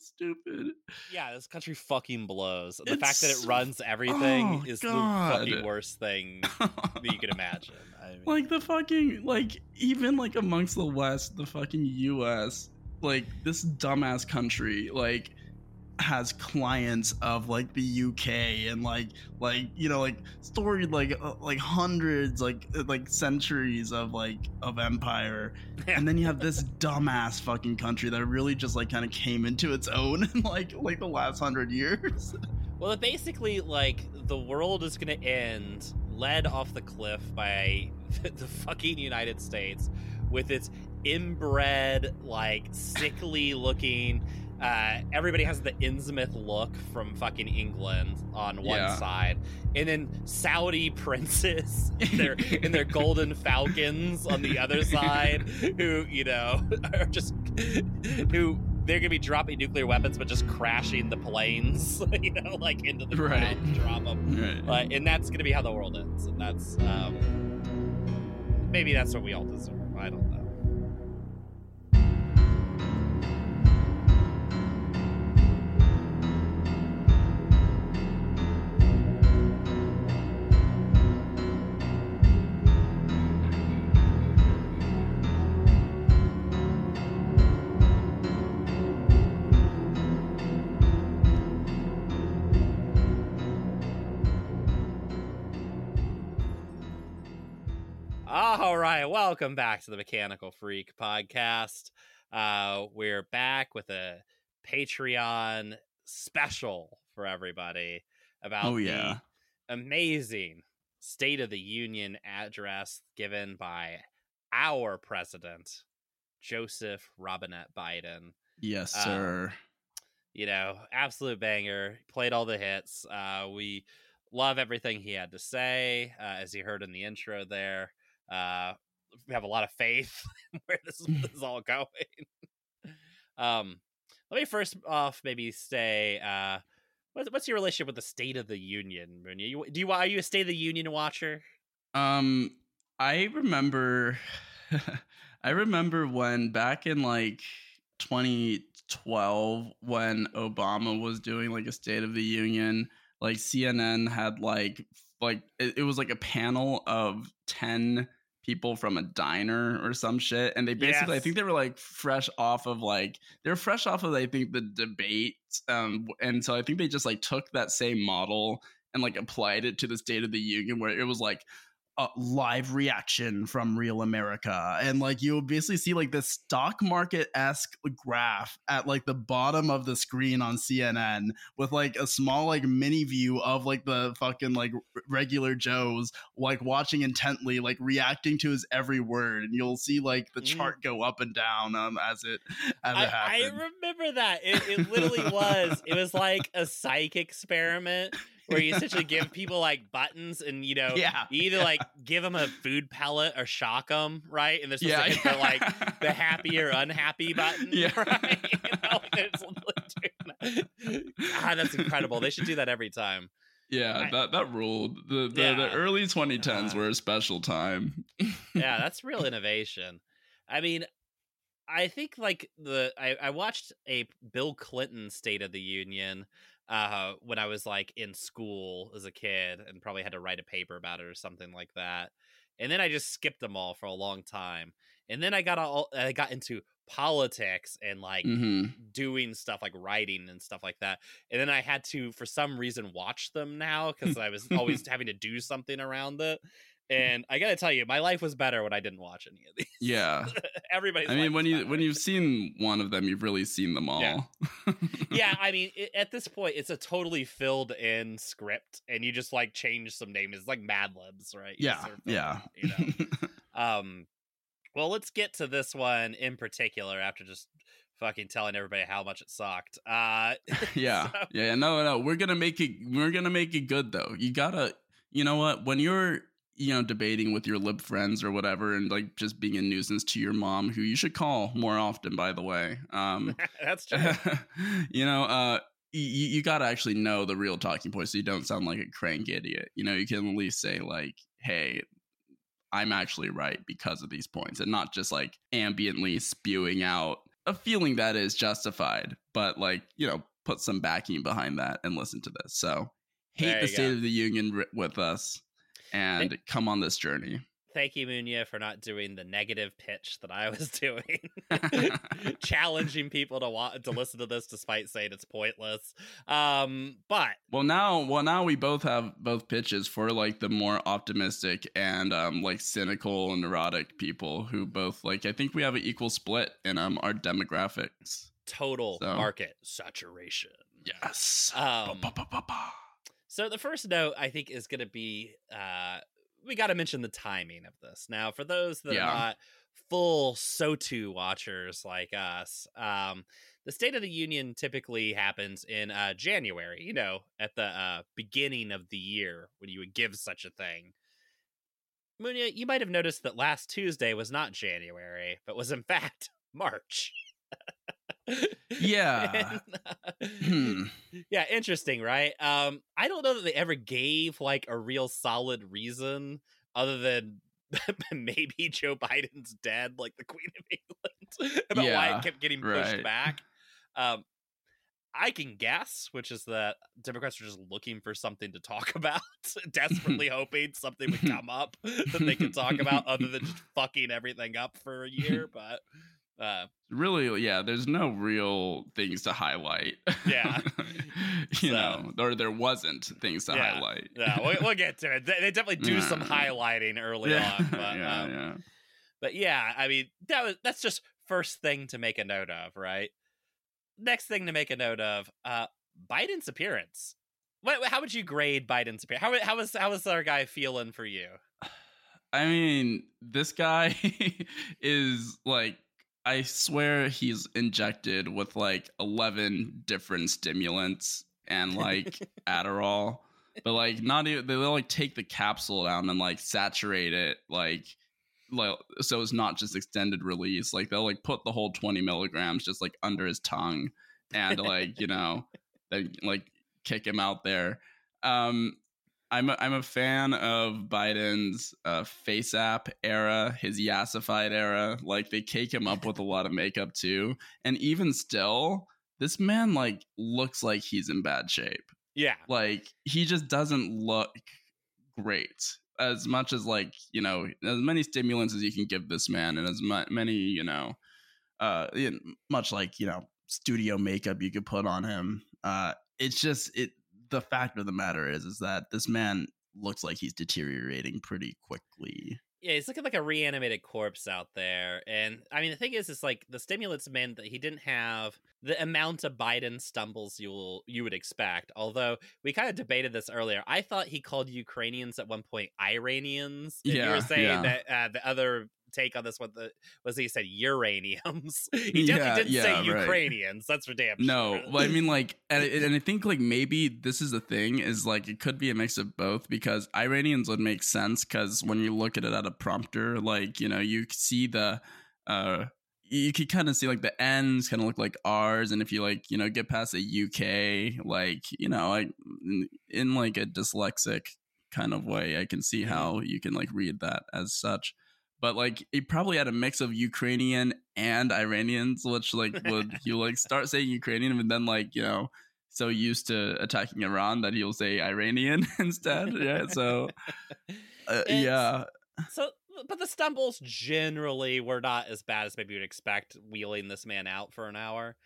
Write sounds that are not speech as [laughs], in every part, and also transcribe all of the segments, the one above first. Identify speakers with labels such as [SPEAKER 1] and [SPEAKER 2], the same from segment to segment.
[SPEAKER 1] stupid.
[SPEAKER 2] Yeah, this country fucking blows. The
[SPEAKER 1] It's
[SPEAKER 2] fact that it runs everything
[SPEAKER 1] Oh,
[SPEAKER 2] is
[SPEAKER 1] God.
[SPEAKER 2] the fucking worst thing that you can imagine. I mean,
[SPEAKER 1] like the fucking like even like amongst the West, the fucking U.S. Like this dumbass country like has clients of like the UK and like like you know like storied like uh, like hundreds like uh, like centuries of like of empire and then you have this dumbass fucking country that really just like kind of came into its own in like like the last hundred years [laughs]
[SPEAKER 2] well, it basically, like, the world is going to end led off the cliff by [laughs] the fucking United States with its inbred, like, sickly looking. Uh, everybody has the Innsmouth look from fucking England on one
[SPEAKER 1] Yeah.
[SPEAKER 2] side, and then Saudi [laughs] princes in their in their golden [laughs] falcons on the other side, who you know [laughs] are just who they're gonna be dropping nuclear weapons, but just crashing the planes, you know, like into the
[SPEAKER 1] Right.
[SPEAKER 2] ground, drop them,
[SPEAKER 1] right
[SPEAKER 2] uh, and that's gonna be how the world ends, and that's um, maybe that's what we all deserve. Right, welcome back to the Mechanical Freak podcast. Uh, we're back with a Patreon special for everybody about
[SPEAKER 1] Oh, yeah.
[SPEAKER 2] the amazing State of the Union address given by our president, Joseph Robinette Biden.
[SPEAKER 1] yes
[SPEAKER 2] Uh,
[SPEAKER 1] sir
[SPEAKER 2] You know, absolute banger. Played all the hits. Uh, we love everything he had to say, uh, as you heard in the intro there. Uh, we have a lot of faith [laughs] where this, this is all going. [laughs] um, let me first off maybe say, uh, what's, what's your relationship with the State of the Union, Munya? You, do you are you a State of the Union watcher?
[SPEAKER 1] Um, I remember, [laughs] I remember when back in like 2012 when Obama was doing like a State of the Union, like CNN had like like it, it was like a panel of 10 people from a diner or some shit and they basically i think they were like fresh off of like they're fresh off of i think the debate um and so i think they just like took that same model and like applied it to the state of the union where it was like a live reaction from real america and like you'll basically see like this stock market esque graph at like the bottom of the screen on cnn with like a small like mini view of like the fucking like regular joes like watching intently like reacting to his every word and you'll see like the
[SPEAKER 2] Mhm.
[SPEAKER 1] chart go up and down um as it as
[SPEAKER 2] I,
[SPEAKER 1] it
[SPEAKER 2] I remember that. It, it literally was. It was like a psych experiment where you [laughs] essentially give people like buttons and, you know,
[SPEAKER 1] yeah
[SPEAKER 2] you either
[SPEAKER 1] yeah.
[SPEAKER 2] like give them a food pellet or shock them, right? And they're supposed
[SPEAKER 1] yeah,
[SPEAKER 2] to hit the like the happy or unhappy button, [laughs]
[SPEAKER 1] Yeah. [laughs]
[SPEAKER 2] right? You know. God, that's incredible. They should do that every time.
[SPEAKER 1] Yeah,
[SPEAKER 2] I-
[SPEAKER 1] that that ruled. The the, the early 2010s
[SPEAKER 2] Uh,
[SPEAKER 1] were a special time.
[SPEAKER 2] yeah, that's real innovation. I mean, I think like the I, I watched a Bill Clinton State of the Union uh when I was like in school as a kid and probably had to write a paper about it or something like that. And then I just skipped them all for a long time. And then I got all I got into politics and like
[SPEAKER 1] hmm
[SPEAKER 2] doing stuff like writing and stuff like that. And then I had to, for some reason, watch them now because [laughs] I was always having to do something around it. And I gotta tell you, my life was better when I didn't watch any of these.
[SPEAKER 1] Yeah, [laughs]
[SPEAKER 2] everybody.
[SPEAKER 1] I mean when you
[SPEAKER 2] better.
[SPEAKER 1] when you've seen one of them, you've really seen them all.
[SPEAKER 2] Yeah. [laughs] yeah, I mean, it, at this point, it's a totally filled in script, and you just like change some names. It's like Mad Libs, right? You
[SPEAKER 1] yeah, yeah.
[SPEAKER 2] you know? [laughs] Um, well, let's get to this one in particular after just fucking telling everybody how much it sucked. Uh,
[SPEAKER 1] yeah,
[SPEAKER 2] So-
[SPEAKER 1] yeah. No, no, we're gonna make it. We're gonna make it good though. You gotta. You know what? When you're you know debating with your lib friends or whatever, and like just being a nuisance to your mom, who you should call more often, by the way. Um, [laughs]
[SPEAKER 2] that's [laughs] true.
[SPEAKER 1] you know, uh, you, you got to actually know the real talking points so you don't sound like a crank idiot. You know, you can at least say, like, hey, I'm actually right because of these points and not just like ambiently spewing out a feeling that is justified, but like you know, put some backing behind that and listen to this. So hate the
[SPEAKER 2] you
[SPEAKER 1] State of the Union with us and come on this journey.
[SPEAKER 2] Thank you, Munya, for not doing the negative pitch that I was [laughs] doing, [laughs] challenging people to want to listen to this despite saying it's pointless. Um, but
[SPEAKER 1] Well, now, well, now we both have both pitches for like the more optimistic and um like cynical and neurotic people who both like. I think we have an equal split in um our demographics.
[SPEAKER 2] total
[SPEAKER 1] So-
[SPEAKER 2] market saturation.
[SPEAKER 1] Yes.
[SPEAKER 2] Um,
[SPEAKER 1] ba, ba, ba.
[SPEAKER 2] So the first note I think is going to be uh we got to mention the timing of this. Now, for those that
[SPEAKER 1] Yeah.
[SPEAKER 2] are not full SOTU watchers like us, um the State of the Union typically happens in uh January, you know, at the uh beginning of the year when you would give such a thing. Munya, you might have noticed that last Tuesday was not January, but was in [laughs] fact March. [laughs]
[SPEAKER 1] Yeah. [laughs]
[SPEAKER 2] And, uh,
[SPEAKER 1] Hmm.
[SPEAKER 2] yeah, interesting, right? Um, I don't know that they ever gave like a real solid reason other than [laughs] maybe Joe Biden's dead, like the Queen of England, [laughs] about why it kept getting pushed
[SPEAKER 1] right.
[SPEAKER 2] back. Um, I can guess, which is that Democrats are just looking for something to talk about, desperately hoping something would come up that they could talk about, other than just fucking everything up for a year. But uh,
[SPEAKER 1] really yeah there's no real things to highlight
[SPEAKER 2] Yeah. [laughs]
[SPEAKER 1] you
[SPEAKER 2] So-
[SPEAKER 1] know or there wasn't things to
[SPEAKER 2] Yeah.
[SPEAKER 1] highlight
[SPEAKER 2] yeah, we'll, we'll get to it. They, they definitely do some highlighting early
[SPEAKER 1] yeah,
[SPEAKER 2] on, [laughs] but
[SPEAKER 1] yeah,
[SPEAKER 2] um,
[SPEAKER 1] yeah.
[SPEAKER 2] but yeah, I mean that was that's just first thing to make a note of, right? Next thing to make a note of, uh, Biden's appearance. What, how would you grade Biden's appearance? How how was how was our guy feeling for you? [sighs]
[SPEAKER 1] I mean, this guy [laughs] is like, I swear he's injected with like 11 different stimulants and like [laughs] Adderall, but like, not even, they'll like take the capsule down and like saturate it, like, like, so it's not just extended release. Like, they'll like put the whole 20 milligrams just like under his tongue and like, you know, they like kick him out there. Um, I'm a, I'm a fan of Biden's uh, face app era, his yassified era. Like they cake him up with a lot of makeup too, and even still, this man like looks like he's in bad shape.
[SPEAKER 2] Yeah,
[SPEAKER 1] Like he just doesn't look great. As much as like you know, as many stimulants as you can give this man, and as mu- many you know, uh, much like you know, studio makeup you could put on him. Uh, it's just it. The fact of the matter is, is that this man looks like he's deteriorating pretty quickly.
[SPEAKER 2] yeah, he's looking like a reanimated corpse out there. And I mean, the thing is, is like the stimulants meant that he didn't have the amount of Biden stumbles you'll you would expect. Although we kind of debated this earlier, I thought he called Ukrainians at one point Iranians. And you were saying
[SPEAKER 1] yeah.
[SPEAKER 2] that uh, the other take on this one the, was he said uraniums. [laughs] he
[SPEAKER 1] Yeah,
[SPEAKER 2] definitely didn't
[SPEAKER 1] yeah,
[SPEAKER 2] say
[SPEAKER 1] right.
[SPEAKER 2] Ukrainians. That's for damn sure.
[SPEAKER 1] No, well, I mean, like, [laughs] and, and I think like maybe this is the thing is like it could be a mix of both because Iranians would make sense because when you look at it at a prompter, like you know, you see the, uh, you could kind of see like the ends kind of look like R's, and if you like you know get past the UK, like you know, like in, in like a dyslexic kind of way, I can see how you can like read that as such. But like he probably had a mix of Ukrainian and Iranians, which like would [laughs] you like start saying Ukrainian and then like you know so used to attacking Iran that he'll say Iranian [laughs] instead. Yeah, so uh, [laughs] yeah,
[SPEAKER 2] So, but the stumbles generally were not as bad as maybe you'd expect wheeling this man out for an hour.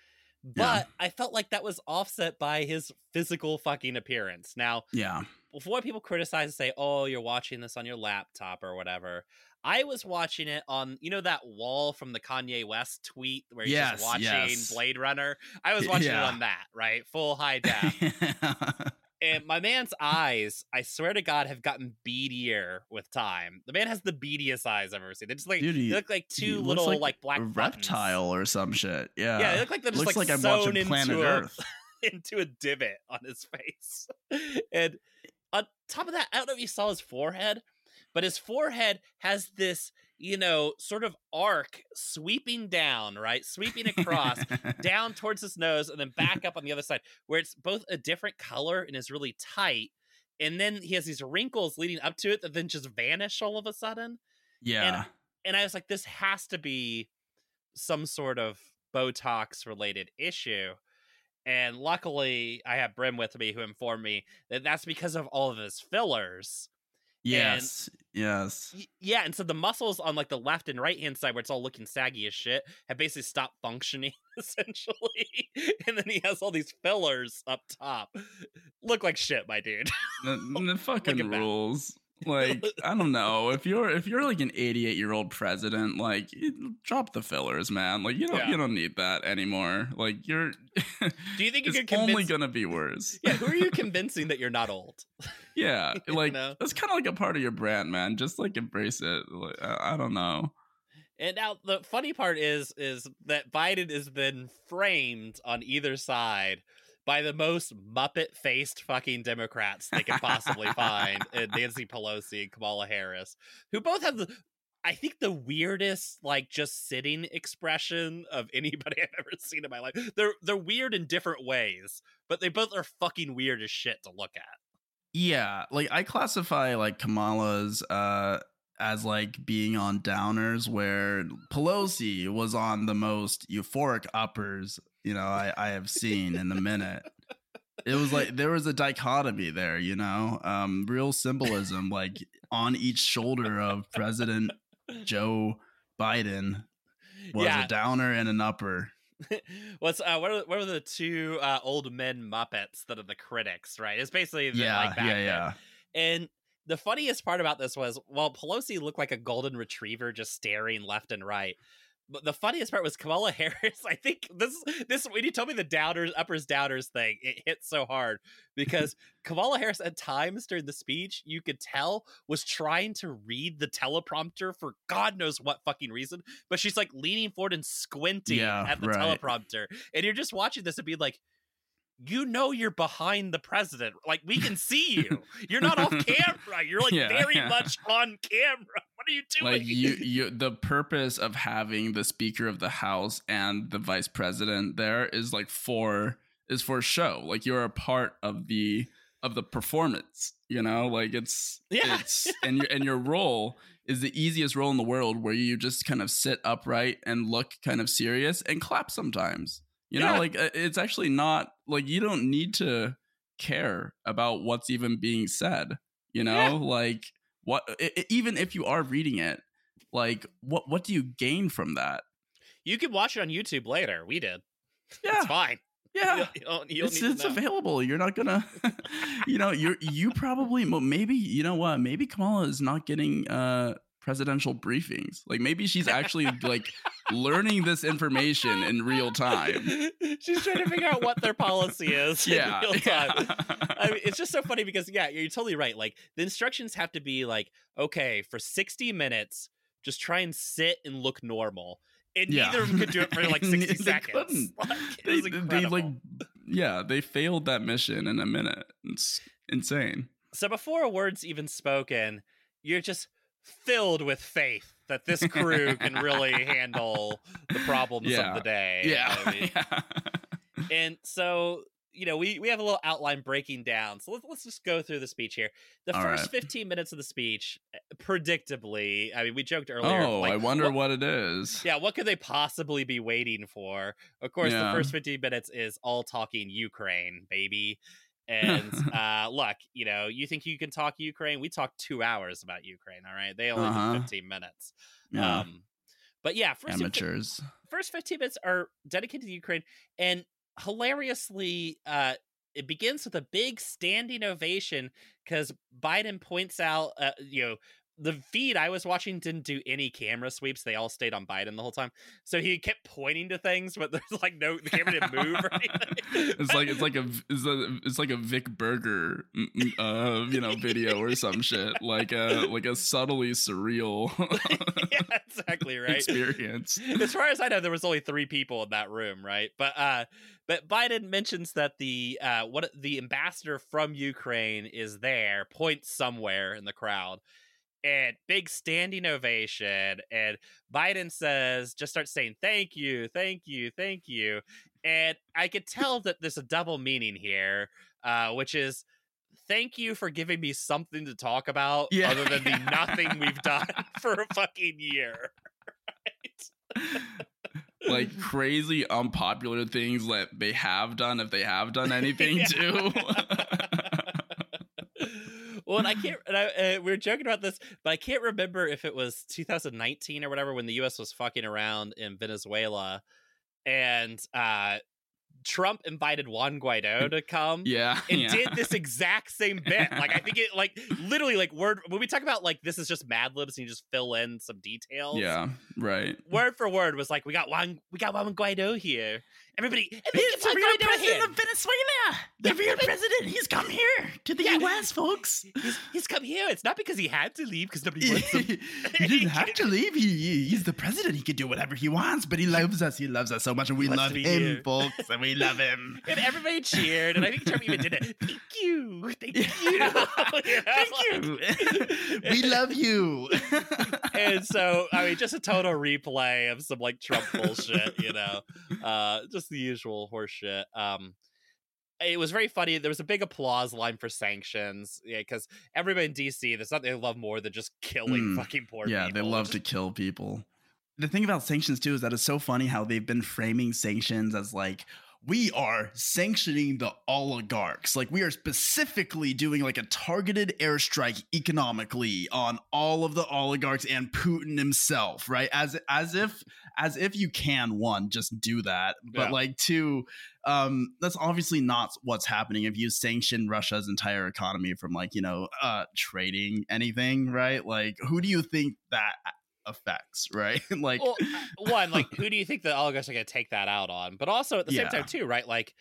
[SPEAKER 2] But
[SPEAKER 1] Yeah.
[SPEAKER 2] I felt like that was offset by his physical fucking appearance. Now,
[SPEAKER 1] yeah,
[SPEAKER 2] before people criticize and say, "Oh, you're watching this on your laptop or whatever," I was watching it on, you know, that wall from the Kanye West tweet where he's
[SPEAKER 1] Yes,
[SPEAKER 2] just watching
[SPEAKER 1] yes.
[SPEAKER 2] Blade Runner. I was [laughs] watching
[SPEAKER 1] Yeah.
[SPEAKER 2] it on that, right, full high def [laughs] and my man's eyes, I swear to God, have gotten beadier with time. The man has the beadiest eyes I've ever seen. They just like
[SPEAKER 1] Dude, he-
[SPEAKER 2] they look like two little
[SPEAKER 1] like
[SPEAKER 2] like, black
[SPEAKER 1] a
[SPEAKER 2] buttons.
[SPEAKER 1] reptile or some shit. Yeah,
[SPEAKER 2] Yeah, they look like they're just
[SPEAKER 1] looks
[SPEAKER 2] like,
[SPEAKER 1] like, I'm
[SPEAKER 2] sewn
[SPEAKER 1] watching Planet
[SPEAKER 2] into a,
[SPEAKER 1] Earth. [laughs]
[SPEAKER 2] into a divot on his face. and on top of that, I don't know if you saw his forehead, but his forehead has this, you know, sort of arc sweeping down, right? Sweeping across [laughs] down towards his nose and then back up on the other side, where it's both a different color and is really tight. And then he has these wrinkles leading up to it that then just vanish all of a sudden.
[SPEAKER 1] yeah,
[SPEAKER 2] And I was like, this has to be some sort of Botox related issue. And luckily, I have Brim with me who informed me that that's because of all of his fillers.
[SPEAKER 1] Yes, yes.
[SPEAKER 2] Y- Yeah, and so the muscles on like the left and right hand side, where it's all looking saggy as shit, have basically stopped functioning [laughs] essentially. and then he has all these fillers up top. Look like shit, my dude.
[SPEAKER 1] The, [laughs] the fucking rules. Like [laughs] I don't know if you're if you're like an 88 year old president, like drop the fillers, man. Like you don't
[SPEAKER 2] Yeah.
[SPEAKER 1] you don't need that anymore. Like you're.
[SPEAKER 2] Do you think you [laughs]
[SPEAKER 1] it's
[SPEAKER 2] could convince?
[SPEAKER 1] only gonna be worse. [laughs]
[SPEAKER 2] yeah, who are you convincing that you're not old?
[SPEAKER 1] Yeah,
[SPEAKER 2] You
[SPEAKER 1] like
[SPEAKER 2] know?
[SPEAKER 1] that's kind of like a part of your brand, man. Just like embrace it. Like, I, I don't know.
[SPEAKER 2] And now the funny part is is that Biden has been framed on either side by the most Muppet faced fucking Democrats they can possibly find, [laughs] and Nancy Pelosi and Kamala Harris, who both have the I think the weirdest like just sitting expression of anybody [laughs] I've ever seen in my life. They're they're weird in different ways, but they both are fucking weird as shit to look at.
[SPEAKER 1] Yeah, like I classify like Kamala's uh as like being on downers where Pelosi was on the most euphoric uppers, you know, I, I have seen in a minute. It was like there was a dichotomy there, you know, um, real symbolism like on each shoulder of President Joe Biden was
[SPEAKER 2] Yeah.
[SPEAKER 1] a downer and an upper. [laughs]
[SPEAKER 2] What's uh what are, what are the two uh old men Muppets that are the critics, right? It's basically the,
[SPEAKER 1] Yeah,
[SPEAKER 2] like
[SPEAKER 1] yeah,
[SPEAKER 2] then.
[SPEAKER 1] yeah.
[SPEAKER 2] And the funniest part about this was while Pelosi looked like a golden retriever just staring left and right. But the funniest part was Kamala [laughs] Harris. I think this this when you told me the downers uppers downers thing, it hit so hard because [laughs] Kamala Harris at times during the speech you could tell was trying to read the teleprompter for God knows what fucking reason, but she's like leaning forward and squinting
[SPEAKER 1] Yeah,
[SPEAKER 2] at the
[SPEAKER 1] right.
[SPEAKER 2] teleprompter, and you're just watching this and be like. You know you're behind the president. Like we can see [laughs] you. You're not off [laughs] camera. You're like
[SPEAKER 1] Yeah,
[SPEAKER 2] very
[SPEAKER 1] yeah.
[SPEAKER 2] much on camera. What are you doing?
[SPEAKER 1] like you you the purpose of having the speaker of the house and the vice president there is like for is for show like you're a part of the of the performance you know like it's
[SPEAKER 2] Yeah.
[SPEAKER 1] it's [laughs] and your and your role is the easiest role in the world where you just kind of sit upright and look kind of serious and clap sometimes you know
[SPEAKER 2] Yeah.
[SPEAKER 1] like uh, it's actually not like you don't need to care about what's even being said you know
[SPEAKER 2] Yeah.
[SPEAKER 1] like what i i- even if you are reading it like what what do you gain from that
[SPEAKER 2] You can watch it on YouTube later. We did.
[SPEAKER 1] yeah
[SPEAKER 2] It's fine. [laughs]
[SPEAKER 1] yeah
[SPEAKER 2] You don't, you don't
[SPEAKER 1] it's,
[SPEAKER 2] need
[SPEAKER 1] it's available you're not gonna [laughs] you know you're you probably maybe you know what maybe kamala is not getting uh presidential briefings like maybe she's actually [laughs] like learning this information in real time
[SPEAKER 2] She's trying to figure out what their policy is
[SPEAKER 1] yeah,
[SPEAKER 2] in real time.
[SPEAKER 1] yeah.
[SPEAKER 2] I mean, it's just so funny because yeah, you're totally right. Like the instructions have to be like, okay, for 60 minutes, just try and sit and look normal. And
[SPEAKER 1] Yeah.
[SPEAKER 2] neither of them could do it for like [laughs] 60
[SPEAKER 1] They
[SPEAKER 2] seconds. [laughs] Like,
[SPEAKER 1] they, they like yeah they failed that mission in a minute it's insane
[SPEAKER 2] So before a word's even spoken, you're just filled with faith that this crew can really [laughs] handle the problems
[SPEAKER 1] Yeah.
[SPEAKER 2] of the day.
[SPEAKER 1] yeah,
[SPEAKER 2] I mean, [laughs]
[SPEAKER 1] yeah.
[SPEAKER 2] and so you know we we have a little outline breaking down so let's, let's just go through the speech here the
[SPEAKER 1] All
[SPEAKER 2] first
[SPEAKER 1] right.
[SPEAKER 2] 15 minutes of the speech eh, predictably i mean we joked earlier
[SPEAKER 1] oh
[SPEAKER 2] like,
[SPEAKER 1] i wonder
[SPEAKER 2] what-
[SPEAKER 1] what it is
[SPEAKER 2] yeah what could they possibly be waiting for of course
[SPEAKER 1] Yeah.
[SPEAKER 2] the first 15 minutes is all talking ukraine baby and [laughs] uh look you know you think you can talk ukraine? We talked two hours about ukraine all right? They only
[SPEAKER 1] Uh-huh.
[SPEAKER 2] did 15 minutes.
[SPEAKER 1] Yeah.
[SPEAKER 2] Um but yeah first 15
[SPEAKER 1] amateurs.
[SPEAKER 2] first 15 minutes are dedicated to Ukraine and hilariously uh it begins with a big standing ovation because Biden points out uh, you know the feed I was watching didn't do any camera sweeps. They all stayed on Biden the whole time. So he kept pointing to things, but [laughs] there's like no the camera didn't move
[SPEAKER 1] it's like it's like a it's, a, it's like a Vic Berger mm, mm, uh you know video or some shit like a like a subtly surreal [laughs]
[SPEAKER 2] yeah, exactly [laughs] right.
[SPEAKER 1] experience.
[SPEAKER 2] as far as I know, there was only three people in that room, right? But uh, but Biden mentions that the uh, what the ambassador from Ukraine is there, points somewhere in the crowd, and big standing ovation. And Biden says, just start saying, "Thank you, thank you, thank you," and I could tell that there's a double meaning here, uh, which is. Thank you for giving me something to talk about
[SPEAKER 1] Yeah.
[SPEAKER 2] other than the nothing we've [laughs] done [laughs] for a fucking year.
[SPEAKER 1] like [laughs] crazy unpopular things that they have done if they have done anything
[SPEAKER 2] Yeah.
[SPEAKER 1] too.
[SPEAKER 2] Well, and I can't. [laughs] And I, uh, we were joking about this, but I can't remember if it was 2019 or whatever when the U.S. was fucking around in Venezuela, and uh, Trump invited Juan Guaido to come.
[SPEAKER 1] yeah, [laughs]
[SPEAKER 2] And
[SPEAKER 1] yeah.
[SPEAKER 2] did this exact same bit. Like I think [laughs] it like literally like word when we talk about like this is just Mad Libs and you just fill in some details.
[SPEAKER 1] Yeah, right.
[SPEAKER 2] Word for word was like we got Juan we got Juan Guaido here. Everybody, everybody give Juan Guaido a hand.
[SPEAKER 1] Venezuela. The real president. He's come here to the
[SPEAKER 2] Yeah.
[SPEAKER 1] U.S., folks.
[SPEAKER 2] He's, he's come here. It's not because he had to leave because nobody wants him. [laughs] [laughs]
[SPEAKER 1] he didn't have to leave. He, he- he's the president. He can do whatever he wants, but he [laughs] loves us. He loves us so much, and we love him,
[SPEAKER 2] here.
[SPEAKER 1] folks, and we love him.
[SPEAKER 2] And everybody cheered, and I think Trump even did it. Thank you, thank you, You
[SPEAKER 1] Thank you. we love you.
[SPEAKER 2] and so I mean, just a total replay of some like Trump bullshit, you know, uh, just the usual horseshit. Um, it was very funny. There was a big applause line for sanctions, yeah, because everybody in DC, there's nothing they love more than just killing
[SPEAKER 1] Mm,
[SPEAKER 2] fucking poor
[SPEAKER 1] yeah,
[SPEAKER 2] people.
[SPEAKER 1] they love to kill people. The thing about sanctions too is that it's so funny how they've been framing sanctions as like we are sanctioning the oligarchs. Like we are specifically doing like a targeted airstrike economically on all of the oligarchs and Putin himself, right? As as if as if you can one just do that, but
[SPEAKER 2] Yeah.
[SPEAKER 1] like two um that's obviously not what's happening if you sanction Russia's entire economy from like, you know, uh trading anything, right? Like who do you think that affects, right? [laughs] like
[SPEAKER 2] well, [laughs] one, like, who do you think the oligarchs are going to take that out on? But also at the same
[SPEAKER 1] Yeah.
[SPEAKER 2] time, too, right? Like,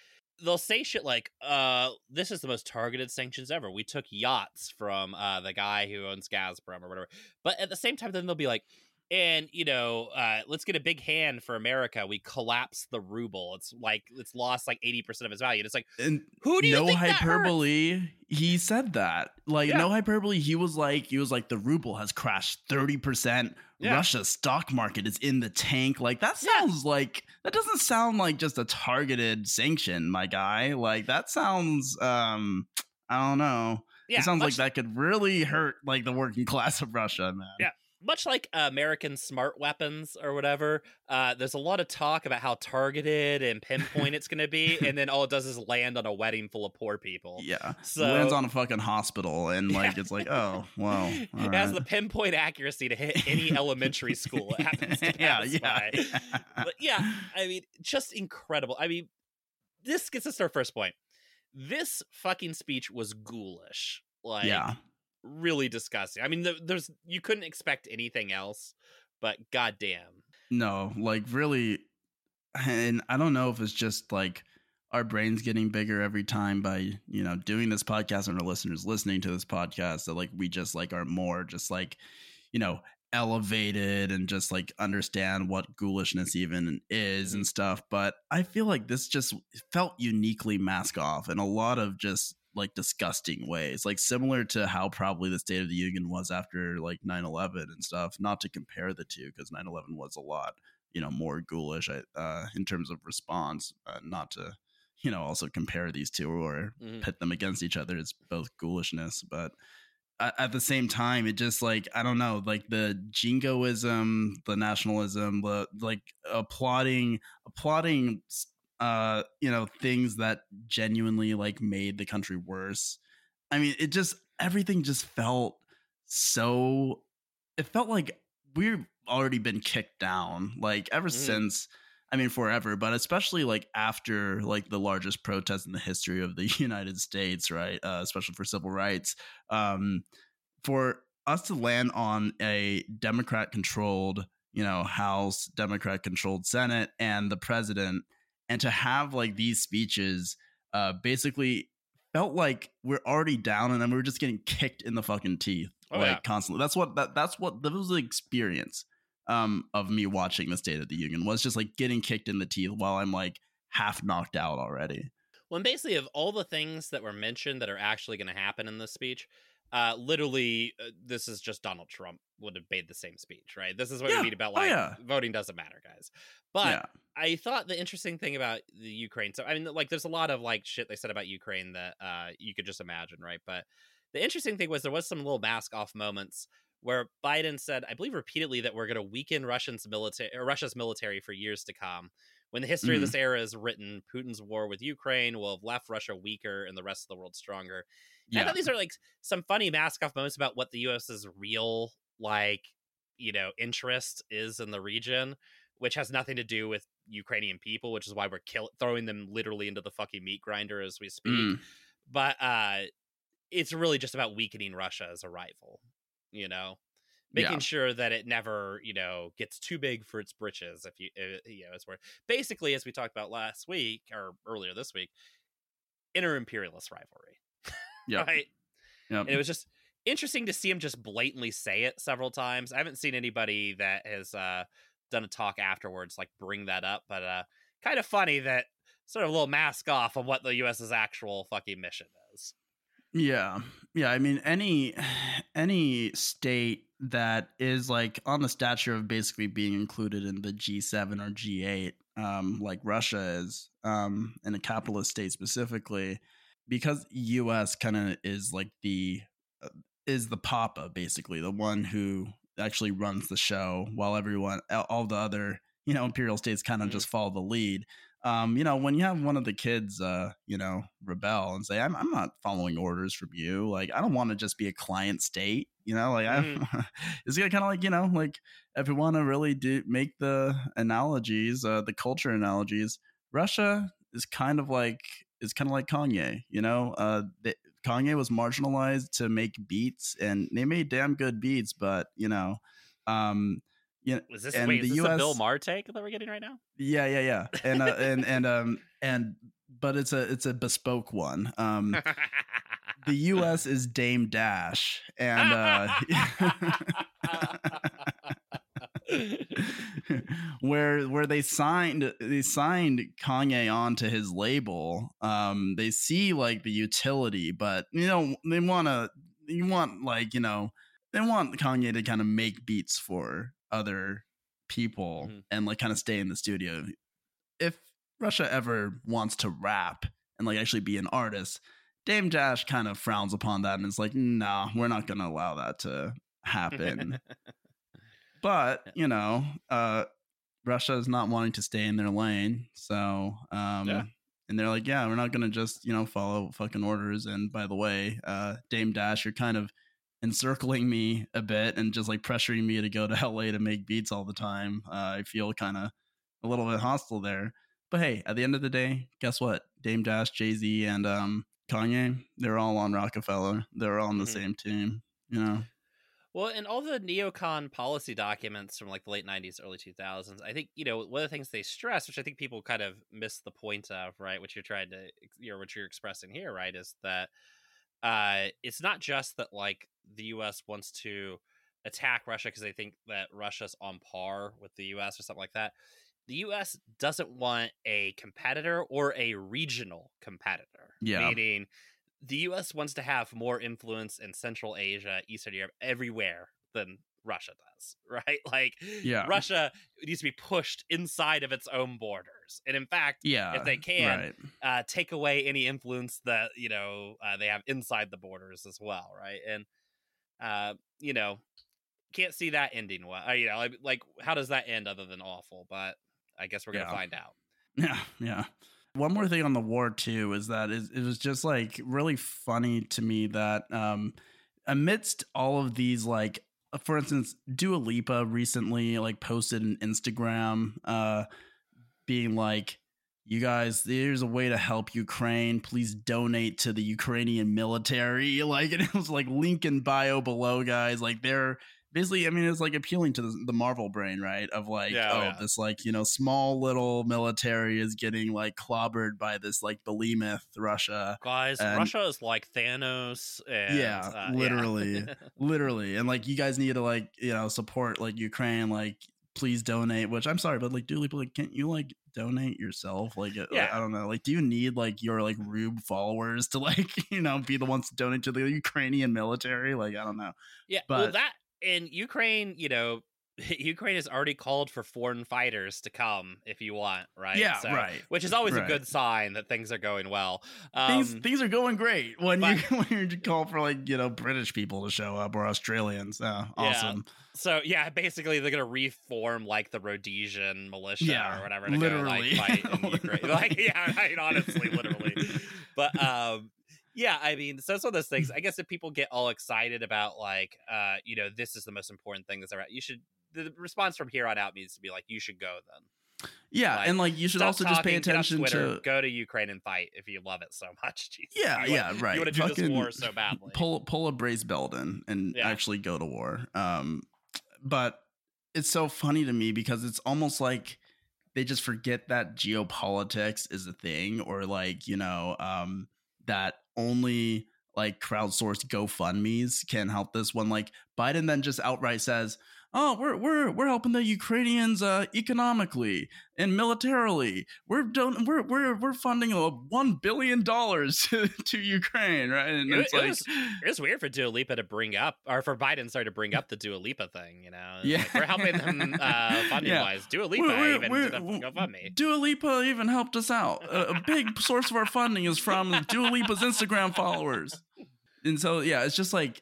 [SPEAKER 2] they'll say shit like, uh, this is the most targeted sanctions ever. We took yachts from uh, the guy who owns Gazprom or whatever. But at the same time, then they'll be like, and you know, uh, let's get a big hand for America. We collapse the ruble. It's like it's lost like eighty percent of its value. And it's like,
[SPEAKER 1] and
[SPEAKER 2] who do you
[SPEAKER 1] no
[SPEAKER 2] think that hurts?
[SPEAKER 1] hyperbole he said that like
[SPEAKER 2] Yeah.
[SPEAKER 1] no hyperbole he was like he was like the ruble has crashed 30%
[SPEAKER 2] Yeah.
[SPEAKER 1] russia's stock market is in the tank like that
[SPEAKER 2] Yeah.
[SPEAKER 1] sounds like that doesn't sound like just a targeted sanction my guy like that sounds um i don't know
[SPEAKER 2] Yeah,
[SPEAKER 1] it sounds like that could really hurt like the working [laughs] class of russia man
[SPEAKER 2] Yeah. Much like American smart weapons or whatever, uh, there's a lot of talk about how targeted and pinpoint it's going to be, and then [laughs] all it does is land on a wedding full of poor people.
[SPEAKER 1] yeah
[SPEAKER 2] So-
[SPEAKER 1] lands on a fucking hospital and [laughs] like
[SPEAKER 2] Yeah.
[SPEAKER 1] it's like oh wow [laughs]
[SPEAKER 2] it has the pinpoint accuracy to hit any elementary school it happens to
[SPEAKER 1] yeah
[SPEAKER 2] pass
[SPEAKER 1] yeah, yeah.
[SPEAKER 2] But yeah, I mean, just incredible. I mean, this gets us to our first point. This fucking speech was ghoulish. Like,
[SPEAKER 1] yeah
[SPEAKER 2] really disgusting. I mean, there's you couldn't expect anything else, but goddamn.
[SPEAKER 1] No, like really, and I don't know if it's just like our brains getting bigger every time by you know doing this podcast and our listeners listening to this podcast that like we just like are more just like you know elevated and just like understand what ghoulishness mm-hmm. even is mm-hmm. and stuff but i feel like this just felt uniquely mask off in a lot of just like disgusting ways like similar to how probably the state of the union was after like 9-11 and stuff not to compare the two because 9-11 was a lot you know more ghoulish uh, in terms of response uh, not to you know also compare these two or
[SPEAKER 2] Mhm.
[SPEAKER 1] pit them against each other it's both ghoulishness but at, at the same time it just like i don't know like the jingoism the nationalism the like applauding applauding uh you know things that genuinely like made the country worse i mean it just everything just felt so it felt like we've already been kicked down like ever
[SPEAKER 2] Mhm.
[SPEAKER 1] since i mean forever but especially like after like the largest protest in the history of the [laughs] united states right uh, especially for civil rights um for us to land on a democrat controlled you know house democrat controlled senate and the president and to have like these speeches uh basically felt like we're already down and then we were just getting kicked in the fucking teeth
[SPEAKER 2] Oh,
[SPEAKER 1] like
[SPEAKER 2] yeah.
[SPEAKER 1] constantly that's what that, that's what that was the experience um of me watching the state of the union was just like getting kicked in the teeth while i'm like half knocked out already
[SPEAKER 2] Well, and basically, of all the things that were mentioned that are actually going to happen in this speech, uh, literally, uh, this is just Donald Trump would have made the same speech, right? This is what
[SPEAKER 1] Yeah.
[SPEAKER 2] we mean about
[SPEAKER 1] Oh,
[SPEAKER 2] like
[SPEAKER 1] yeah.
[SPEAKER 2] voting doesn't matter, guys. But
[SPEAKER 1] yeah
[SPEAKER 2] I thought the interesting thing about the Ukraine, so I mean, like, there's a lot of like shit they said about Ukraine that uh, you could just imagine, right? But the interesting thing was there was some little mask off moments where Biden said, I believe repeatedly, that we're going to weaken Russia's military, Russia's military for years to come. When the history mm-hmm. of this era is written, Putin's war with Ukraine will have left Russia weaker and the rest of the world stronger. Yeah. I thought these are like some funny mask off moments about what the US's real like you know interest is in the region, which has nothing to do with Ukrainian people, which is why we're kill- throwing them literally into the fucking meat grinder as we speak. Mm. But uh, it's really just about weakening Russia as a rival. You know, making yeah. sure that it never you know gets too big for its britches if you if, you know it's where basically as we talked about last week or earlier this week inter imperialist rivalry
[SPEAKER 1] yeah
[SPEAKER 2] right? Yep. and it was just interesting to see him just blatantly say it several times. I haven't seen anybody that has uh done a talk afterwards like bring that up but uh kind of funny that sort of a little mask off of what the us's actual fucking mission is.
[SPEAKER 1] Yeah. Yeah i mean any [sighs] any state that is like on the stature of basically being included in the G7 or G8, um, like Russia is, um, in a capitalist state specifically, because U.S. kind of is like the uh, is the papa basically the one who actually runs the show, while everyone all the other you know imperial states kind of mm-hmm. just follow the lead um, you know, when you have one of the kids, uh, you know, rebel and say, I'm, I'm not following orders from you. Like, I don't want to just be a client state, you know, like, mm. I, [laughs] it's kind of like, you know, like if we want to really do make the analogies, uh, the culture analogies, Russia is kind of like, is kind of like Kanye, you know, uh, the, Kanye was marginalized to make beats and they made damn good beats, but, you know, um,
[SPEAKER 2] you know, is this, wait, is the this US, Bill Maher take that we're getting right now?
[SPEAKER 1] Yeah, yeah, yeah. And uh, and and um and but it's a it's a bespoke one. Um the [laughs] US is Dame Dash and uh [laughs] [laughs] [laughs] where where they signed they signed Kanye onto his label. Um they see like the utility, but you know, they want to you want like, you know, they want Kanye to kind of make beats for other people mm-hmm. and like kind of stay in the studio. If Russia ever wants to rap and like actually be an artist, Dame Dash kind of frowns upon that and is like, nah, we're not going to allow that to happen. [laughs] but, you know, uh, Russia is not wanting to stay in their lane. So, um, yeah. and they're like, yeah, we're not going to just, you know, follow fucking orders. And by the way, uh, Dame Dash, you're kind of encircling me a bit and just like pressuring me to go to [laughs] LA to make beats all the time. Uh, I feel kind of a little bit hostile there. But hey, at the end of the day, guess what? Dame Dash, Jay Z, and um, Kanye, they're all on Roc-A-Fella. They're all on the mm-hmm. same team, you know?
[SPEAKER 2] Well, in all the neocon policy documents from like the late 90s, early 2000s, I think, you know, one of the things they stress, which I think people kind of miss the point of, right, which you're trying to, you know, what you're expressing here, right, is that uh, it's not just that like the U.S. wants to attack Russia because they think that Russia's on par with the U.S. or something like that. The U.S. doesn't want a competitor or a regional competitor.
[SPEAKER 1] Yeah.
[SPEAKER 2] Meaning, the U.S. wants to have more influence in Central Asia, Eastern Europe, everywhere than Russia does, [laughs] right? Like,
[SPEAKER 1] yeah.
[SPEAKER 2] Russia needs to be pushed inside of its own borders, and in fact,
[SPEAKER 1] yeah,
[SPEAKER 2] if they can, right. uh, take away any influence that you know uh, they have inside the borders as well, right? And uh, you know, can't see that ending well. Uh, you know, like, like how does that end other than awful? But I guess we're gonna yeah. find out. [laughs]
[SPEAKER 1] Yeah, yeah. One more thing on the war too is that it, was just like really funny to me that um amidst all of these like uh, for instance, Dua Lipa recently like posted an Instagram uh being like you guys there's a way to help ukraine. Please donate to the ukrainian military. [laughs] Like it was like link in bio below guys. Like they're basically i mean it's like appealing to the, the marvel brain right of like yeah, oh, oh yeah. this like you know small little military is getting like clobbered by this like behemoth russia
[SPEAKER 2] guys and, russia is like thanos and,
[SPEAKER 1] yeah uh, literally yeah. [laughs] literally and like you guys need to like you know support like ukraine like please donate which i'm sorry but like do like can't you like donate yourself like, uh, yeah. i don't know like do you need like your like rube followers to like [laughs] you know be the ones to donate to the ukrainian military like i don't know
[SPEAKER 2] yeah but well, that in Ukraine, you know, [laughs] Ukraine has already called for foreign fighters to come if you want, right?
[SPEAKER 1] Yeah, right.
[SPEAKER 2] Which is always
[SPEAKER 1] right.
[SPEAKER 2] a good sign that things are going well.
[SPEAKER 1] Um, things things are going great when but, you [laughs] when you call for like you know British people to show up or Australians. Oh, awesome.
[SPEAKER 2] Yeah. So yeah, basically they're gonna reform like the Rhodesian militia
[SPEAKER 1] yeah,
[SPEAKER 2] or whatever to
[SPEAKER 1] literally.
[SPEAKER 2] go like fight [laughs] in Ukraine. like yeah, I mean, honestly, literally. But um yeah, I mean, so it's one of those things. I guess if people get all excited about like, uh, you know, this is the most important thing that's ever, you should. The response from here on out needs to be like, you should go then.
[SPEAKER 1] Yeah, like, and like you should also
[SPEAKER 2] talking,
[SPEAKER 1] just pay attention
[SPEAKER 2] Twitter,
[SPEAKER 1] to
[SPEAKER 2] go to Ukraine and fight if you love it so [laughs] much. Jesus.
[SPEAKER 1] Yeah,
[SPEAKER 2] you
[SPEAKER 1] yeah,
[SPEAKER 2] want,
[SPEAKER 1] right.
[SPEAKER 2] You want to do this war so [laughs] badly.
[SPEAKER 1] Pull pull a Brace Belden and
[SPEAKER 2] Yeah.
[SPEAKER 1] actually go to war. Um, but it's so funny to me because it's almost like they just forget that geopolitics is a thing, or like you know, um, that only like crowdsourced GoFundmes can help this. When like Biden then just outright says, "Oh, we're we're we're helping the Ukrainians uh, economically and militarily. We're don- we're we're we're funding a one billion dollars [laughs] to, Ukraine, right?" And
[SPEAKER 2] It-
[SPEAKER 1] it's
[SPEAKER 2] it
[SPEAKER 1] like,
[SPEAKER 2] was- It's weird for Dua Lipa to bring up, or for Biden, sorry, to bring up the Dua Lipa thing. You know,
[SPEAKER 1] Yeah.
[SPEAKER 2] like, we're helping them [laughs] uh, funding
[SPEAKER 1] Yeah.
[SPEAKER 2] wise. Dua Lipa
[SPEAKER 1] We're-
[SPEAKER 2] even
[SPEAKER 1] we're-
[SPEAKER 2] did GoFundMe.
[SPEAKER 1] Dua Lipa even helped us out. A, a big [laughs] source of our funding is from Dua Lipa's Instagram followers. And so, yeah, it's just like,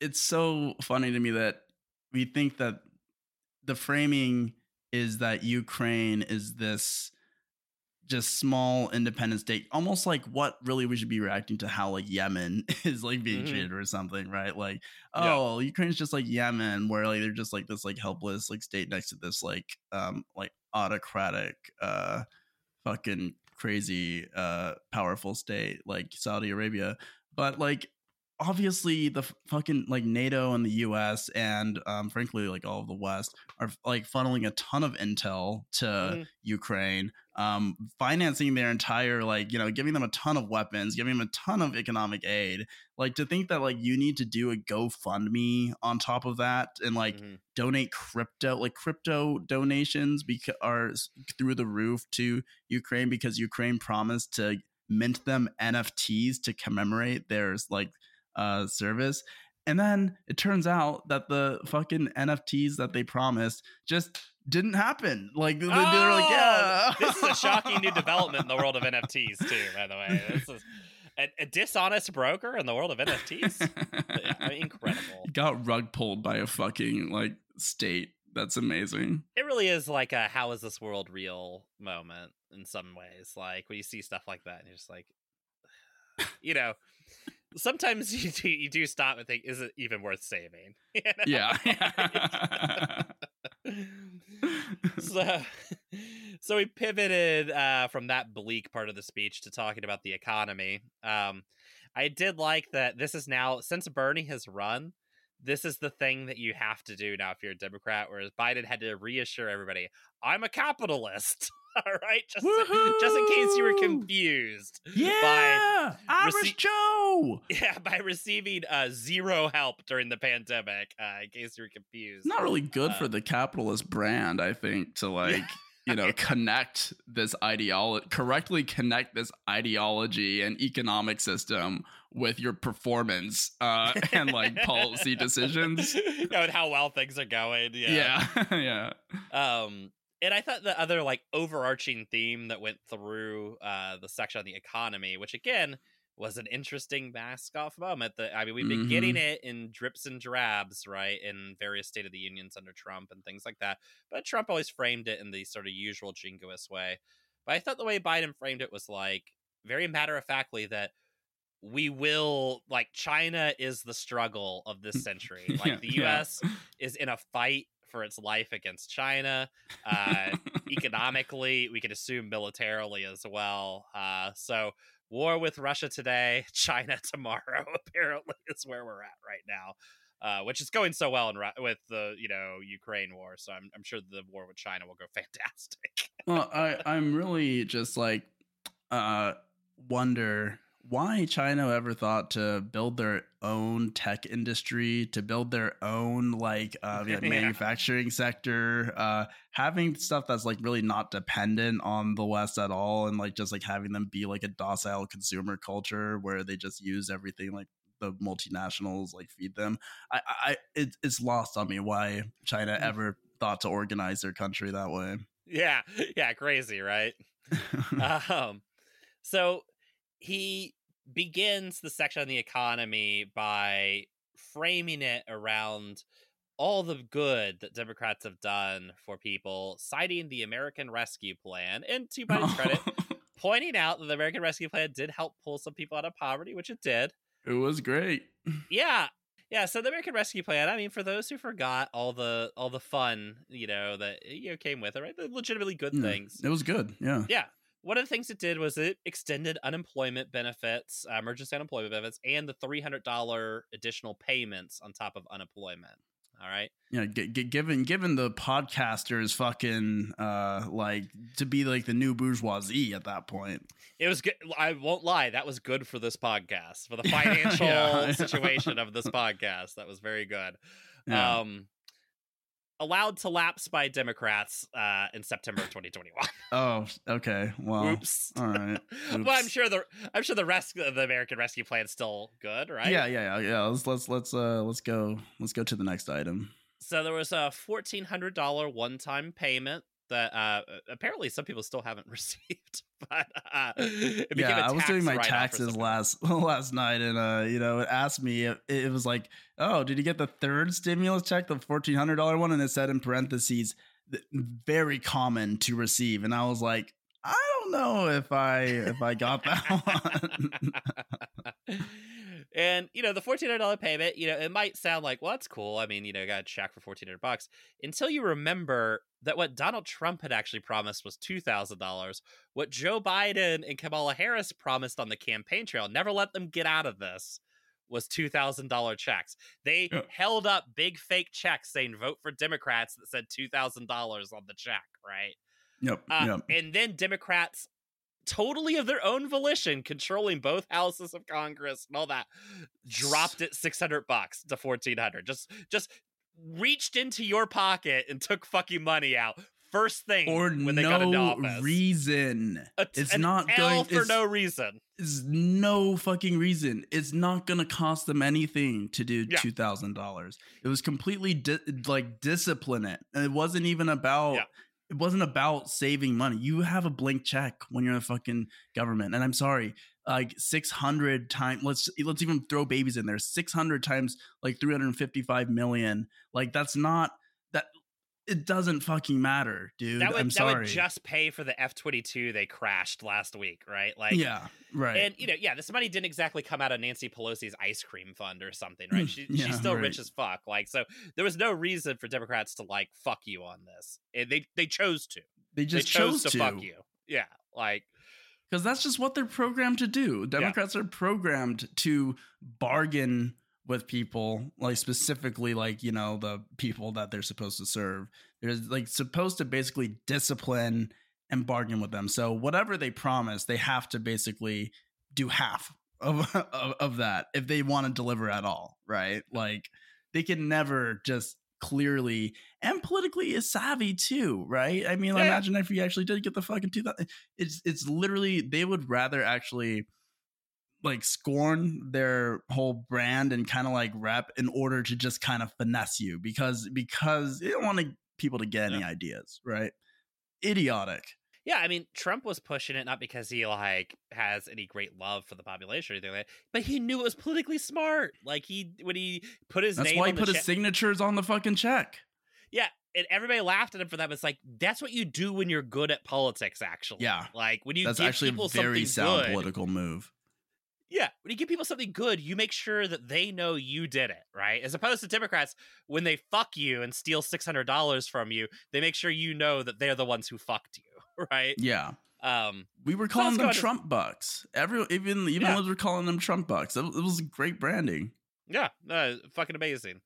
[SPEAKER 1] it's so funny to me that we think that the framing is that Ukraine is this just small independent state, almost like what really we should be reacting to how like Yemen [laughs] is like being
[SPEAKER 2] Mhm.
[SPEAKER 1] treated or something, right? Like,
[SPEAKER 2] Yeah.
[SPEAKER 1] oh, Ukraine's just like Yemen, where like they're just like this like helpless like state next to this like um like autocratic uh fucking crazy uh powerful state like Saudi Arabia. But like obviously the f- fucking like NATO and the US and um frankly like all of the West are like funneling a ton of intel to
[SPEAKER 2] Mhm.
[SPEAKER 1] Ukraine, um financing their entire like, you know, giving them a ton of weapons, giving them a ton of economic aid. Like to think that like you need to do a GoFundMe on top of that and like
[SPEAKER 2] Mhm.
[SPEAKER 1] donate crypto like crypto donations because are through the roof to Ukraine because Ukraine promised to mint them NFTs to commemorate their like uh service and then it turns out that the fucking NFTs that they promised just didn't happen like they, they were like
[SPEAKER 2] Oh,
[SPEAKER 1] yeah
[SPEAKER 2] this is a shocking new development in the world of [laughs] NFTs too. By the way, this is a, a dishonest broker in the world of NFTs. Incredible. [laughs]
[SPEAKER 1] got rug pulled by a fucking like state that's amazing
[SPEAKER 2] It really is like a "How is this world real?" moment in some ways. Like when you see stuff like that, and you're just like, [sighs] you know, sometimes [laughs] you do you do stop and think, "Is it even worth saving?" [laughs] You know?
[SPEAKER 1] yeah [laughs]
[SPEAKER 2] so so we pivoted uh from that bleak part of the speech to talking about the economy um i did like that this is now since bernie has run this is the thing that you have to do now if you're a democrat whereas biden had to reassure everybody i'm a capitalist [laughs] all right just, just in case you were confused
[SPEAKER 1] Yeah, Irish
[SPEAKER 2] rece-
[SPEAKER 1] Joe.
[SPEAKER 2] yeah by receiving uh zero help during the pandemic uh in case you were confused
[SPEAKER 1] Not really good
[SPEAKER 2] Uh,
[SPEAKER 1] for the capitalist brand, I think, to [laughs] like you know connect this ideology, correctly connect this ideology and economic system with your performance uh, and like policy [laughs] decisions.
[SPEAKER 2] you know, and how well things are going. Yeah.
[SPEAKER 1] Yeah, yeah.
[SPEAKER 2] Um, and I thought the other like overarching theme that went through uh the section on the economy, which again was an interesting mask off moment. That I mean, we've been getting
[SPEAKER 1] Mm-hmm.
[SPEAKER 2] it in drips and drabs, right, in various State of the Unions under Trump and things like that. But Trump always framed it in the sort of usual jingoist way. But I thought the way Biden framed it was like very matter of factly that we will like China is the struggle of this [laughs] century. Like
[SPEAKER 1] Yeah,
[SPEAKER 2] the
[SPEAKER 1] yeah.
[SPEAKER 2] US is in a fight for its life against China. Uh, [laughs] economically, we can assume militarily as well. Uh, so war with Russia today, [laughs] China tomorrow. [laughs] Apparently, is where we're at right now. Uh, which is going so well in with the you know Ukraine war, so I'm I'm sure the war with China will go fantastic.
[SPEAKER 1] well, I I'm really just like uh wonder why China ever thought to build their own tech industry, to build their own like uh yeah, [laughs]
[SPEAKER 2] Yeah.
[SPEAKER 1] manufacturing sector, uh having stuff that's like really not dependent on the West at all and like just like having them be like a docile consumer culture where they just use everything like the multinationals like feed them. I, I it, it's lost on me why China
[SPEAKER 2] Mm.
[SPEAKER 1] ever thought to organize their country that way.
[SPEAKER 2] Yeah, [laughs] yeah, crazy, right? [laughs] um, so he begins the section on the economy by framing it around all the good that Democrats have done for people, citing the American Rescue Plan, and to Biden's credit, [laughs] pointing out that the American Rescue Plan did help pull some people out of poverty, which it did.
[SPEAKER 1] it was great. [laughs]
[SPEAKER 2] Yeah. Yeah, so the American Rescue Plan, I mean, for those who forgot all the all the fun, you know, that eh, you know came with it, right? The legitimately good
[SPEAKER 1] Yeah,
[SPEAKER 2] things.
[SPEAKER 1] It was good. Yeah.
[SPEAKER 2] Yeah. One of the things it did was it extended unemployment benefits, uh, emergency unemployment benefits, and the $300 additional payments on top of unemployment. All right.
[SPEAKER 1] Yeah, g- g- given given the podcasters fucking uh like to be like the new bourgeoisie at that point.
[SPEAKER 2] It was good. I won't lie. That was good for this podcast, for the [laughs] financial
[SPEAKER 1] Yeah.
[SPEAKER 2] situation of this podcast. That was very good.
[SPEAKER 1] Yeah.
[SPEAKER 2] Um, allowed to lapse by Democrats uh, in September of 2021. [laughs]
[SPEAKER 1] oh, okay. Well,
[SPEAKER 2] Oops.
[SPEAKER 1] all right. [laughs]
[SPEAKER 2] Well, I'm sure the I'm sure the rest of the American Rescue Plan is still good, right?
[SPEAKER 1] Yeah, yeah, yeah, yeah. Let's let's let's uh let's go let's go to the next item.
[SPEAKER 2] So there was a fourteen hundred dollar one time payment that uh, apparently some people still haven't [laughs] received. But uh, [laughs]
[SPEAKER 1] yeah, I was doing my taxes last [laughs] last night, and uh, you know, it asked me. It, it was like, oh, did you get the third stimulus check, the fourteen hundred dollar one? And it said in parentheses, very common to receive. And I was like, I don't know if I if I got that one.
[SPEAKER 2] And you know the fourteen hundred dollar payment, you know, it might sound like, well, that's cool. I mean, you know, you got a check for fourteen hundred bucks until you remember that what Donald Trump had actually promised was two thousand dollars. What Joe Biden and Kamala Harris promised on the campaign trail, never let them get out of this, was two thousand dollar checks. They
[SPEAKER 1] Yeah.
[SPEAKER 2] held up big fake checks saying vote for Democrats that said two thousand dollars on the check, right?
[SPEAKER 1] yep,
[SPEAKER 2] Uh,
[SPEAKER 1] yep.
[SPEAKER 2] And then Democrats, totally of their own volition, controlling both houses of Congress and all that, dropped it six hundred bucks to fourteen hundred. Just, just reached into your pocket and took fucking money out first thing
[SPEAKER 1] Or
[SPEAKER 2] when they got into
[SPEAKER 1] no
[SPEAKER 2] office.
[SPEAKER 1] reason.
[SPEAKER 2] A
[SPEAKER 1] it's not
[SPEAKER 2] L
[SPEAKER 1] going-
[SPEAKER 2] for no reason.
[SPEAKER 1] It's no fucking reason. It's not gonna cost them anything to do
[SPEAKER 2] Yeah.
[SPEAKER 1] two thousand dollars. It was completely di- like discipline it. And it wasn't even about.
[SPEAKER 2] Yeah.
[SPEAKER 1] It wasn't about saving money. You have a blank check when you're in the fucking government. And I'm sorry, like six hundred times. Let's let's even throw babies in there. Six hundred times like three hundred fifty five million. Like that's not. It doesn't fucking matter, dude.
[SPEAKER 2] That would
[SPEAKER 1] I'm
[SPEAKER 2] that would just pay for the F twenty two they crashed last week, right? Like
[SPEAKER 1] yeah, right.
[SPEAKER 2] And you know, yeah, this money didn't exactly come out of Nancy Pelosi's ice cream fund or something, right? Mm, she,
[SPEAKER 1] Yeah,
[SPEAKER 2] she's still
[SPEAKER 1] right.
[SPEAKER 2] rich as fuck. Like, so there was no reason for Democrats to like fuck you on this. And they they chose to.
[SPEAKER 1] they just
[SPEAKER 2] they chose,
[SPEAKER 1] chose
[SPEAKER 2] to, fuck you. Yeah, like
[SPEAKER 1] because that's just what they're programmed to do. Democrats are programmed to bargain with people, like specifically, like you know, the people that they're supposed to serve. They're like supposed to basically discipline and bargain with them. So whatever they promise, they have to basically do half of [laughs] of, of that if they want to deliver at all, right? Like they can never just clearly and politically is savvy too, right? I mean,
[SPEAKER 2] Yeah,
[SPEAKER 1] imagine if you actually did get the fucking two thousand. It's it's literally they would rather actually like scorn their whole brand and kind of like rep in order to just kind of finesse you because because they don't want to, people to get any
[SPEAKER 2] Yeah.
[SPEAKER 1] ideas, right? Idiotic.
[SPEAKER 2] yeah, I mean, Trump was pushing it not because he like has any great love for the population or anything like that, but he knew it was politically smart. Like he when he put his
[SPEAKER 1] That's
[SPEAKER 2] name
[SPEAKER 1] why he
[SPEAKER 2] on
[SPEAKER 1] put his
[SPEAKER 2] check-
[SPEAKER 1] signatures on the fucking check.
[SPEAKER 2] Yeah, and everybody laughed at him for that. But it's like that's what you do when you're good at politics. Actually,
[SPEAKER 1] Yeah.
[SPEAKER 2] like when you
[SPEAKER 1] That's actually
[SPEAKER 2] people
[SPEAKER 1] a very sound
[SPEAKER 2] good,
[SPEAKER 1] political move.
[SPEAKER 2] Yeah, when you give people something good, you make sure that they know you did it, right? As opposed to Democrats, when they fuck you and steal six hundred dollars from you, they make sure you know that they're the ones who fucked you, [laughs] right?
[SPEAKER 1] Yeah.
[SPEAKER 2] Um,
[SPEAKER 1] We were calling
[SPEAKER 2] let's
[SPEAKER 1] them
[SPEAKER 2] go to-
[SPEAKER 1] Trump bucks. Every even even
[SPEAKER 2] Yeah.
[SPEAKER 1] were calling them Trump bucks. It, was- it was great branding.
[SPEAKER 2] yeah, no, fucking amazing.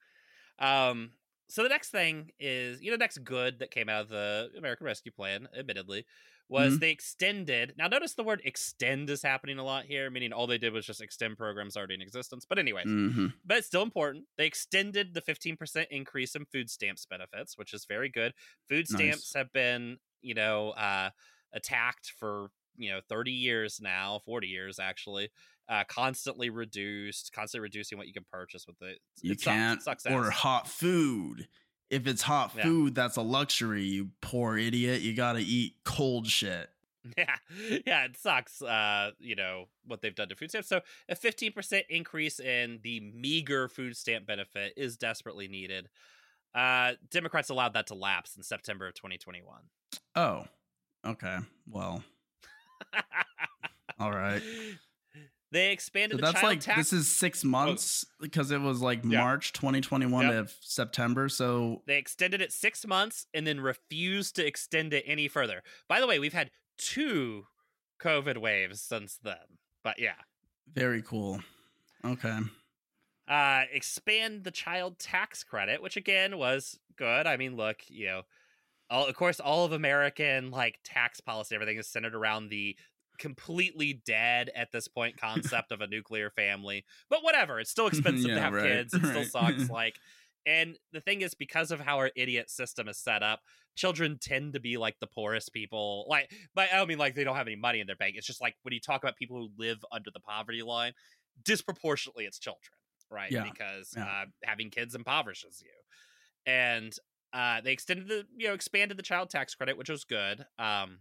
[SPEAKER 2] Um, so the next thing is, you know, the next good that came out of the American Rescue Plan, admittedly, was
[SPEAKER 1] Mhm.
[SPEAKER 2] they extended. Now, notice the word "extend" is happening a lot here, meaning all they did was just extend programs already in existence. But anyways,
[SPEAKER 1] hmm
[SPEAKER 2] but it's still important. They extended the 15% increase in food stamps benefits, which is very good. Food
[SPEAKER 1] Nice.
[SPEAKER 2] stamps have been, you know, uh, attacked for you know 30 years now 40 years actually uh constantly reduced constantly reducing what you can purchase with it
[SPEAKER 1] You
[SPEAKER 2] it sucks-
[SPEAKER 1] can't
[SPEAKER 2] sucks
[SPEAKER 1] order hot food. If it's hot
[SPEAKER 2] Yeah.
[SPEAKER 1] food, that's a luxury. You poor idiot. You gotta eat cold shit. [laughs]
[SPEAKER 2] Yeah, yeah, it sucks. Uh, you know what they've done to food stamps. So a fifteen percent increase in the meager food stamp benefit is desperately needed. Uh, Democrats allowed that to lapse in September of 2021.
[SPEAKER 1] Oh, okay. Well, [laughs] all right.
[SPEAKER 2] They
[SPEAKER 1] So
[SPEAKER 2] expanded the
[SPEAKER 1] that's
[SPEAKER 2] child
[SPEAKER 1] like
[SPEAKER 2] tax.
[SPEAKER 1] this is six months because it was like
[SPEAKER 2] Yeah.
[SPEAKER 1] March 2021
[SPEAKER 2] Yep.
[SPEAKER 1] to September. So
[SPEAKER 2] They extended it six months and then refused to extend it any further. By the way, we've had two COVID waves since then. But yeah.
[SPEAKER 1] very cool. Okay.
[SPEAKER 2] uh expand the child tax credit which again was good i mean look you know all, of course all of american like tax policy everything is centered around the completely dead at this point [laughs] concept of a nuclear family but whatever it's still [laughs] expensive
[SPEAKER 1] Yeah,
[SPEAKER 2] to have
[SPEAKER 1] right,
[SPEAKER 2] kids it still sucks [laughs] like and the thing is because of how our idiot system is set up children tend to be like the poorest people like but i don't mean like they don't have any money in their bank it's just like when you talk about people who live under the poverty line disproportionately it's children right
[SPEAKER 1] Yeah,
[SPEAKER 2] because
[SPEAKER 1] yeah.
[SPEAKER 2] uh, having kids impoverishes you and uh, they extended the you know expanded the child tax credit which was good um,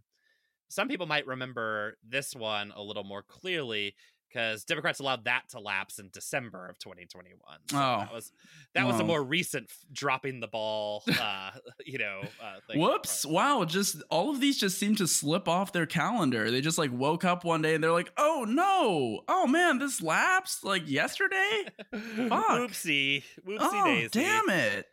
[SPEAKER 2] some people might remember this one a little more clearly because democrats allowed that to lapse in december of 2021 so
[SPEAKER 1] Oh,
[SPEAKER 2] that was that was a more recent f- dropping the ball [laughs] uh, you know uh, thing.
[SPEAKER 1] Whoops. Wow. Just all of these just seem to slip off their calendar. They just like woke up one day and they're like, oh no. Oh man, this lapsed like yesterday? Fuck.
[SPEAKER 2] Whoopsie, whoopsie
[SPEAKER 1] oh,
[SPEAKER 2] daisy.
[SPEAKER 1] damn it.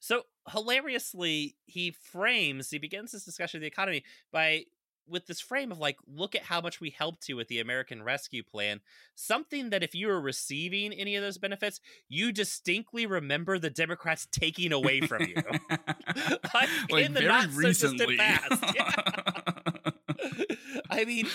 [SPEAKER 2] So hilariously, he frames, he begins this discussion of the economy by with this frame of like, look at how much we helped you with the American Rescue Plan. Something that if you were receiving any of those benefits, you distinctly remember the Democrats taking away from you. [laughs] [laughs] like,
[SPEAKER 1] like
[SPEAKER 2] in the not so distant past. [laughs] Yeah. I mean,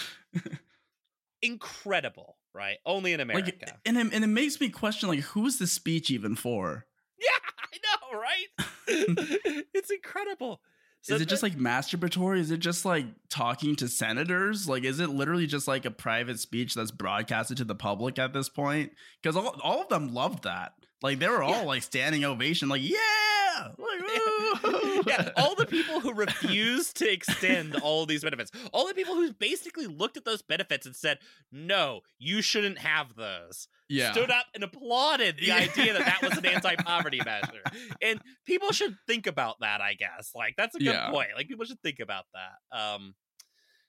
[SPEAKER 2] incredible, right? Only in America.
[SPEAKER 1] like and it, and it makes me question like who's the speech even for?
[SPEAKER 2] yeah, I know, right? it's incredible. So
[SPEAKER 1] is it just like masturbatory? Is it just like talking to senators? Like, is it literally just like a private speech that's broadcasted to the public at this point? Because all, all of them loved that. Like, they were all
[SPEAKER 2] Yeah.
[SPEAKER 1] like standing ovation, like, yeah, like, [laughs]
[SPEAKER 2] yeah, [laughs] all the people who refused to extend all these benefits, all the people who basically looked at those benefits and said, "No, you shouldn't have those,"
[SPEAKER 1] yeah,
[SPEAKER 2] stood up and applauded the [laughs] idea that that was an anti-poverty measure. And people should think about that. I guess, like that's a good
[SPEAKER 1] Yeah.
[SPEAKER 2] point. Like people should think about that. Um,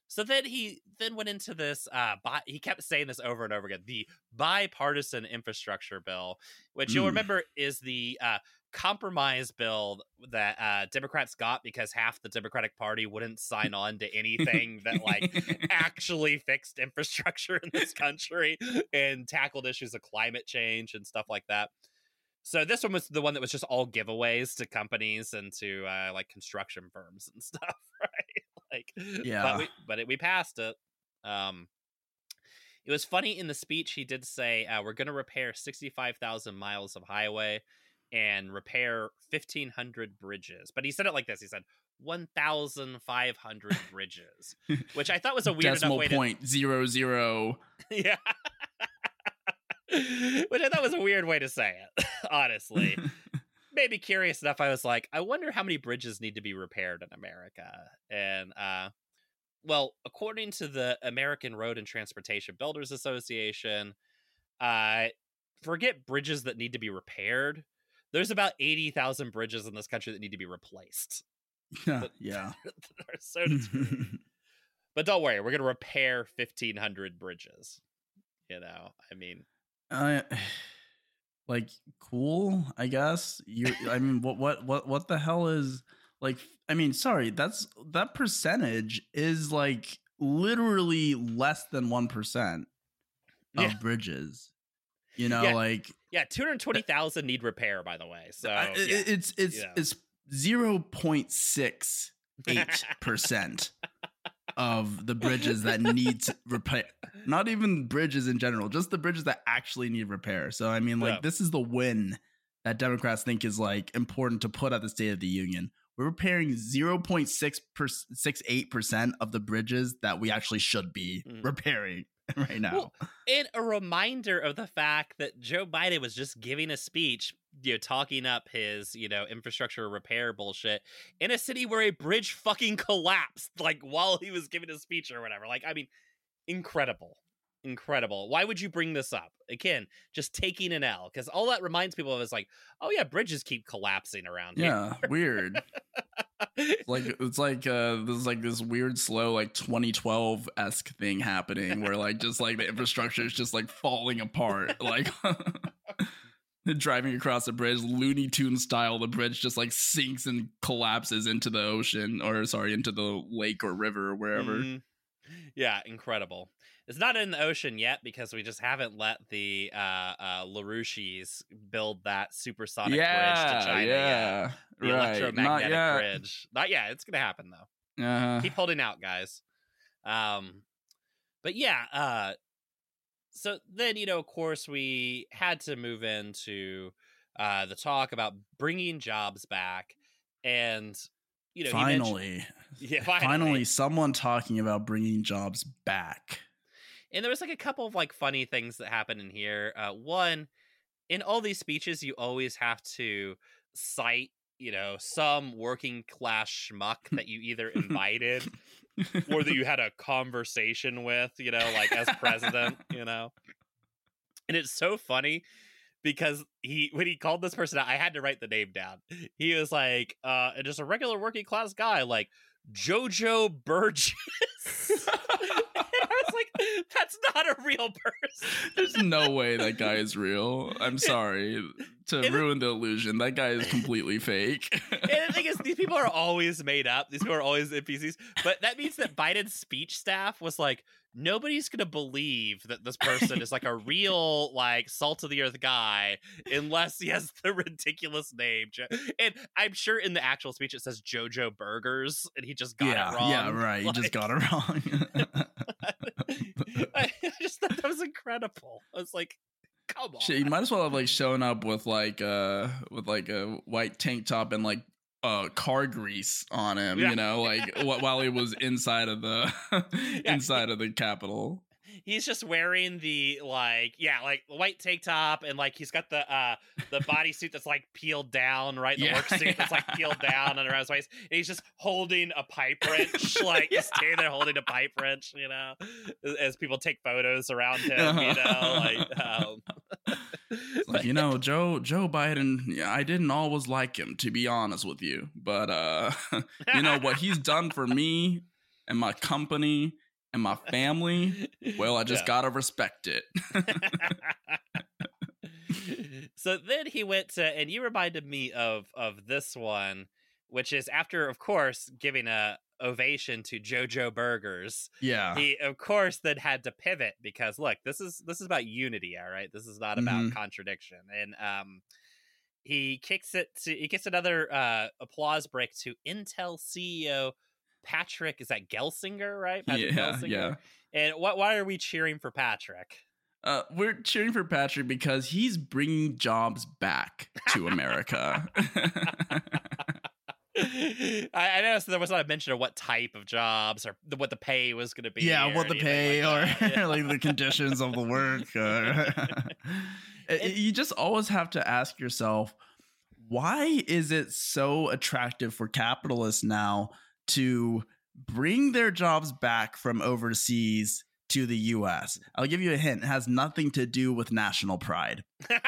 [SPEAKER 2] so then he then went into this. Uh, bi- he kept saying this over and over again: the bipartisan infrastructure bill, which you'll
[SPEAKER 1] Mm.
[SPEAKER 2] remember is the uh, compromise bill that uh, Democrats got because half the Democratic Party wouldn't sign [laughs] on to anything that like actually fixed infrastructure in this country and tackled issues of climate change and stuff like that. So this one was the one that was just all giveaways to companies and to uh, like construction firms and stuff? Like, [laughs]
[SPEAKER 1] Yeah.
[SPEAKER 2] But we, but it, we passed it. Um, it was funny in the speech he did say uh, we're going to repair sixty-five thousand miles of highway and repair fifteen hundred bridges. But he said it like this: he said one thousand five hundred bridges, which I [laughs] thought was a weird enough
[SPEAKER 1] decimal
[SPEAKER 2] way
[SPEAKER 1] point zero zero.
[SPEAKER 2] to [laughs] yeah. Which I thought was a weird way to say it, honestly. Made me curious enough. I was like, I wonder how many bridges need to be repaired in America. And, uh, well, according to the American Road and Transportation Builders Association, uh, forget bridges that need to be repaired. There's about 80,000 bridges in this country that need to be replaced.
[SPEAKER 1] yeah, [laughs] yeah.
[SPEAKER 2] that are so. [laughs] But don't worry, we're going to repair 1,500 bridges. You know, I mean,
[SPEAKER 1] uh, like cool, I guess. You, I mean, what, what, what, what the hell is like? I mean, sorry, that's that percentage is like literally less than one percent of
[SPEAKER 2] Yeah.
[SPEAKER 1] bridges. You know,
[SPEAKER 2] Yeah.
[SPEAKER 1] like
[SPEAKER 2] yeah, 220,000 eh need repair, by the way. So,
[SPEAKER 1] I- it- it's it's
[SPEAKER 2] yeah.
[SPEAKER 1] it's zero point six eight percent [laughs] of the bridges that need to [laughs] repair. Not even bridges in general, just the bridges that actually need repair. So I mean, like
[SPEAKER 2] Yeah.
[SPEAKER 1] this is the win that Democrats think is like important to put at the State of the Union. we're repairing 0.668% of the bridges that we actually should be
[SPEAKER 2] Mhm.
[SPEAKER 1] repairing [laughs] right now.
[SPEAKER 2] Well, and a reminder of the fact that Joe Biden was just giving a speech, you know, talking up his, you know, infrastructure repair bullshit in a city where a bridge fucking collapsed, like while he was giving a speech or whatever. Like, I mean, incredible. Incredible. Why would you bring this up? Again, just taking an L, because all that reminds people of is like, oh yeah, bridges keep collapsing around here.
[SPEAKER 1] yeah, weird. [laughs] like it's like uh there's like this weird slow like 2012 esque thing happening where like just like the infrastructure is just like falling apart like [laughs] driving across the bridge looney tune style the bridge just like sinks and collapses into the ocean or sorry into the lake or river or wherever
[SPEAKER 2] Mhm. Yeah, incredible. It's not in the ocean yet because we just haven't let the uh, uh, LaRouches build that supersonic bridge to China yet. The
[SPEAKER 1] right not
[SPEAKER 2] electromagnetic
[SPEAKER 1] yet
[SPEAKER 2] bridge. Not yet. It's gonna happen though.
[SPEAKER 1] uh,
[SPEAKER 2] Keep holding out, guys. Um, but yeah. Uh, so then you know, of course, we had to move into uh, the talk about bringing jobs back, and you know, he mentioned- [laughs]
[SPEAKER 1] finally finally someone talking about bringing jobs back
[SPEAKER 2] And there was like a couple of like funny things that happened in here. Uh, one, in all these speeches, you always have to cite, you know, some working class schmuck [laughs] that you either invited or that [laughs] you had a conversation with, you know, like as president, you know. And it's so funny because he when he called this person out, I had to write the name down. He was like, uh, just a regular working class guy, like Jojo Burgess. and [laughs] I was like, that's not a real person.
[SPEAKER 1] There's no way that guy is real. I'm sorry to
[SPEAKER 2] And-
[SPEAKER 1] ruin the illusion. That guy is completely fake.
[SPEAKER 2] And the thing is, these people are [laughs] always made up. These people are always NPCs. But that means that Biden's speech staff was like, nobody's gonna believe that this person is like a real, like, salt of the earth guy unless he has the [laughs] ridiculous name. And I'm sure in the actual speech it says Jojo Burgers, and he just got
[SPEAKER 1] yeah,
[SPEAKER 2] it wrong.
[SPEAKER 1] yeah, right. You
[SPEAKER 2] Like,
[SPEAKER 1] just got it wrong. [laughs]
[SPEAKER 2] I just thought that was incredible. I was like, come on.
[SPEAKER 1] Shit, you might as well have like shown up with like uh with like a white tank top and like uh car grease on him,
[SPEAKER 2] Yeah.
[SPEAKER 1] you know, like while he was inside of the [laughs] [laughs] inside of the Capitol.
[SPEAKER 2] He's just wearing the like yeah like white tank top and like he's got the uh the bodysuit that's like peeled down right the
[SPEAKER 1] Yeah,
[SPEAKER 2] work suit that's like peeled down and around his waist and he's just holding a pipe wrench [laughs] like
[SPEAKER 1] Yeah.
[SPEAKER 2] just standing there holding a pipe wrench you know as, as people take photos around [laughs] him you know like um
[SPEAKER 1] like, [laughs] you know, Joe Joe Biden, yeah, I didn't always like him, to be honest with you. But uh you know what he's done for me and my company and my family, well, I just
[SPEAKER 2] Yeah.
[SPEAKER 1] gotta respect it. [laughs]
[SPEAKER 2] so then he went to and you reminded me of of this one which is after of course giving a ovation to jojo burgers
[SPEAKER 1] yeah.
[SPEAKER 2] he of course then had to pivot because look this is this is about unity all right this is not about
[SPEAKER 1] Mhm.
[SPEAKER 2] contradiction and um he kicks it to he gets another uh applause break to intel ceo patrick is that gelsinger right patrick
[SPEAKER 1] Yeah,
[SPEAKER 2] gelsinger
[SPEAKER 1] yeah.
[SPEAKER 2] and what why are we cheering for patrick
[SPEAKER 1] Uh, we're cheering for Patrick because he's bringing jobs back to America. [laughs] [laughs]
[SPEAKER 2] I, I noticed there was not a mention of what type of jobs or the, what the pay was going to be.
[SPEAKER 1] yeah,
[SPEAKER 2] or
[SPEAKER 1] what the pay
[SPEAKER 2] like
[SPEAKER 1] or
[SPEAKER 2] Yeah. [laughs]
[SPEAKER 1] like the conditions of the work. Or
[SPEAKER 2] And-
[SPEAKER 1] you just always have to ask yourself, why is it so attractive for capitalists now to bring their jobs back from overseas to the US? I'll give you a hint. It has nothing to do with national pride. [laughs]
[SPEAKER 2] no,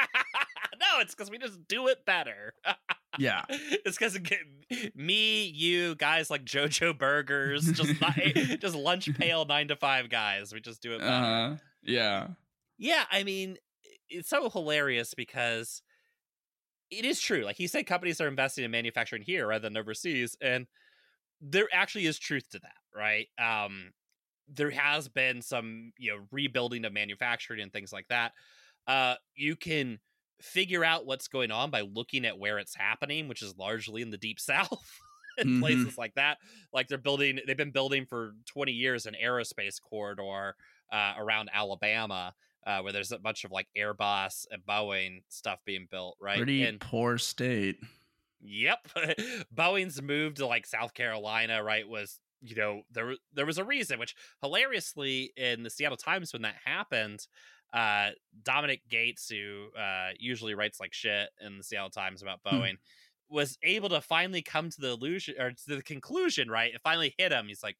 [SPEAKER 2] it's because we just do it better. [laughs]
[SPEAKER 1] Yeah.
[SPEAKER 2] it's because me, you guys like JoJo Burgers, just [laughs] just lunch pail nine to five guys. We just do it better.
[SPEAKER 1] Uh-huh. Yeah.
[SPEAKER 2] Yeah, I mean, it's so hilarious because it is true. Like he said, companies are investing in manufacturing here rather than overseas, and there actually is truth to that, right? Um, there has been some, you know, rebuilding of manufacturing and things like that. Uh, you can figure out what's going on by looking at where it's happening, which is largely in the deep [laughs] south. in
[SPEAKER 1] Mhm.
[SPEAKER 2] places like that like they're building they've been building for 20 years an aerospace corridor uh, around alabama uh, where there's a bunch of like airbus and boeing stuff being built right
[SPEAKER 1] Pretty
[SPEAKER 2] and
[SPEAKER 1] poor state.
[SPEAKER 2] Yep. [laughs] Boeing's move to like South Carolina, right, was you know there there was a reason which hilariously in the Seattle Times when that happened uh Dominic Gates who uh usually writes like shit in the Seattle Times about
[SPEAKER 1] Hmm.
[SPEAKER 2] Boeing was able to finally come to the illusion or to the conclusion right it finally hit him he's like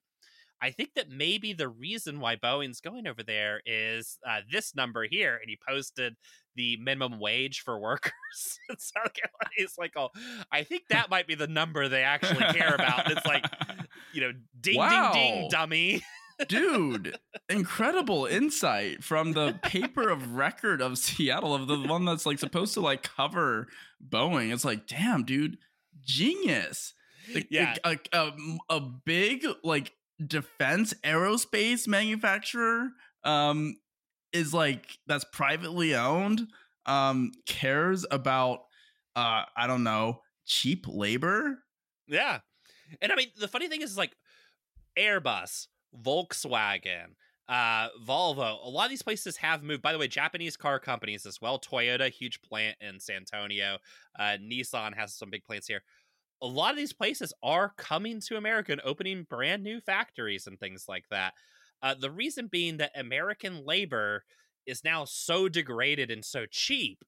[SPEAKER 2] I think that maybe the reason why Boeing's going over there is uh, this number here, and he posted the minimum wage for workers in South Carolina. It's like, oh, I think that might be the number they actually care about. It's like, [laughs] you know, ding,
[SPEAKER 1] Wow.
[SPEAKER 2] ding, ding, dummy.
[SPEAKER 1] dude [laughs] incredible insight from the paper of record of seattle of the one that's like supposed to like cover boeing it's like damn dude genius the-
[SPEAKER 2] Yeah.
[SPEAKER 1] a, a, a big like defense aerospace manufacturer um is like that's privately owned um cares about uh i don't know cheap labor
[SPEAKER 2] Yeah. And I mean, the funny thing is, like, Airbus, Volkswagen, uh, Volvo, a lot of these places have moved. By the way, Japanese car companies as well. Toyota, huge plant in San Antonio. Uh, Nissan has some big plants here. A lot of these places are coming to America and opening brand new factories and things like that. Uh, the reason being that American labor is now so degraded and so cheap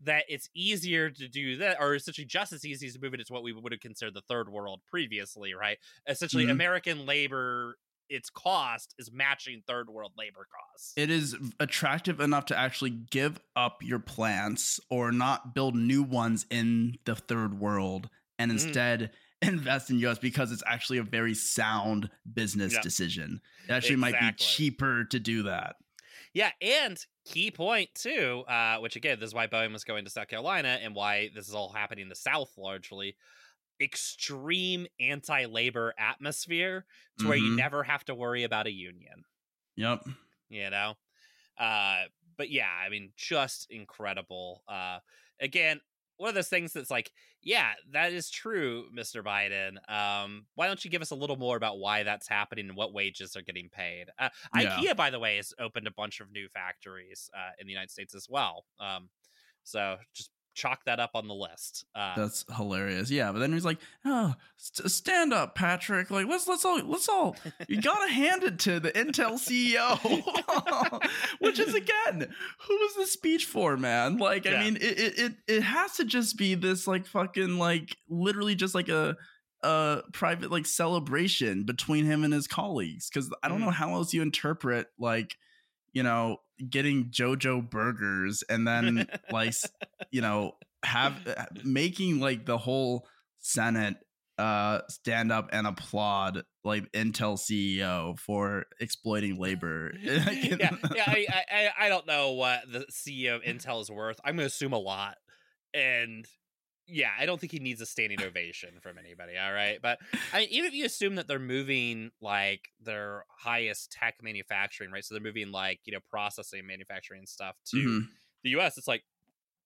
[SPEAKER 2] that it's easier to do that, or essentially just as easy to move it into what we would have considered the third world previously, right? Essentially,
[SPEAKER 1] Mhm.
[SPEAKER 2] American labor, its cost is matching third world labor costs.
[SPEAKER 1] it is attractive enough to actually give up your plants or not build new ones in the third world and
[SPEAKER 2] Mhm.
[SPEAKER 1] instead invest in US because it's actually a very sound business decision. It actually might be cheaper to do that.
[SPEAKER 2] Yeah, and key point too, uh, which again, this is why Boeing was going to South Carolina and why this is all happening in the South largely. Extreme anti-labor atmosphere to where you
[SPEAKER 1] Mhm.
[SPEAKER 2] never have to worry about a union.
[SPEAKER 1] Yep.
[SPEAKER 2] you know uh but yeah i mean just incredible uh again one of those things that's like yeah that is true mr biden um why don't you give us a little more about why that's happening and what wages are getting paid uh,
[SPEAKER 1] Yeah.
[SPEAKER 2] ikea by the way has opened a bunch of new factories uh, in the united states as well um so just chalk that up on the list uh
[SPEAKER 1] That's hilarious. Yeah, but then he's like, "Oh, st- stand up, Patrick. Like, let's let's all let's all [laughs] you gotta hand it to the Intel CEO, [laughs] which is again, who was the speech for, man? Like, I mean, it, it it it has to just be this like fucking like literally just like a a private like celebration between him and his colleagues because I don't know how else you interpret like you know getting JoJo burgers and then like you know have [laughs] uh, making like the whole Senate uh stand up and applaud like Intel CEO for exploiting labor. [laughs] [laughs]
[SPEAKER 2] yeah, yeah I, I I- don't know what the CEO of Intel is worth. I'm gonna assume a lot, and yeah, I don't think he needs a standing ovation from anybody. All right, but I mean, even if you assume that they're moving like their highest tech manufacturing, right? So they're moving like you know processing, manufacturing stuff to
[SPEAKER 1] Mhm.
[SPEAKER 2] the U.S. It's like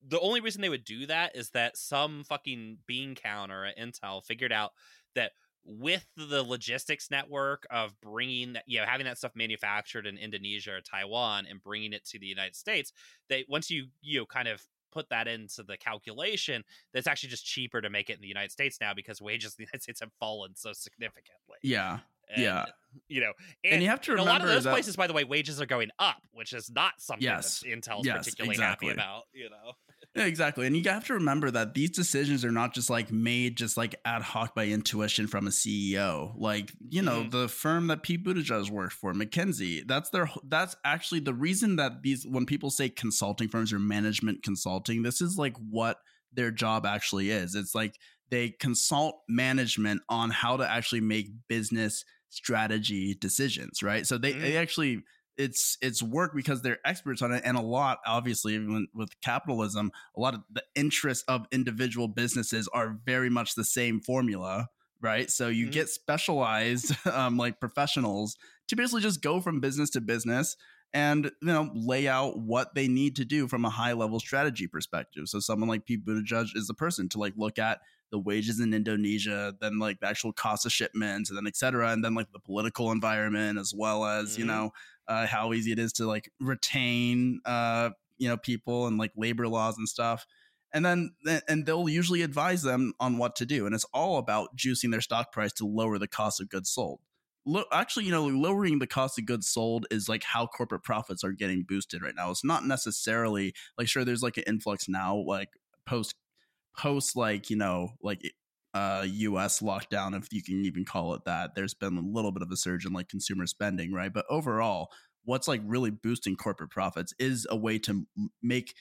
[SPEAKER 2] the only reason they would do that is that some fucking bean counter at Intel figured out that with the logistics network of bringing that, you know, having that stuff manufactured in Indonesia or Taiwan and bringing it to the United States, they once you you know kind of put that into the calculation, that's actually just cheaper to make it in the United States now because wages in the [laughs] United States have fallen so significantly.
[SPEAKER 1] Yeah.
[SPEAKER 2] And,
[SPEAKER 1] Yeah.
[SPEAKER 2] you know,
[SPEAKER 1] And, you have to
[SPEAKER 2] in a lot of those
[SPEAKER 1] that
[SPEAKER 2] places, by the way, wages are going up, which is not something
[SPEAKER 1] Yes.
[SPEAKER 2] that Intel's
[SPEAKER 1] Yes,
[SPEAKER 2] particularly
[SPEAKER 1] exactly.
[SPEAKER 2] happy about. You know,
[SPEAKER 1] exactly. And you have to remember that these decisions are not just like made just like ad hoc by intuition from a CEO. Like, you know,
[SPEAKER 2] Mhm.
[SPEAKER 1] the firm that Pete Buttigieg worked for, McKinsey, that's their that's actually the reason that these when people say consulting firms or management consulting, this is like what their job actually is. It's like they consult management on how to actually make business strategy decisions, right? So they, they actually it's it's work because they're experts on it and a lot obviously even with capitalism a lot of the interests of individual businesses are very much the same formula right so you
[SPEAKER 2] Mhm.
[SPEAKER 1] get specialized [laughs] um, like professionals to basically just go from business to business and you know lay out what they need to do from a high level strategy perspective so someone like pete buttigieg is the person to like look at the wages in indonesia then like the actual cost of shipments and then et cetera and then like the political environment as well as you
[SPEAKER 2] Mhm.
[SPEAKER 1] know uh, how easy it is to like retain uh, you know people and like labor laws and stuff. And then and they'll usually advise them on what to do and it's all about juicing their stock price to lower the cost of goods sold. Actually you know lowering the cost of goods sold is like how corporate profits are getting boosted right now. It's not necessarily like sure there's like an influx now like post post like you know like uh US lockdown if you can even call it that there's been a little bit of a surge in like consumer spending right but overall what's like really boosting corporate profits is a way to make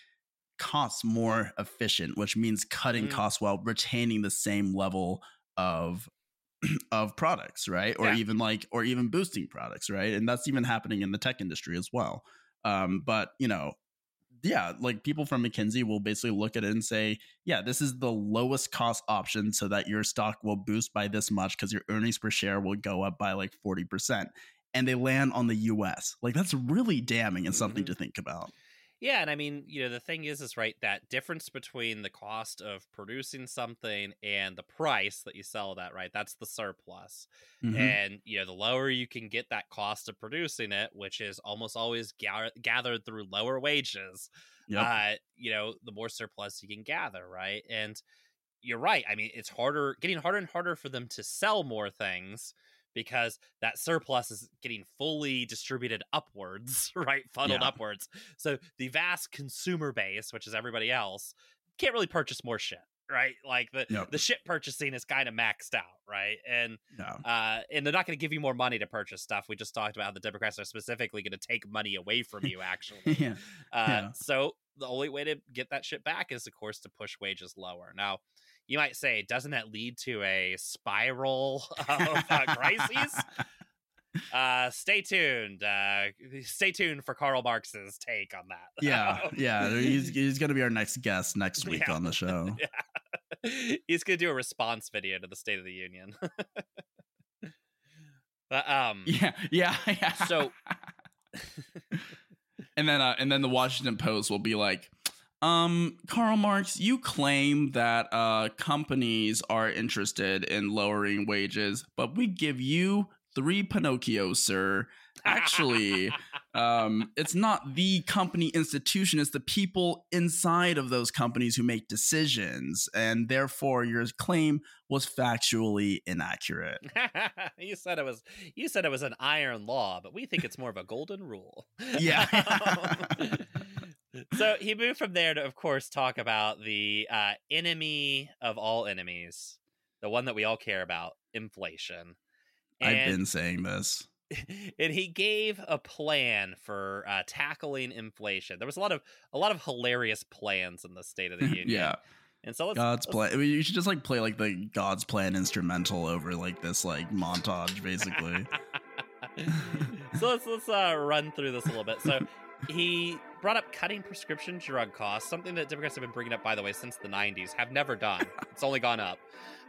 [SPEAKER 1] costs more efficient, which means cutting mm. costs while retaining the same level of [clears throat] of products, right? Or yeah. even like or even boosting products, right? And that's even happening in the tech industry as well. Um, but you know, yeah, like people from McKinsey will basically look at it and say, yeah, this is the lowest cost option so that your stock will boost by this much because your earnings per share will go up by like 40%. And they land on the US. Like that's really damning and something mm-hmm. to think about.
[SPEAKER 2] Yeah, and I mean, you know, the thing is, is right that difference between the cost of producing something and the price that you sell that, right? That's the surplus. Mm-hmm. And you know, the lower you can get that cost of producing it, which is almost always ga- gathered through lower wages, yep. uh, you know, the more surplus you can gather, right? And you're right. I mean, it's harder, getting harder and harder for them to sell more things because that surplus is getting fully distributed upwards, [laughs] right? Funneled yeah. upwards. So the vast consumer base, which is everybody else, can't really purchase more shit right? Like the yep. the shit purchasing is kind of maxed out, right? And yeah. uh, and they're not going to give you more money to purchase stuff. We just talked about how the Democrats are specifically going to take money away from you, [laughs] actually. yeah. Uh, yeah. So the only way to get that shit back is, of course, to push wages lower. Now, you might say, doesn't that lead to a spiral [laughs] of uh, crises? [laughs] uh stay tuned uh stay tuned for karl marx's take on that
[SPEAKER 1] yeah [laughs] yeah he's, he's gonna be our next guest next week yeah. on the show
[SPEAKER 2] yeah. he's gonna do a response video to the state of the union but um
[SPEAKER 1] yeah yeah yeah
[SPEAKER 2] so
[SPEAKER 1] and then uh and then the washington post will be like um, Karl Marx, you claim that uh, companies are interested in lowering wages, but we give you three Pinocchios, sir. Actually, [laughs] um, it's not the company institution, it's the people inside of those companies who make decisions. And therefore, your claim was factually inaccurate. [laughs]
[SPEAKER 2] you said it was you said it was an iron law, but we think it's more of a golden rule.
[SPEAKER 1] Yeah [laughs]
[SPEAKER 2] so he moved from there to, of course, talk about the uh, enemy of all enemies, the one that we all care about, inflation.
[SPEAKER 1] And, I've been saying this. [laughs]
[SPEAKER 2] And he gave a plan for uh, tackling inflation. There was a lot of a lot of hilarious plans in the State of the [laughs] Union.
[SPEAKER 1] yeah.
[SPEAKER 2] And so let's,
[SPEAKER 1] God's plan. I mean, you should just like play like the God's plan instrumental over like this like montage, basically. [laughs]
[SPEAKER 2] so let's let's uh, run through this a little bit. So he brought up cutting prescription drug costs, something that Democrats have been bringing up, by the way, since the 90s, have never done. [laughs] it's only gone up,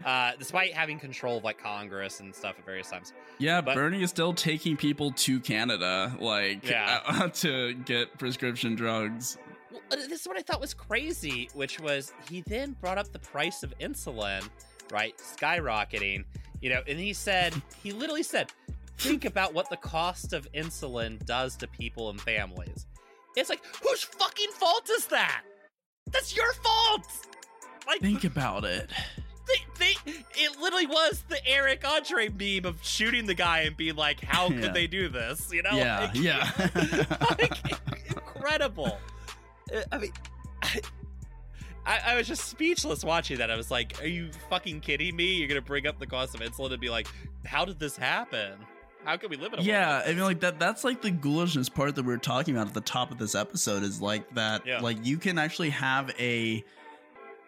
[SPEAKER 2] uh, despite having control of like Congress and stuff at various times.
[SPEAKER 1] Yeah, but, Bernie is still taking people to Canada, like, yeah. [laughs] uh, to get prescription drugs.
[SPEAKER 2] Well, uh, this is what I thought was crazy, which was he then brought up the price of insulin, right, skyrocketing, you know, and he said, [laughs] he literally said, think about what the cost of insulin does to people and families. It's like, whose fucking fault is that? That's your fault.
[SPEAKER 1] Like, think about it.
[SPEAKER 2] They, they, it literally was the Eric Andre meme of shooting the guy and being like, "How could yeah. they do this?" You know?
[SPEAKER 1] Yeah,
[SPEAKER 2] like,
[SPEAKER 1] yeah. [laughs]
[SPEAKER 2] like, [laughs] incredible. Uh, I mean, I, [laughs] I, I, was just speechless watching that. I was like, "Are you fucking kidding me? You're gonna bring up the cost of insulin and be like, how did this happen?" How can we live in a
[SPEAKER 1] yeah world? i mean like that that's like the ghoulishness part that we are talking about at the top of this episode is like that yeah. like you can actually have a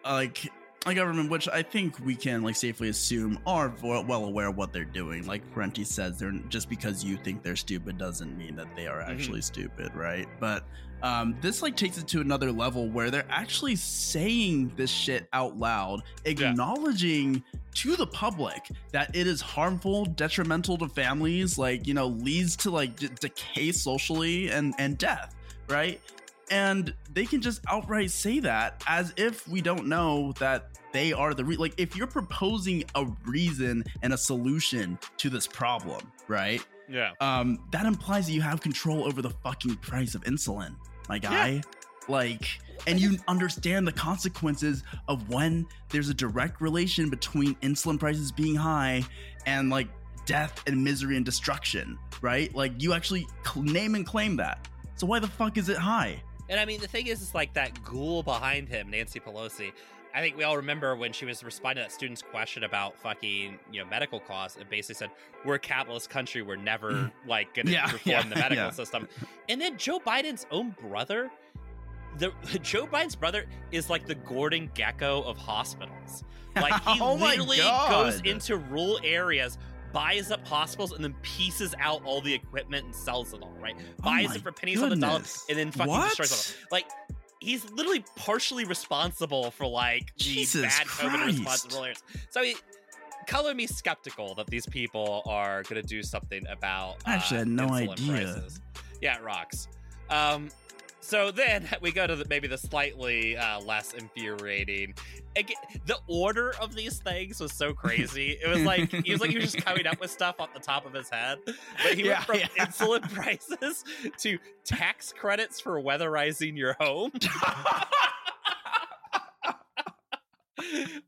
[SPEAKER 1] like a government which i think we can like safely assume are well aware of what they're doing like Parenti says they're just because you think they're stupid doesn't mean that they are mm-hmm. actually mm-hmm. stupid right but um, this like takes it to another level where they're actually saying this shit out loud acknowledging yeah to the public that it is harmful, detrimental to families, like, you know, leads to like d- decay socially and and death, right? And they can just outright say that as if we don't know that they are the re- like if you're proposing a reason and a solution to this problem, right?
[SPEAKER 2] Yeah.
[SPEAKER 1] Um that implies that you have control over the fucking price of insulin, my guy. Yeah. Like and you understand the consequences of when there's a direct relation between insulin prices being high and like death and misery and destruction, right? Like you actually cl- name and claim that. So why the fuck is it high?
[SPEAKER 2] And I mean, the thing is, it's like that ghoul behind him, Nancy Pelosi. I think we all remember when she was responding to that student's question about fucking, you know, medical costs. and basically said, "We're a capitalist country. We're never like going to
[SPEAKER 1] Yeah,
[SPEAKER 2] reform
[SPEAKER 1] yeah,
[SPEAKER 2] the medical
[SPEAKER 1] yeah.
[SPEAKER 2] system." And then Joe Biden's own brother, the [laughs] Joe Biden's brother is like the Gordon Gekko of hospitals. Like he [laughs]
[SPEAKER 1] Oh
[SPEAKER 2] literally goes into rural areas. Buys up hospitals and then pieces out all the equipment and sells it all, right?
[SPEAKER 1] Oh
[SPEAKER 2] Buys
[SPEAKER 1] my
[SPEAKER 2] it for pennies on the dollar and then fucking
[SPEAKER 1] What?
[SPEAKER 2] destroys it all. Like he's literally partially responsible for like the
[SPEAKER 1] Jesus
[SPEAKER 2] bad COVID response
[SPEAKER 1] Christ.
[SPEAKER 2] rural areas. So he, color me skeptical that these people are going to do something about.
[SPEAKER 1] I actually
[SPEAKER 2] uh,
[SPEAKER 1] had no idea.
[SPEAKER 2] Prices. Yeah, it rocks. Um, so then [laughs] we go to the, maybe the slightly uh, less infuriating. Again, the order of these things was so crazy. It was like he was like he was just coming up with stuff off the top of his head. But he
[SPEAKER 1] Yeah,
[SPEAKER 2] went from
[SPEAKER 1] yeah.
[SPEAKER 2] insulin [laughs] prices to tax credits for weatherizing your home. [laughs]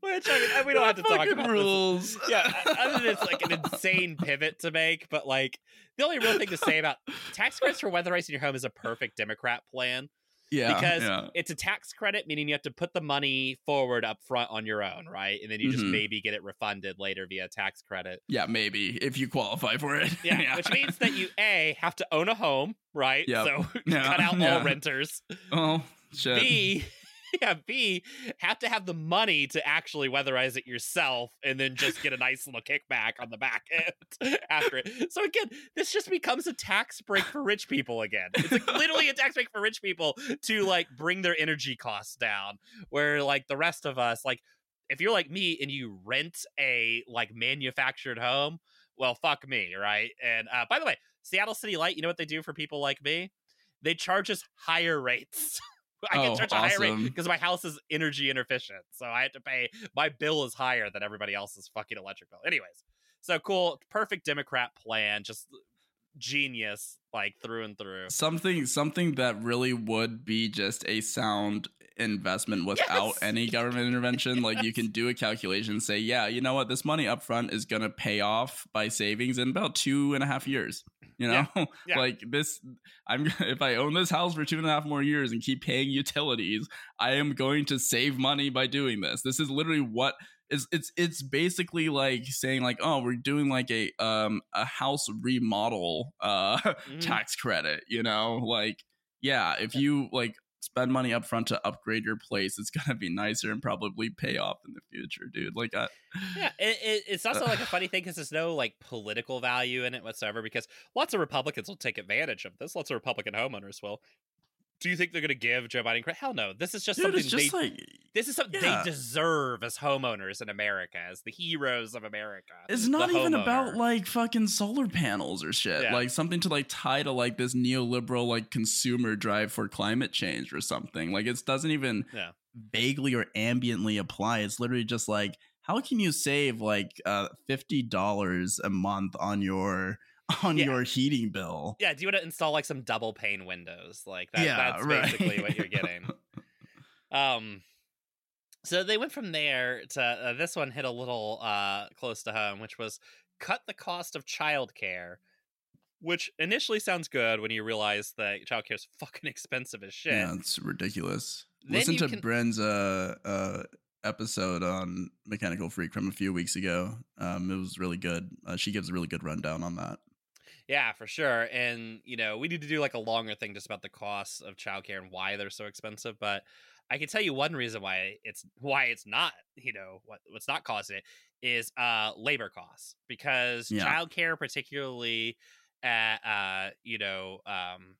[SPEAKER 2] Which I mean, we don't have to talk about this
[SPEAKER 1] rules.
[SPEAKER 2] yeah, other than it's like an insane pivot to make, but like the only real thing to say about tax credits for weatherizing your home is a perfect Democrat plan
[SPEAKER 1] yeah,
[SPEAKER 2] because
[SPEAKER 1] yeah.
[SPEAKER 2] it's a tax credit, meaning you have to put the money forward up front on your own, right? And then you just
[SPEAKER 1] Mhm.
[SPEAKER 2] maybe get it refunded later via tax credit.
[SPEAKER 1] yeah, maybe if you qualify for it. [laughs]
[SPEAKER 2] Yeah, which means that you a have to own a home, right?
[SPEAKER 1] Yep.
[SPEAKER 2] So [laughs]
[SPEAKER 1] Yeah,
[SPEAKER 2] cut out
[SPEAKER 1] yeah.
[SPEAKER 2] all renters.
[SPEAKER 1] oh shit.
[SPEAKER 2] B, [laughs] yeah, B, have to have the money to actually weatherize it yourself and then just get a nice little kickback on the back [laughs] end after it. So again, this just becomes a tax break for rich people again. It's like literally a tax break for rich people to like bring their energy costs down. Where like the rest of us, like if you're like me and you rent a like manufactured home, well, fuck me, right? And uh, by the way, Seattle City Light, you know what they do for people like me? They charge us higher rates. I
[SPEAKER 1] Oh,
[SPEAKER 2] get charged a higher rate because my house is energy inefficient. So I have to pay my bill is higher than everybody else's fucking electric bill. Anyways, so cool, perfect Democrat plan, just genius, like through and through.
[SPEAKER 1] something something that really would be just a sound investment without
[SPEAKER 2] Yes!
[SPEAKER 1] any government intervention [laughs] like you can do a calculation and say yeah you know what this money up front is going to pay off by savings in about two and a half years you know [laughs]
[SPEAKER 2] yeah.
[SPEAKER 1] like this i'm if i own this house for two and a half more years and keep paying utilities i am going to save money by doing this this is literally what is it's it's basically like saying like oh we're doing like a um a house remodel uh [laughs]
[SPEAKER 2] Mhm.
[SPEAKER 1] tax credit you know like yeah if you like spend money up front to upgrade your place it's gonna be nicer and probably pay off in the future dude like I,
[SPEAKER 2] Yeah, it, it, it's [laughs] also like a funny thing because there's no like political value in it whatsoever. Because lots of Republicans will take advantage of this. Lots of Republican homeowners will. Do you think they're going to give Joe Biden credit? Hell no. This is just
[SPEAKER 1] dude
[SPEAKER 2] something
[SPEAKER 1] just
[SPEAKER 2] they.
[SPEAKER 1] like
[SPEAKER 2] this is something
[SPEAKER 1] yeah.
[SPEAKER 2] they deserve as homeowners in America, as the heroes of America.
[SPEAKER 1] it's not even
[SPEAKER 2] homeowner.
[SPEAKER 1] about like fucking solar panels or shit
[SPEAKER 2] Yeah.
[SPEAKER 1] like something to like tie to like this neoliberal like consumer drive for climate change or something like it doesn't even
[SPEAKER 2] Yeah.
[SPEAKER 1] vaguely or ambiently apply it's literally just like how can you save like uh $50 a month on your [laughs] on
[SPEAKER 2] Yeah.
[SPEAKER 1] your heating bill
[SPEAKER 2] Yeah, do you want to install like some double pane windows? Like that,
[SPEAKER 1] Yeah,
[SPEAKER 2] that's
[SPEAKER 1] right.
[SPEAKER 2] basically what you're getting. [laughs] Um, so they went from there to uh, this one hit a little uh close to home, which was cut the cost of childcare, which initially sounds good when you realize that childcare is fucking expensive as shit.
[SPEAKER 1] Yeah, it's ridiculous.
[SPEAKER 2] Then
[SPEAKER 1] Listen to
[SPEAKER 2] can-
[SPEAKER 1] Bren's uh, uh, episode on Mechanical Freak from a few weeks ago. Um, it was really good. Uh, she gives a really good rundown on that.
[SPEAKER 2] Yeah, for sure. And you know, we need to do like a longer thing just about the costs of childcare and why they're so expensive. But I can tell you one reason why it's why it's not, you know, what what's not causing it is uh labor costs. Because
[SPEAKER 1] Yeah.
[SPEAKER 2] childcare, particularly at uh, you know, um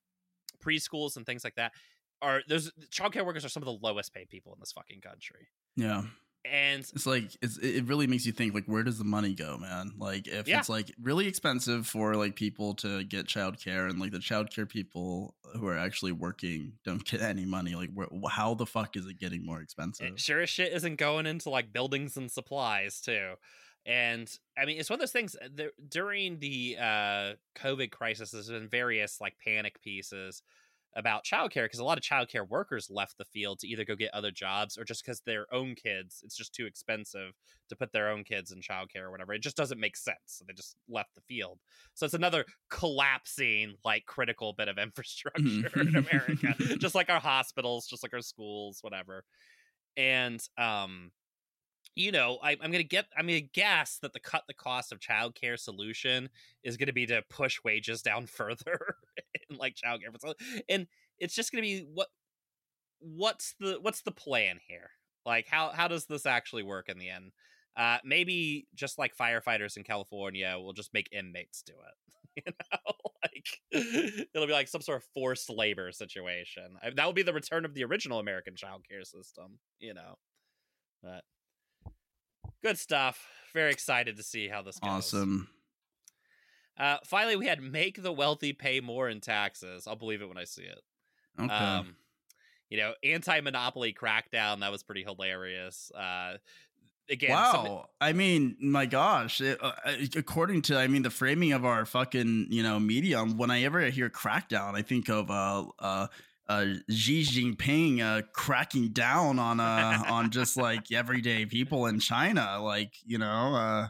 [SPEAKER 2] preschools and things like that, are those childcare workers are some of the lowest paid people in this fucking country.
[SPEAKER 1] Yeah,
[SPEAKER 2] And
[SPEAKER 1] it's like it's, it really makes you think like where does the money go, man? Like if
[SPEAKER 2] Yeah.
[SPEAKER 1] it's like really expensive for like people to get childcare and like the childcare people who are actually working don't get any money, like where, how the fuck is it getting more expensive?
[SPEAKER 2] It sure as shit isn't going into like buildings and supplies too. And I mean, it's one of those things. uh, There, during the uh, COVID crisis, there's been various like panic pieces about childcare because a lot of childcare workers left the field to either go get other jobs or just because their own kids, it's just too expensive to put their own kids in childcare or whatever. It just doesn't make sense. So they just left the field. So it's another collapsing, like critical bit of [laughs] infrastructure in America, [laughs] just like our hospitals, just like our schools, whatever. And um, you know, I, am gonna get, I'm gonna guess that the cut the cost of childcare solution is gonna be to push wages down [laughs] further in [laughs] like childcare facilities, and it's just gonna be what, what's the what's the plan here? Like, how how does this actually work in the end? Uh, maybe just like firefighters in California, we'll just make inmates do it. [laughs] you know, [laughs] like it'll be like some sort of forced labor situation. That would be the return of the original American childcare system. You know, but good stuff. Very excited to see how this goes.
[SPEAKER 1] Awesome.
[SPEAKER 2] Uh, finally, we had make the wealthy pay more in taxes. I'll believe it when I see it.
[SPEAKER 1] Okay. Um,
[SPEAKER 2] you know, anti-monopoly crackdown. That was pretty hilarious. Uh, again,
[SPEAKER 1] wow. Something- I mean, my gosh. It, uh, uh, according to, I mean, the framing of our fucking, you know, medium. When I ever hear crackdown, I think of uh, uh, uh, Xi Jinping uh, cracking down on uh, on just like everyday people in China, like you know, uh,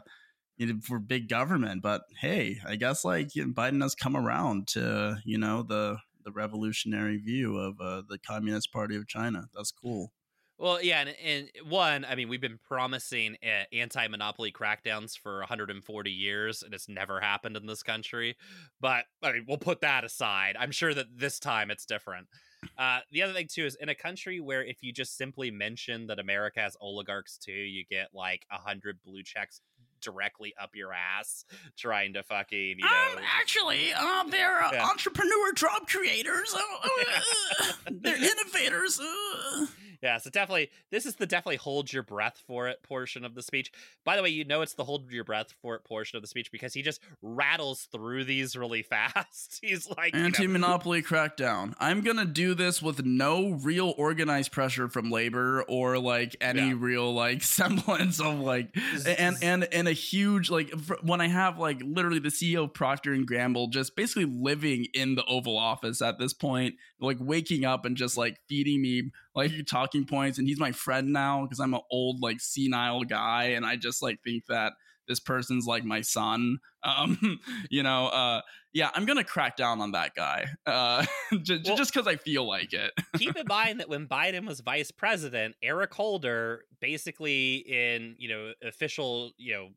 [SPEAKER 1] you know, for big government. But hey, I guess like Biden has come around to you know the the revolutionary view of uh, the Communist Party of China. That's cool.
[SPEAKER 2] Well, yeah, and, and, one, I mean, we've been promising uh, anti-monopoly crackdowns for 140 years, and it's never happened in this country. But I mean, we'll put that aside. I'm sure that this time it's different. Uh, the other thing too is in a country where if you just simply mention that America has oligarchs too, you get like a hundred blue checks directly up your ass trying to fucking you know
[SPEAKER 1] um, actually uh, they're uh, yeah. entrepreneur job creators. Uh, uh [laughs] they're innovators. Uh
[SPEAKER 2] yeah so definitely this is the definitely hold your breath for it portion of the speech. By the way you know it's the hold your breath for it portion of the speech because he just rattles through these really [laughs] fast. He's like
[SPEAKER 1] anti-monopoly you know, crackdown. I'm gonna do this with no real organized pressure from labor or like any yeah. real like [laughs] semblance of like and and and a huge like when i have like literally the ceo of procter and gamble just basically living in the oval office at this point like waking up and just like feeding me like talking points and he's my friend now because i'm an old like senile guy and i just like think that this person's like my son. [laughs] Um you know uh yeah i'm gonna crack down on that guy uh [laughs] well, just because i feel like it. [laughs]
[SPEAKER 2] keep in mind that when biden was vice president eric holder basically in you know official you know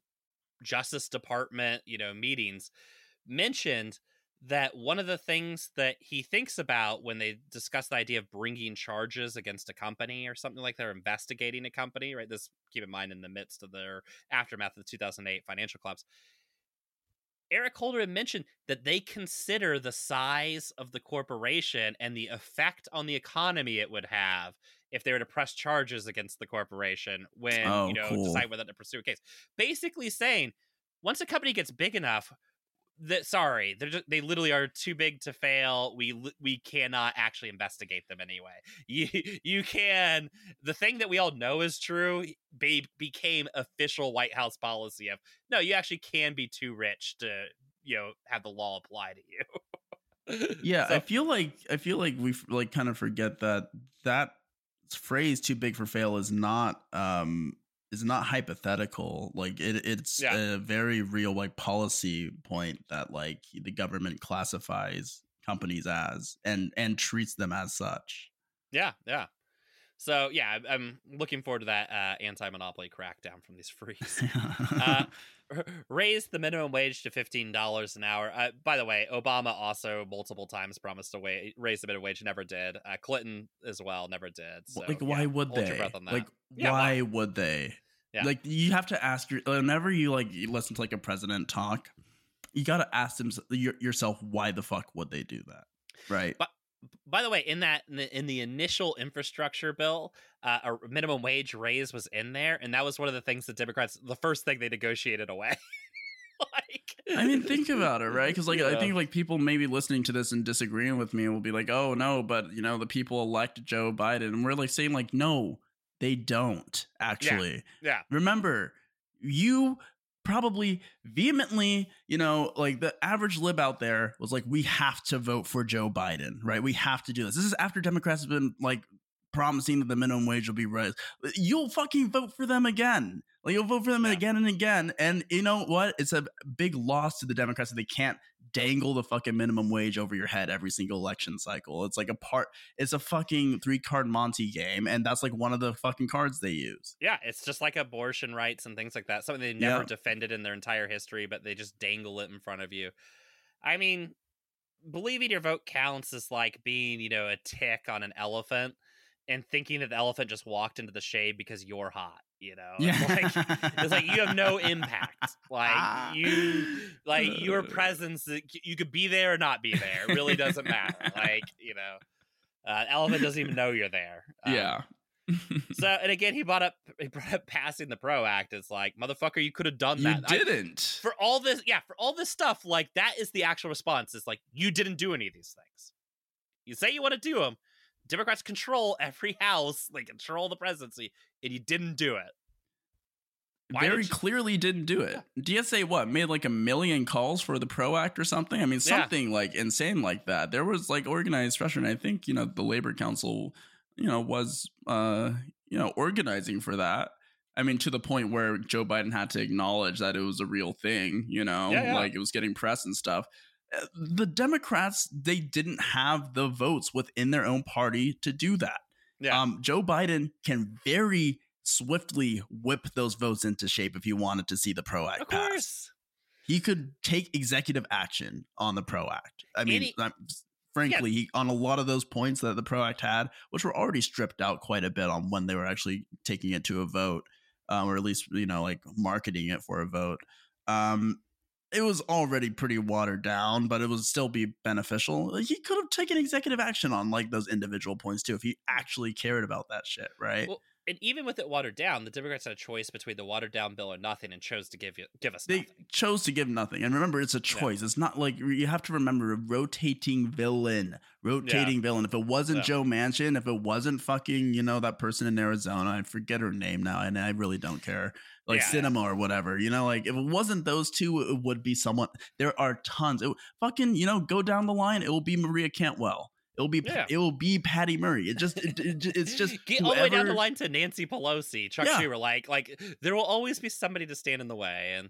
[SPEAKER 2] justice department you know meetings mentioned that one of the things that he thinks about when they discuss the idea of bringing charges against a company or something like they're investigating a company, right? This, keep in mind, in the midst of their aftermath of the 2008 financial collapse. Eric Holder had mentioned that they consider the size of the corporation and the effect on the economy it would have if they were to press charges against the corporation when oh, you know cool. decide whether to pursue a case. Basically saying once a company gets big enough, that sorry they're just, they literally are too big to fail we we cannot actually investigate them anyway. [laughs] You you can the thing that we all know is true be, became official white house policy of no you actually can be too rich to you know have the law apply to
[SPEAKER 1] you. [laughs] Yeah so, i feel like i feel like we like kind of forget that that phrase too big for fail is not um is not hypothetical. Like it, it's yeah. a very real like policy point that like the government classifies companies as and and treats them as such.
[SPEAKER 2] Yeah, yeah. So yeah, I'm looking forward to that uh, anti-monopoly crackdown from these [laughs] freaks. uh, [laughs] raise the minimum wage to fifteen dollars an hour. Uh, by the way, Obama also multiple times promised to wa- raise the minimum wage, never did. Uh, Clinton as well, never did. So,
[SPEAKER 1] like, why yeah, would they? Like, yeah, why, why would they? Yeah. Like you have to ask your whenever you like you listen to like a president talk, you got to ask them yourself why the fuck would they do that, right?
[SPEAKER 2] But by the way, in that in the, in the initial infrastructure bill, uh, a minimum wage raise was in there, and that was one of the things that Democrats the first thing they negotiated away. [laughs]
[SPEAKER 1] like, I mean, think about it, right? Because like yeah. I think like people maybe listening to this and disagreeing with me will be like, "Oh no," but you know the people elect Joe Biden, and we're like saying like, "No, they don't actually.
[SPEAKER 2] Yeah. yeah.
[SPEAKER 1] Remember, you probably vehemently, you know, like the average lib out there was like, we have to vote for Joe Biden, right? We have to do this. This is after Democrats have been like promising that the minimum wage will be raised. You'll fucking vote for them again. Like you'll vote for them
[SPEAKER 2] Yeah.
[SPEAKER 1] again and again. And you know what? It's a big loss to the Democrats that they can't dangle the fucking minimum wage over your head every single election cycle. It's like a part it's a fucking three card Monty game, and that's like one of the fucking cards they use.
[SPEAKER 2] Yeah, it's just like abortion rights and things like that. Something they never
[SPEAKER 1] Yeah.
[SPEAKER 2] defended in their entire history, but they just dangle it in front of you. I mean, believing your vote counts is like being, you know, a tick on an elephant and thinking that the elephant just walked into the shade because you're hot, you know? It's like it's like you have no impact. [laughs] Like you like your presence you could be there or not be there. It really doesn't matter. [laughs] Like, you know, uh, elephant doesn't even know you're there. Um,
[SPEAKER 1] yeah.
[SPEAKER 2] so [laughs] and again he brought up he brought up passing the pro act it's like motherfucker you could have done that I-
[SPEAKER 1] didn't.
[SPEAKER 2] for all this yeah for all this stuff like that is the actual response it's like you didn't do any of these things you say you want to do them democrats control every [laughs] house they control the presidency and you didn't do it why
[SPEAKER 1] very
[SPEAKER 2] you-
[SPEAKER 1] clearly didn't do it. DSA what made like a million calls for the Pro Act or something. I mean
[SPEAKER 2] Yeah.
[SPEAKER 1] something like insane like that. There was like organized pressure, and I think you know the Labor Council, you know, was uh you know organizing for that. I mean to the point where Joe Biden had to acknowledge that it was a real thing. You know,
[SPEAKER 2] Yeah, yeah.
[SPEAKER 1] like it was getting press and stuff. The Democrats they didn't have the votes within their own party to do that.
[SPEAKER 2] yeah
[SPEAKER 1] Um, Joe Biden can very swiftly whip those votes into shape if he wanted to see the PRO Act
[SPEAKER 2] of
[SPEAKER 1] pass.
[SPEAKER 2] course
[SPEAKER 1] He could take executive action on the PRO Act. I mean, I'm- frankly, he, on a lot of those points that the PRO Act had, which were already stripped out quite a bit on when they were actually taking it to a vote, um, or at least you know like marketing it for a vote. Um, it was already pretty watered down, but it would still be beneficial. He could have taken executive action on like those individual points too if he actually cared about that shit, right?
[SPEAKER 2] Well, and even with it watered down the democrats had a choice between the watered down bill or nothing and chose to give you give us
[SPEAKER 1] they
[SPEAKER 2] nothing
[SPEAKER 1] chose to give nothing. And remember, it's a choice. It's not like you have to remember a rotating villain, rotating villain. If it wasn't
[SPEAKER 2] Yeah.
[SPEAKER 1] Joe Manchin, if it wasn't fucking, you know, that person in Arizona, I forget her name now, and I really don't care, like
[SPEAKER 2] Yeah, yeah.
[SPEAKER 1] Sinema or whatever, you know, like if it wasn't those two, it would be someone. There are tons. It, fucking, you know, go down the line. It will be Maria Cantwell. It will be,
[SPEAKER 2] Yeah.
[SPEAKER 1] it will be Patty Murray. It just, it, it, it's just [laughs]
[SPEAKER 2] get all the way down the line to Nancy Pelosi, Chuck
[SPEAKER 1] Yeah.
[SPEAKER 2] Schumer. Like, like there will always be somebody to stand in the way. And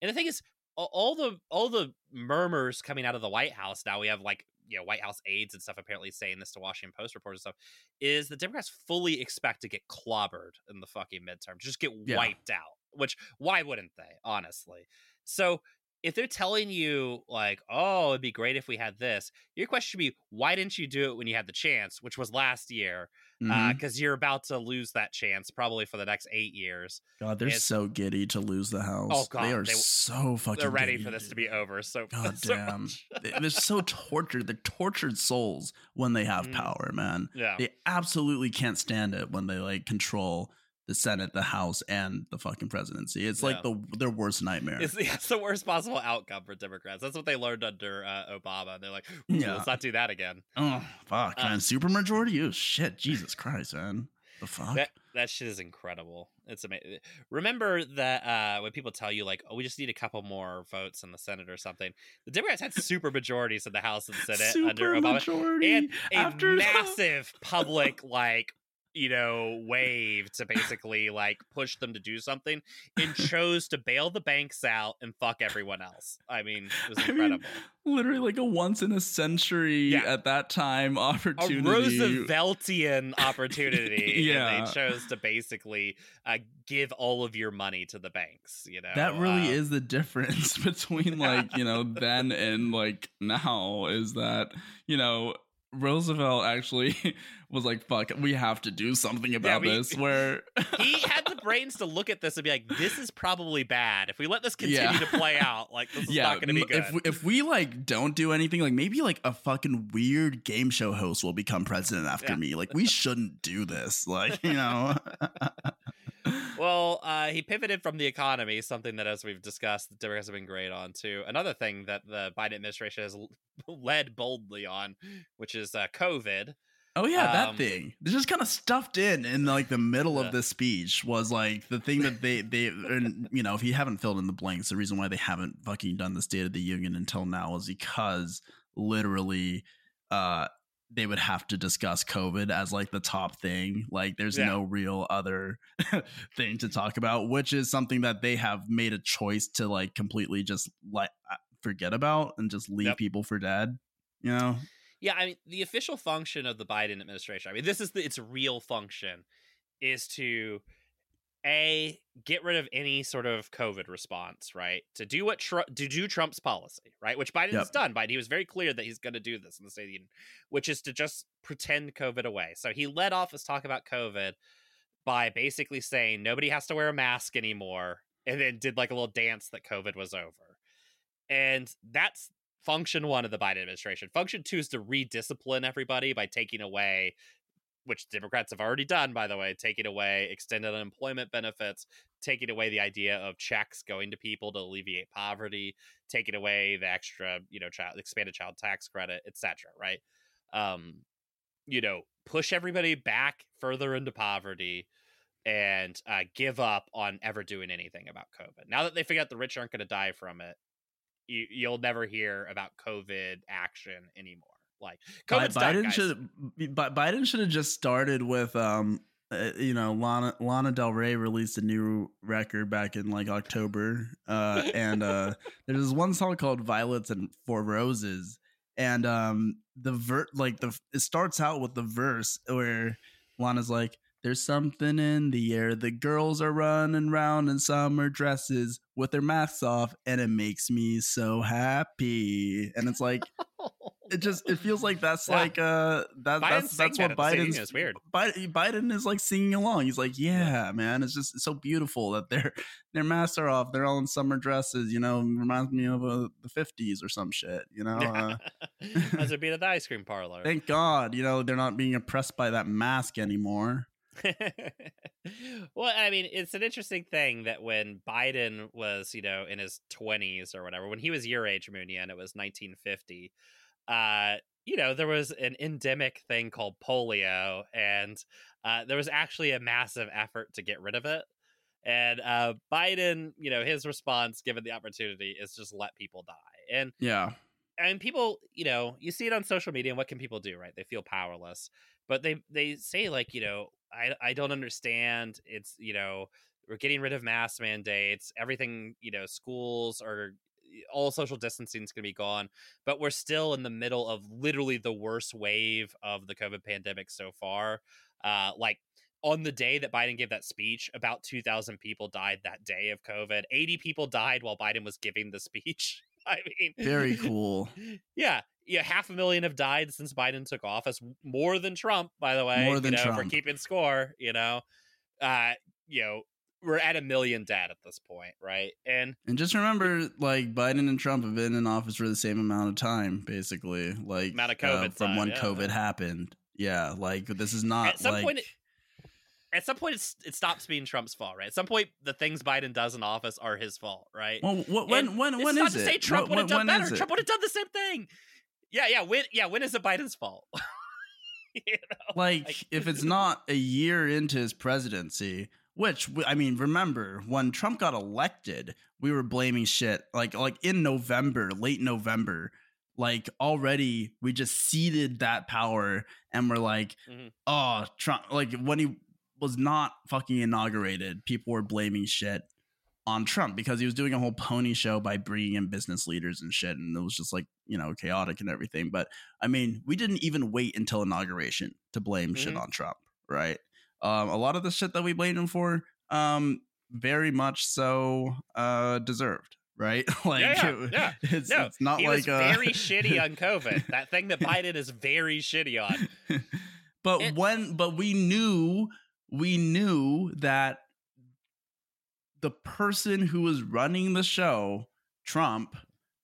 [SPEAKER 2] and the thing is, all the all the murmurs coming out of the White House now, we have like you know White House aides and stuff apparently saying this to Washington Post reporters and stuff, is the Democrats fully expect to get clobbered in the fucking midterm, just get
[SPEAKER 1] Yeah.
[SPEAKER 2] wiped out. Which why wouldn't they? Honestly, so. If they're telling you like, "Oh, it'd be great if we had this," your question should be, "Why didn't you do it when you had the chance?" Which was last year, because you're about to lose that chance probably for the next eight years.
[SPEAKER 1] God, they're
[SPEAKER 2] it's-
[SPEAKER 1] so giddy to lose the house.
[SPEAKER 2] Oh, God, they
[SPEAKER 1] are
[SPEAKER 2] they-
[SPEAKER 1] so fucking.
[SPEAKER 2] They're ready
[SPEAKER 1] giddy,
[SPEAKER 2] for this to be over. So, [laughs]
[SPEAKER 1] God
[SPEAKER 2] so
[SPEAKER 1] damn. They- They're so tortured. They're tortured souls when they have
[SPEAKER 2] Mm.
[SPEAKER 1] power, man.
[SPEAKER 2] yeah,
[SPEAKER 1] They absolutely can't stand it when they like control the Senate, the House, and the fucking presidency. It's like the their worst nightmare.
[SPEAKER 2] it's, [laughs] it's the worst possible outcome for Democrats. That's what they learned under uh, Obama. They're like,
[SPEAKER 1] Yeah.
[SPEAKER 2] let's not do that again.
[SPEAKER 1] oh fuck,
[SPEAKER 2] Uh,
[SPEAKER 1] man. Supermajority? Oh shit, Jesus Christ, man. The fuck?
[SPEAKER 2] That that shit is incredible. It's amazing. Remember that uh, when people tell you like, "Oh, we just need a couple more votes in the Senate or something," the Democrats had super majorities in the House and Senate under Obama.
[SPEAKER 1] Supermajority.
[SPEAKER 2] and a
[SPEAKER 1] after
[SPEAKER 2] massive public like you know wave to basically like push them to do something and [laughs] chose to bail the banks out and fuck everyone else i mean it was
[SPEAKER 1] I mean,
[SPEAKER 2] incredible
[SPEAKER 1] literally like a once in a century
[SPEAKER 2] Yeah.
[SPEAKER 1] at that time
[SPEAKER 2] a
[SPEAKER 1] opportunity.
[SPEAKER 2] rooseveltian opportunity
[SPEAKER 1] Yeah.
[SPEAKER 2] and they chose to basically uh, give all of your money to the banks you know
[SPEAKER 1] that really
[SPEAKER 2] Uh,
[SPEAKER 1] is the difference [laughs] between [laughs] like you know then and like now is that you know roosevelt actually [laughs] was like fuck we have to do something about
[SPEAKER 2] we-
[SPEAKER 1] this where [laughs]
[SPEAKER 2] he had the [laughs] brains to look at this and be like this is probably bad if we let this continue
[SPEAKER 1] Yeah.
[SPEAKER 2] to play out like this is
[SPEAKER 1] yeah
[SPEAKER 2] not going to be good
[SPEAKER 1] if we, if we like don't do anything like maybe like a fucking weird game show host will become president after
[SPEAKER 2] Yeah.
[SPEAKER 1] me like we shouldn't do this like you know
[SPEAKER 2] Well, uh, he pivoted from the economy, something that, as we've discussed, the Democrats have been great on, to another thing that the Biden administration has [laughs] led boldly on, which is uh, COVID.
[SPEAKER 1] Oh yeah, that
[SPEAKER 2] Um,
[SPEAKER 1] thing. They're just kind of stuffed in in like the middle of the speech was like the thing that they they and you know if you haven't filled in the blanks, the reason why they haven't fucking done the State of the Union until now is because literally, uh, they would have to discuss COVID as like the top thing. Like there's
[SPEAKER 2] Yeah.
[SPEAKER 1] no real other [laughs] thing to talk about, which is something that they have made a choice to like completely just like uh, forget about and just leave
[SPEAKER 2] Yep.
[SPEAKER 1] people for dead. You know,
[SPEAKER 2] Yeah, I mean, the official function of the Biden administration, I mean, this is the, its real function, is to a get rid of any sort of COVID response, right? To do what Trump, to do Trump's policy, right? Which Biden has
[SPEAKER 1] Yep.
[SPEAKER 2] done. Biden, he was very clear that he's going to do this in the State of the Union, which is to just pretend COVID away. So he led off his talk about COVID by basically saying nobody has to wear a mask anymore, and then did like a little dance that COVID was over. And that's function one of the Biden administration. Function two is to rediscipline everybody by taking away, which Democrats have already done, by the way, taking away extended unemployment benefits, taking away the idea of checks going to people to alleviate poverty, taking away the extra, you know, child expanded child tax credit, etc. Right? Um, you know, push everybody back further into poverty and uh, give up on ever doing anything about COVID. Now that they figure out the rich aren't going to die from it, you, you'll never hear about COVID action anymore. Like
[SPEAKER 1] Bi-
[SPEAKER 2] COVID's done,
[SPEAKER 1] Biden should Bi- Biden should have just started with um uh, you know Lana Lana Del Rey released a new record back in like October uh [laughs] and uh there's this one song called Violets and Four Roses and um the ver like the it starts out with the verse where Lana's like there's something in the air. The girls are running around in summer dresses with their masks off, and it makes me so happy. And it's like, [laughs] it just it feels like that's
[SPEAKER 2] Yeah.
[SPEAKER 1] like uh that, that's that's
[SPEAKER 2] that
[SPEAKER 1] what
[SPEAKER 2] at the State of the
[SPEAKER 1] Biden's.
[SPEAKER 2] It's weird.
[SPEAKER 1] Biden, Biden is like singing along. He's like, yeah, man, it's just so beautiful that their [laughs] their masks are off. They're all in summer dresses. You know, reminds me of uh, the fifties or some shit. You know, uh, [laughs]
[SPEAKER 2] As it being at the ice cream [laughs] parlor.
[SPEAKER 1] thank God, you know they're not being oppressed by that mask anymore.
[SPEAKER 2] well, I mean, it's an interesting thing that when Biden was, you know, in his 20s or whatever, when he was your age, Moonian, it was 1950. Uh, you know, there was an endemic thing called polio, and uh, there was actually a massive effort to get rid of it. And uh, Biden, you know, his response, given the opportunity, is just let people die. And
[SPEAKER 1] Yeah,
[SPEAKER 2] and people, you know, you see it on social media. And what can people do, right? They feel powerless, but they they say like, you know, I I don't understand. It's you know, we're getting rid of mask mandates. Everything, you know, schools are all social distancing is going to be gone, but we're still in the middle of literally the worst wave of the COVID pandemic so far. Uh, like on the day that Biden gave that speech, about 2,000 people died that day of COVID. 80 people died while Biden was giving the speech. [laughs] I mean,
[SPEAKER 1] very cool. [laughs]
[SPEAKER 2] yeah, yeah, half a million have died since Biden took office. More than Trump, by the way.
[SPEAKER 1] More than
[SPEAKER 2] you know, For keeping score, you know, uh, you know, we're at a million dead at this point, right? And
[SPEAKER 1] And just remember, like Biden and Trump have been in office for the same amount of time, basically. Like
[SPEAKER 2] Amount of
[SPEAKER 1] uh,
[SPEAKER 2] COVID
[SPEAKER 1] from
[SPEAKER 2] time,
[SPEAKER 1] when
[SPEAKER 2] yeah.
[SPEAKER 1] COVID happened. Yeah, like this is not
[SPEAKER 2] at some
[SPEAKER 1] like
[SPEAKER 2] point, it, at some point, it's, it stops being Trump's fault, right? At some point, the things Biden does in office are his fault, right?
[SPEAKER 1] well, what, when
[SPEAKER 2] And
[SPEAKER 1] when when
[SPEAKER 2] not
[SPEAKER 1] is
[SPEAKER 2] to
[SPEAKER 1] it?
[SPEAKER 2] say Trump would have done better. Trump would have done the same thing. Yeah, yeah. When, yeah, when is it Biden's fault? [laughs] You know,
[SPEAKER 1] like if it's not a year into his presidency which I mean remember when trump got elected we were blaming shit like like in november late november like already we just ceded that power and we're like
[SPEAKER 2] Mhm.
[SPEAKER 1] oh trump like when he was not fucking inaugurated people were blaming shit on trump because he was doing a whole pony show by bringing in business leaders and shit and it was just like you know chaotic and everything but I mean, we didn't even wait until inauguration to blame shit
[SPEAKER 2] Mhm.
[SPEAKER 1] on Trump, right? Um, a lot of the shit that we blamed him for, um, very much so uh, deserved, right? [laughs] like,
[SPEAKER 2] yeah,
[SPEAKER 1] it-
[SPEAKER 2] yeah. [laughs]
[SPEAKER 1] it's,
[SPEAKER 2] No,
[SPEAKER 1] it's not
[SPEAKER 2] he
[SPEAKER 1] like
[SPEAKER 2] was
[SPEAKER 1] uh,
[SPEAKER 2] very shitty on COVID. [laughs] That thing that Biden is very shitty on.
[SPEAKER 1] but
[SPEAKER 2] It-
[SPEAKER 1] when, but we knew, we knew that the person who was running the show, Trump,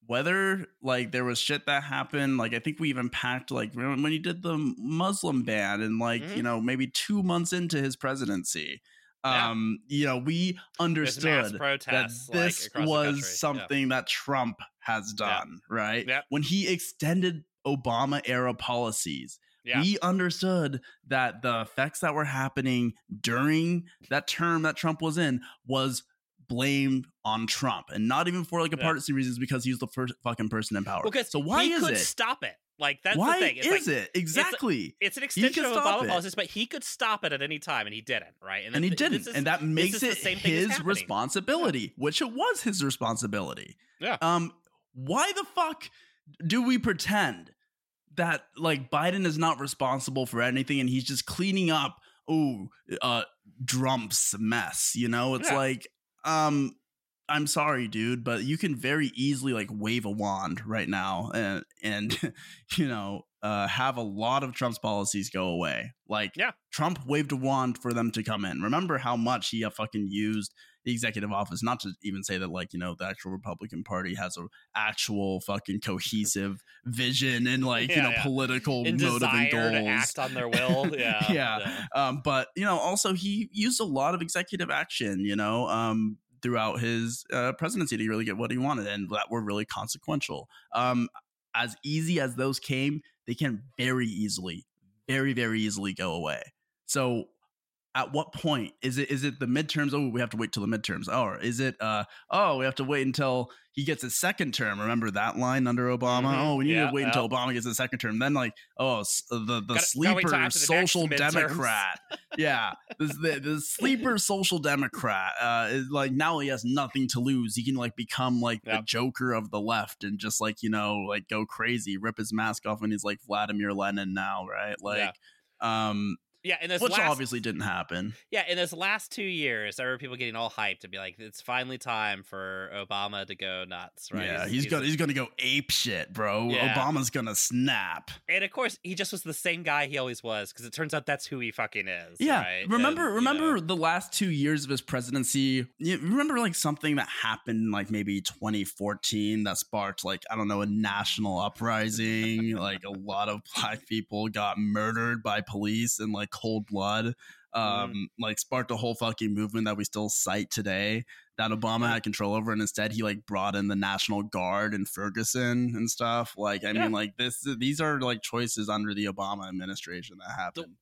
[SPEAKER 1] whether like there was shit that happened, like I think we even packed like when he did the Muslim ban and like you
[SPEAKER 2] Mhm.
[SPEAKER 1] know maybe two months into his presidency,
[SPEAKER 2] Yeah.
[SPEAKER 1] um, you know we understood that this
[SPEAKER 2] like,
[SPEAKER 1] was
[SPEAKER 2] country. Yeah.
[SPEAKER 1] something that Trump has
[SPEAKER 2] Yeah.
[SPEAKER 1] done, right?
[SPEAKER 2] Yep.
[SPEAKER 1] When he extended Obama era policies
[SPEAKER 2] Yeah.
[SPEAKER 1] We understood that the effects that were happening during that term that Trump was in was blamed on Trump and not even for like a
[SPEAKER 2] Yeah.
[SPEAKER 1] partisan reasons because he's the first fucking person in power.
[SPEAKER 2] Because
[SPEAKER 1] so why
[SPEAKER 2] he
[SPEAKER 1] is
[SPEAKER 2] could
[SPEAKER 1] it?
[SPEAKER 2] stop it. Like that's
[SPEAKER 1] why
[SPEAKER 2] the thing. It's
[SPEAKER 1] is
[SPEAKER 2] like,
[SPEAKER 1] it exactly?
[SPEAKER 2] It's an extension of Obama
[SPEAKER 1] it.
[SPEAKER 2] policies, but he could stop it at any time, and he didn't. Right?
[SPEAKER 1] and he didn't,
[SPEAKER 2] is-
[SPEAKER 1] and that makes it his responsibility, which it was his responsibility.
[SPEAKER 2] Yeah.
[SPEAKER 1] Um, why the fuck do we pretend that like Biden is not responsible for anything and he's just cleaning up? Oh, uh, Trump's mess. You know, it's
[SPEAKER 2] Yeah.
[SPEAKER 1] like, um, I'm sorry, dude, but you can very easily like wave a wand right now and and [laughs] you know uh, have a lot of Trump's policies go away. Like,
[SPEAKER 2] Yeah.
[SPEAKER 1] Trump waved a wand for them to come in. Remember how much he uh, fucking used the executive office. Not to even say that like you know the actual Republican Party has a actual fucking cohesive vision and like you know
[SPEAKER 2] yeah.
[SPEAKER 1] political
[SPEAKER 2] in
[SPEAKER 1] motive and goals.
[SPEAKER 2] to act on their will. [laughs] Yeah,
[SPEAKER 1] Yeah. Um, but you know, also he used a lot of executive action, you know, um, throughout his uh, presidency to really get what he wanted, and that were really consequential. Um, as easy as those came, they can very easily, very very easily go away. So. At what point is it? Is it the midterms? Oh, we have to wait till the midterms. Or is it? Uh, oh, we have to wait until he gets his second term. Remember that line under Obama?
[SPEAKER 2] Mhm.
[SPEAKER 1] Oh, we need
[SPEAKER 2] Yeah,
[SPEAKER 1] to wait
[SPEAKER 2] yeah.
[SPEAKER 1] until Obama gets his second term. Then like, oh, the the
[SPEAKER 2] Gotta- gotta
[SPEAKER 1] sleeper
[SPEAKER 2] the
[SPEAKER 1] social democrat yeah, this, the the sleeper social democrat uh, is like now he has nothing to lose. He can like become like the Joker of the left and just like you know like go crazy, rip his mask off, and he's like Vladimir Lenin now, right? Like, um,
[SPEAKER 2] yeah. And this
[SPEAKER 1] which
[SPEAKER 2] last,
[SPEAKER 1] obviously didn't happen.
[SPEAKER 2] yeah, in this last two years, I remember people getting all hyped to be like, "It's finally time for Obama to go nuts." Right?
[SPEAKER 1] Yeah, he's, gonna he's gonna go ape shit, bro.
[SPEAKER 2] Yeah.
[SPEAKER 1] Obama's gonna snap.
[SPEAKER 2] and of course, he just was the same guy he always was because it turns out that's who he fucking is.
[SPEAKER 1] Yeah,
[SPEAKER 2] right?
[SPEAKER 1] remember
[SPEAKER 2] And,
[SPEAKER 1] remember
[SPEAKER 2] know,
[SPEAKER 1] the last two years of his presidency. You remember like something that happened like maybe 2014 that sparked like I don't know a national uprising. like a lot of [laughs] black people got murdered by police and like cold blood. Um, like sparked a whole fucking movement that we still cite today that Obama had control over, and instead he like brought in the National Guard and Ferguson and stuff. Like I
[SPEAKER 2] Yeah.
[SPEAKER 1] mean, like this these are like choices under the Obama administration that happened.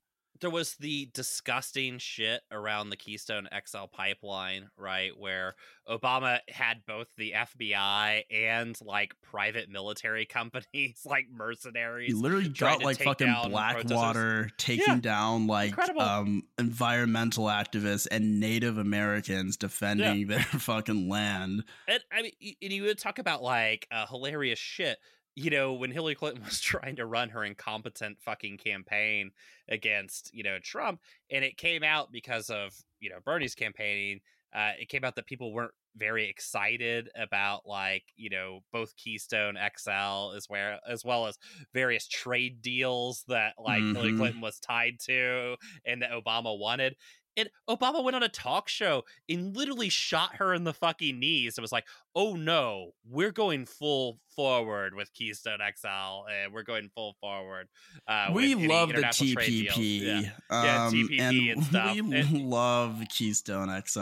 [SPEAKER 2] There was the disgusting shit around the Keystone XL pipeline, right? Where Obama had both the FBI and like private military [laughs] companies, like
[SPEAKER 1] He
[SPEAKER 2] mercenaries.
[SPEAKER 1] literally
[SPEAKER 2] trying
[SPEAKER 1] got like fucking Blackwater taking
[SPEAKER 2] Yeah.
[SPEAKER 1] down like
[SPEAKER 2] Incredible.
[SPEAKER 1] um environmental activists and Native Americans defending [laughs] their fucking land.
[SPEAKER 2] And I mean, and you would talk about like uh, hilarious shit. You know, when Hillary Clinton [laughs] was trying to run her incompetent fucking campaign against, you know, Trump, and it came out because of, you know, Bernie's campaigning, uh, it came out that people weren't very excited about like, you know, both Keystone XL as where as well as various trade deals that like Hillary
[SPEAKER 1] Mhm.
[SPEAKER 2] Clinton was tied to and that Obama wanted. And Obama went on a talk show and literally shot her in the fucking knees. It was like, oh no, we're going full forward with Keystone XL, and we're going full forward. Uh,
[SPEAKER 1] we love the
[SPEAKER 2] international trade deals.
[SPEAKER 1] TPP.
[SPEAKER 2] Yeah. Yeah,
[SPEAKER 1] Um,
[SPEAKER 2] TPP
[SPEAKER 1] and,
[SPEAKER 2] and stuff.
[SPEAKER 1] we
[SPEAKER 2] And- [laughs]
[SPEAKER 1] love Keystone XL.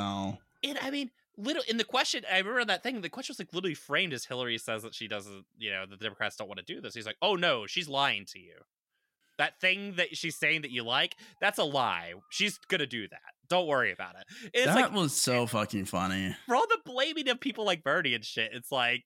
[SPEAKER 2] And I mean, little in the question, I remember that thing. The question was like literally framed as Hillary says that she doesn't, you know, the Democrats don't want to do this. He's like, oh no, she's lying to you. That thing that she's saying that you like, that's a lie. She's gonna do that. Don't worry about it. And it's
[SPEAKER 1] that
[SPEAKER 2] like
[SPEAKER 1] was so fucking funny.
[SPEAKER 2] for all the blaming of people like Bernie and shit, it's like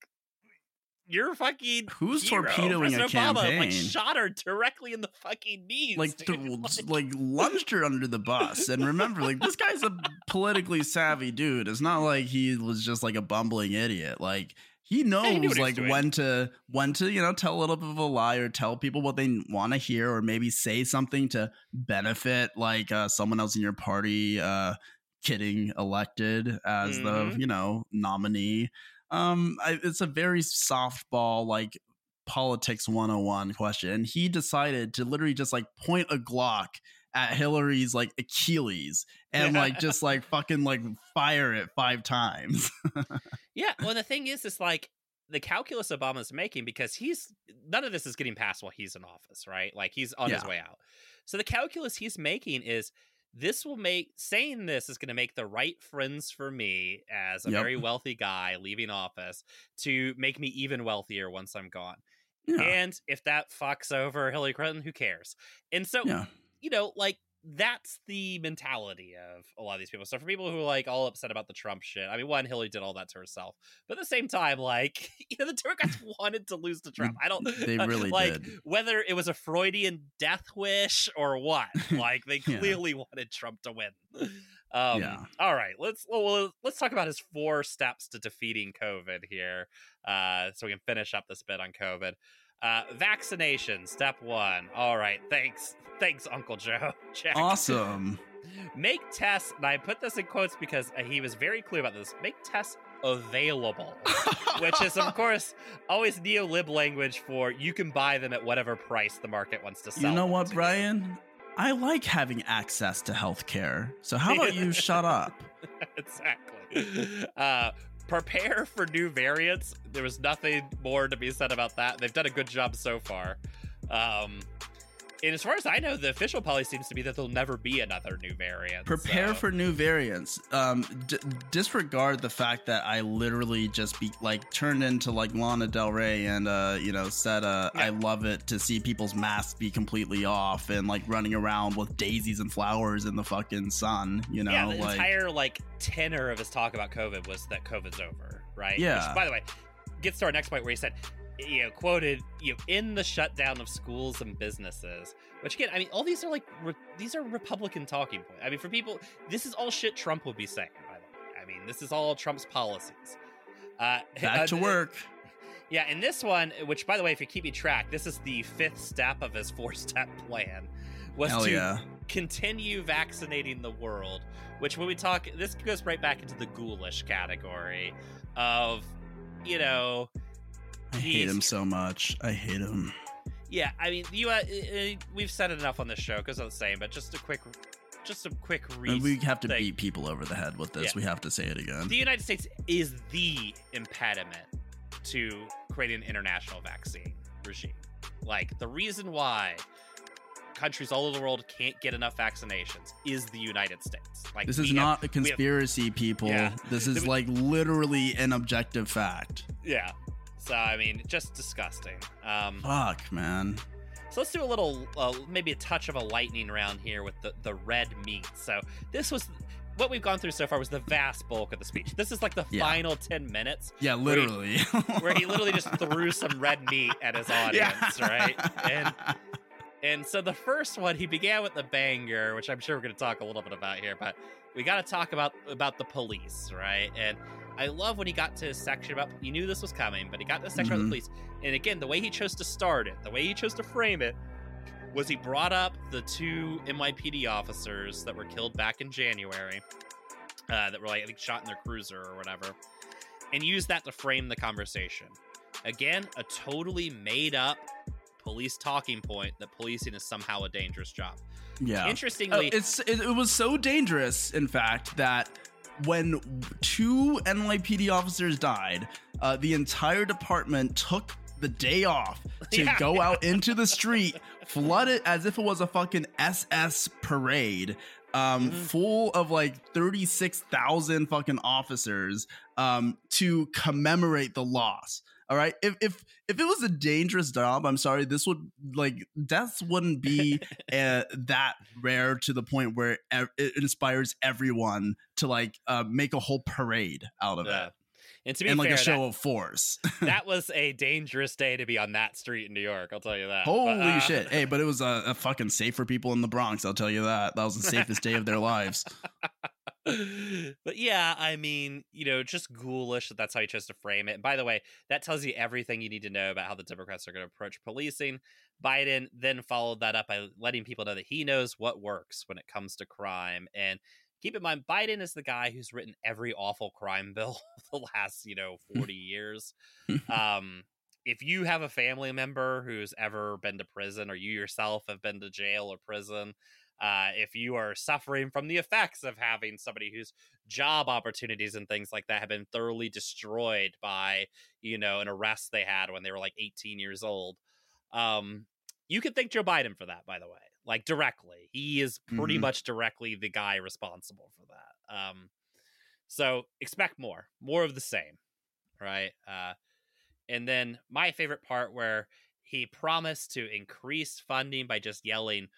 [SPEAKER 2] you're fucking
[SPEAKER 1] Who's
[SPEAKER 2] hero.
[SPEAKER 1] torpedoing a
[SPEAKER 2] President Obama, like
[SPEAKER 1] campaign?
[SPEAKER 2] shot her directly in the fucking knees.
[SPEAKER 1] like th- [laughs] like lunged her under the bus and remember like this guy's a [laughs] politically savvy dude it's not like he was just like a bumbling idiot like he knows
[SPEAKER 2] what he
[SPEAKER 1] like when to when to you know tell a little bit of a lie or tell people what they want to hear or maybe say something to benefit like uh, someone else in your party uh getting elected as the
[SPEAKER 2] Mhm.
[SPEAKER 1] you know nominee um I, it's a very softball like politics 101 question and he decided to literally just like point a glock at hillary's like achilles and
[SPEAKER 2] Yeah.
[SPEAKER 1] like just like [laughs] fucking like fire it five times [laughs]
[SPEAKER 2] yeah. Well, the thing is, is like the calculus Obama's making because he's none of this is getting passed while he's in office, right? Like he's on his way out. So the calculus he's making is this will make saying this is going to make the right friends for me as a
[SPEAKER 1] Yep.
[SPEAKER 2] very wealthy guy leaving office to make me even wealthier once I'm gone.
[SPEAKER 1] Yeah.
[SPEAKER 2] And if that fucks over Hillary Clinton, who cares? And so,
[SPEAKER 1] yeah.
[SPEAKER 2] you know, like that's the mentality of a lot of these people. So for people who are like all upset about the Trump shit, I mean, one, Hillary did all that to herself, but at the same time, like [laughs] you know, the Democrats [laughs] wanted to lose to Trump. I don't.
[SPEAKER 1] They [laughs] really
[SPEAKER 2] like
[SPEAKER 1] did.
[SPEAKER 2] whether it was a Freudian death wish or what. Like they
[SPEAKER 1] Yeah.
[SPEAKER 2] clearly wanted Trump to win. Um,
[SPEAKER 1] Yeah.
[SPEAKER 2] All right, let's well, well, let's talk about his four steps to defeating COVID here, uh, so we can finish up this bit on COVID. Uh, vaccination, step one. All right, thanks, thanks, Uncle Joe. [laughs] Check.
[SPEAKER 1] Awesome.
[SPEAKER 2] Make tests, and I put this in quotes because uh, he was very clear about this. Make tests available, [laughs] which is of course always neo-lib language for you can buy them at whatever price the market wants to sell.
[SPEAKER 1] you know what,
[SPEAKER 2] to.
[SPEAKER 1] Brian? I like having access to healthcare. So how about you [laughs] shut up?
[SPEAKER 2] exactly. Uh, prepare for new variants. There was nothing more to be said about that. They've done a good job so far. Um, and as far as I know, the official policy seems to be that there'll never be another new variant.
[SPEAKER 1] Prepare
[SPEAKER 2] so-
[SPEAKER 1] for new variants. Um, d- disregard the fact that I literally just be like turned into like Lana Del Rey and uh, you know said uh,
[SPEAKER 2] Yeah.
[SPEAKER 1] I love it to see people's masks be completely off and like running around with daisies and flowers in the fucking sun. You know,
[SPEAKER 2] yeah, the
[SPEAKER 1] like
[SPEAKER 2] entire like tenor of his talk about COVID was that COVID's over, right?
[SPEAKER 1] Yeah.
[SPEAKER 2] Which, by the way, gets to our next point where he said, you know, quoted, you know, in the shutdown of schools and businesses. Which again, I mean, all these are like re- these are Republican talking points. I mean, for people, this is all shit Trump would be saying. By the way, I mean, this is all Trump's policies. Uh, [laughs]
[SPEAKER 1] back
[SPEAKER 2] uh,
[SPEAKER 1] to work.
[SPEAKER 2] yeah, and this one, which by the way, if you're keeping track, this is the fifth step of his four-step plan, was
[SPEAKER 1] Hell
[SPEAKER 2] to
[SPEAKER 1] yeah.
[SPEAKER 2] continue vaccinating the world. Which, when we talk, this goes right back into the ghoulish category of, you know,
[SPEAKER 1] I hate him so much. I hate him.
[SPEAKER 2] yeah. I mean, you, uh, uh, we've said it enough on this show because I'm saying, but just a quick, just a quick
[SPEAKER 1] read. We have to
[SPEAKER 2] thing.
[SPEAKER 1] beat people over the head with this.
[SPEAKER 2] Yeah.
[SPEAKER 1] We have to say it again.
[SPEAKER 2] The United States is the impediment to creating an international vaccine regime. Like the reason why countries all over the world can't get enough vaccinations is the United States. Like
[SPEAKER 1] This is
[SPEAKER 2] have-
[SPEAKER 1] not a conspiracy, people.
[SPEAKER 2] Yeah.
[SPEAKER 1] This is like literally an objective fact.
[SPEAKER 2] yeah. So I mean, just disgusting. Um,
[SPEAKER 1] Fuck, man.
[SPEAKER 2] So let's do a little, uh, maybe a touch of a lightning round here with the, the red meat. So this was what we've gone through so far was the vast bulk of the speech. This is like the
[SPEAKER 1] Yeah.
[SPEAKER 2] final ten minutes
[SPEAKER 1] Yeah,
[SPEAKER 2] Where he-
[SPEAKER 1] literally. [laughs]
[SPEAKER 2] where he literally just [laughs] threw some red meat at his audience, right? And [laughs] and so the first one he began with the banger, which I'm sure we're going to talk a little bit about here, but we got to talk about about the police, right? And I love when he got to his section about he knew this was coming, but he got to the section about
[SPEAKER 1] Mhm.
[SPEAKER 2] the police. And again, the way he chose to start it, the way he chose to frame it was he brought up the two NYPD officers that were killed back in January, uh, that were like I think shot in their cruiser or whatever, and used that to frame the conversation. Again, a totally made up police talking point that policing is somehow a dangerous job.
[SPEAKER 1] Yeah.
[SPEAKER 2] Interestingly,
[SPEAKER 1] it's it, it was so dangerous, in fact, that when two NYPD officers died, uh, the entire department took the day off to
[SPEAKER 2] Yeah,
[SPEAKER 1] go out [laughs] into the street, flood it as if it was a fucking SS parade. Um,
[SPEAKER 2] Mhm.
[SPEAKER 1] full of like 36,000 fucking officers um, to commemorate the loss. All right. If, if if it was a dangerous job, I'm sorry, this would like deaths wouldn't be [laughs] uh, that rare to the point where ev- it inspires everyone to like uh, make a whole parade out of
[SPEAKER 2] Yeah.
[SPEAKER 1] it
[SPEAKER 2] and to be
[SPEAKER 1] and like
[SPEAKER 2] fair,
[SPEAKER 1] a show
[SPEAKER 2] that,
[SPEAKER 1] of force. [laughs]
[SPEAKER 2] that was a dangerous day to be on that street in New York. I'll tell you that.
[SPEAKER 1] Holy
[SPEAKER 2] But, uh,
[SPEAKER 1] shit! Hey, but it was a, a fucking safe for people in the Bronx. I'll tell you that. That was the safest day of their lives. [laughs] [laughs]
[SPEAKER 2] but yeah, I mean, you know, just ghoulish that that's how he chose to frame it. And by the way, that tells you everything you need to know about how the Democrats are going to approach policing. Biden then followed that up by letting people know that he knows what works when it comes to crime. And keep in mind, Biden is the guy who's written every awful crime bill [laughs] the last, you know, 40 years. [laughs] Um, if you have a family member who's ever been to prison or you yourself have been to jail or prison, uh, if you are suffering from the effects of having somebody whose job opportunities and things like that have been thoroughly destroyed by you know an arrest they had when they were like 18 years old um you could thank joe biden for that by the way like directly he is pretty
[SPEAKER 1] Mhm.
[SPEAKER 2] much directly the guy responsible for that um so expect more more of the same right uh and then my favorite part where he promised to increase funding by just yelling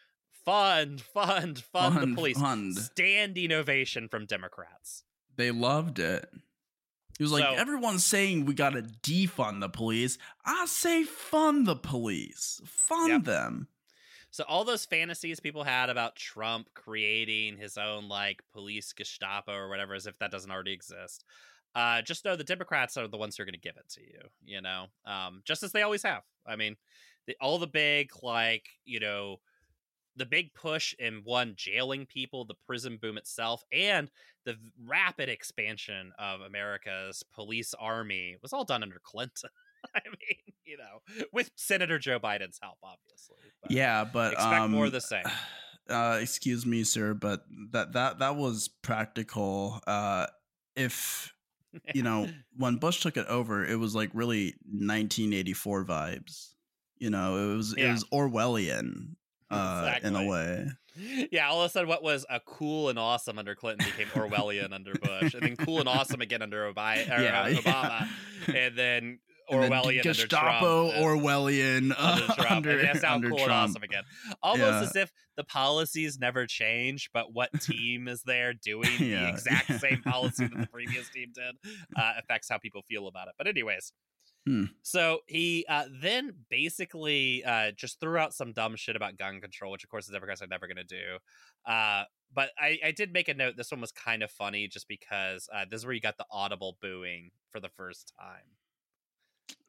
[SPEAKER 2] fund fund fund,
[SPEAKER 1] Fund,
[SPEAKER 2] the police
[SPEAKER 1] fund.
[SPEAKER 2] standing ovation from democrats
[SPEAKER 1] They loved it. He was like,
[SPEAKER 2] So-
[SPEAKER 1] everyone's saying we gotta defund the police. I say fund the police. Fund
[SPEAKER 2] Yep.
[SPEAKER 1] them.
[SPEAKER 2] so all those fantasies people had about trump creating his own like police gestapo or whatever as if that doesn't already exist uh, just know the democrats are the ones who are going to give it to you you know um, just as they always have i mean the, all the big like you know the big push in one jailing people the prison boom itself and the rapid expansion of america's police army was all done under clinton [laughs] i mean you know with senator joe biden's help obviously but
[SPEAKER 1] Yeah, but
[SPEAKER 2] expect
[SPEAKER 1] um,
[SPEAKER 2] more of the same [sighs]
[SPEAKER 1] Uh, excuse me, sir, but that that that was practical. Uh, if you know [laughs] when Bush took it over, it was like really 1984 vibes. You know, it was it was Orwellian [laughs] uh, in a way.
[SPEAKER 2] yeah, all of a sudden, what was a cool and awesome under Clinton became Orwellian under Bush, and then cool and awesome again under Obi- [laughs] or,
[SPEAKER 1] Yeah,
[SPEAKER 2] uh,
[SPEAKER 1] yeah.
[SPEAKER 2] Obama, and then [laughs]
[SPEAKER 1] And then
[SPEAKER 2] Orwellian under
[SPEAKER 1] Gestapo,
[SPEAKER 2] Trump.
[SPEAKER 1] Orwellian uh,
[SPEAKER 2] under Trump,
[SPEAKER 1] under,
[SPEAKER 2] and that's now cool and awesome again. Almost
[SPEAKER 1] Yeah.
[SPEAKER 2] as if the policies never change, but what team is there doing
[SPEAKER 1] Yeah,
[SPEAKER 2] the exact same policy that the previous team did uh, affects how people feel about it. But anyways,
[SPEAKER 1] Hmm.
[SPEAKER 2] so he uh, then basically uh, just threw out some dumb shit about gun control, which of course the Democrats are never going to do. Uh, but I, I did make a note. This one was kind of funny, just because uh, this is where you got the audible booing for the first time.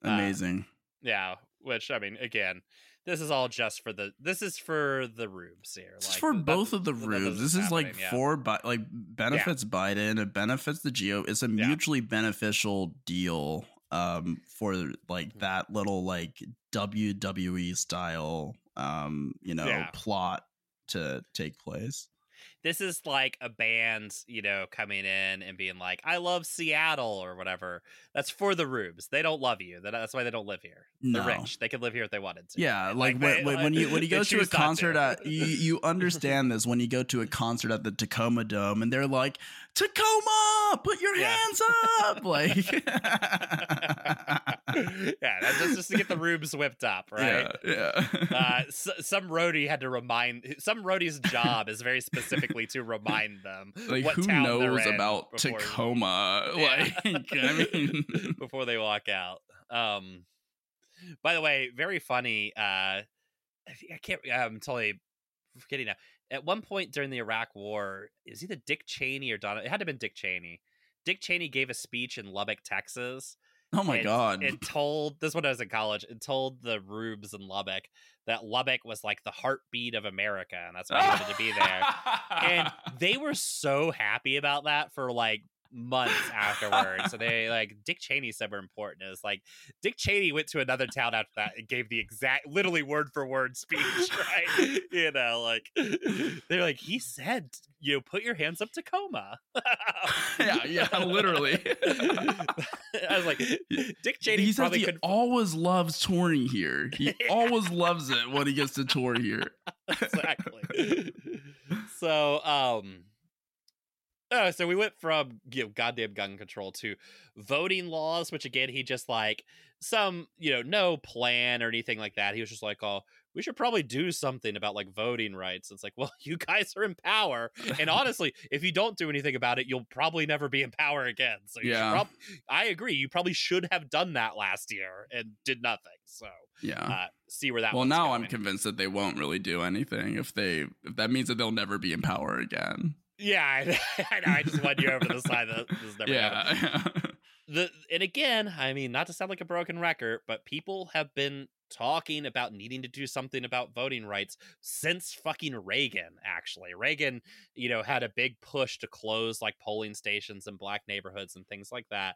[SPEAKER 2] Uh,
[SPEAKER 1] Amazing.
[SPEAKER 2] Yeah, which I mean, again, this is all just for the. This is for the rubes here.
[SPEAKER 1] It's
[SPEAKER 2] like,
[SPEAKER 1] for
[SPEAKER 2] that-
[SPEAKER 1] both of the
[SPEAKER 2] that
[SPEAKER 1] rubes. This is like
[SPEAKER 2] yeah.
[SPEAKER 1] for Bi- like benefits Biden. It benefits the Geo. It's a
[SPEAKER 2] Yeah.
[SPEAKER 1] mutually beneficial deal um for like that little like WWE style um you know
[SPEAKER 2] Yeah.
[SPEAKER 1] plot to take place.
[SPEAKER 2] This is like a band, you know, coming in and being like, "I love Seattle" or whatever. That's for the rubes. They don't love you. That's why they don't live here. They're
[SPEAKER 1] No.
[SPEAKER 2] rich. They could live here if they wanted to.
[SPEAKER 1] Yeah, like,
[SPEAKER 2] they-
[SPEAKER 1] when, when, when you when you [laughs] go to a concert
[SPEAKER 2] to.
[SPEAKER 1] at you, you [laughs] understand this when you go to a concert at the Tacoma Dome and they're like Tacoma, put your
[SPEAKER 2] Yeah.
[SPEAKER 1] hands up, like [laughs] [laughs]
[SPEAKER 2] yeah, that's just- just to get the rubes whipped up, right?
[SPEAKER 1] Yeah, yeah.
[SPEAKER 2] uh, [laughs] s- some roadie had to remind some roadie's job is very specifically to remind them [laughs]
[SPEAKER 1] like
[SPEAKER 2] what
[SPEAKER 1] who
[SPEAKER 2] town
[SPEAKER 1] knows about
[SPEAKER 2] before-
[SPEAKER 1] Tacoma?
[SPEAKER 2] Yeah.
[SPEAKER 1] Like, I mean,
[SPEAKER 2] before they walk out. Um, by the way, very funny. Uh, I I can't. I'm totally forgetting now. At one point during the Iraq War, is either Dick Cheney or Donald? It had to have been Dick Cheney. Dick Cheney gave a speech in Lubbock, Texas,
[SPEAKER 1] oh my
[SPEAKER 2] and
[SPEAKER 1] god,
[SPEAKER 2] It told this when I was in college. It told the rubes in Lubbock that Lubbock was like the heartbeat of America, and that's why I wanted to be there. And [laughs] they were so happy about that for like months afterwards. so [laughs] they like Dick Cheney said were important. It was like Dick Cheney went to another town after that and gave the exact, literally word for word speech. Right? [laughs] you know, like they're like he said, you know, put your hands up Tacoma. [laughs]
[SPEAKER 1] yeah, yeah, literally.
[SPEAKER 2] I was like, Dick Cheney
[SPEAKER 1] he
[SPEAKER 2] probably
[SPEAKER 1] he
[SPEAKER 2] could
[SPEAKER 1] always loves touring here. He
[SPEAKER 2] Yeah.
[SPEAKER 1] always loves it when he gets to tour here.
[SPEAKER 2] exactly. so, um, oh, so we went from you know goddamn gun control to voting laws, which again he just like some you know no plan or anything like that. He was just like, oh, we should probably do something about like voting rights. It's like, well, [laughs] you guys are in power, and [laughs] honestly, if you don't do anything about it, you'll probably never be in power again. So you
[SPEAKER 1] Yeah.
[SPEAKER 2] prob- I agree. You probably should have done that last year and did nothing. So
[SPEAKER 1] Yeah.
[SPEAKER 2] uh, see where that.
[SPEAKER 1] well, now I'm convinced that they won't really do anything if they if that means that they'll never be in power again.
[SPEAKER 2] Yeah, I, [laughs] I know. I just won you over the side that this is never happened.
[SPEAKER 1] Yeah. [laughs]
[SPEAKER 2] The and again, I mean, not to sound like a broken record, but people have been talking about needing to do something about voting rights since fucking Reagan. Actually, Reagan, you know, had a big push to close like polling stations in black neighborhoods and things like that,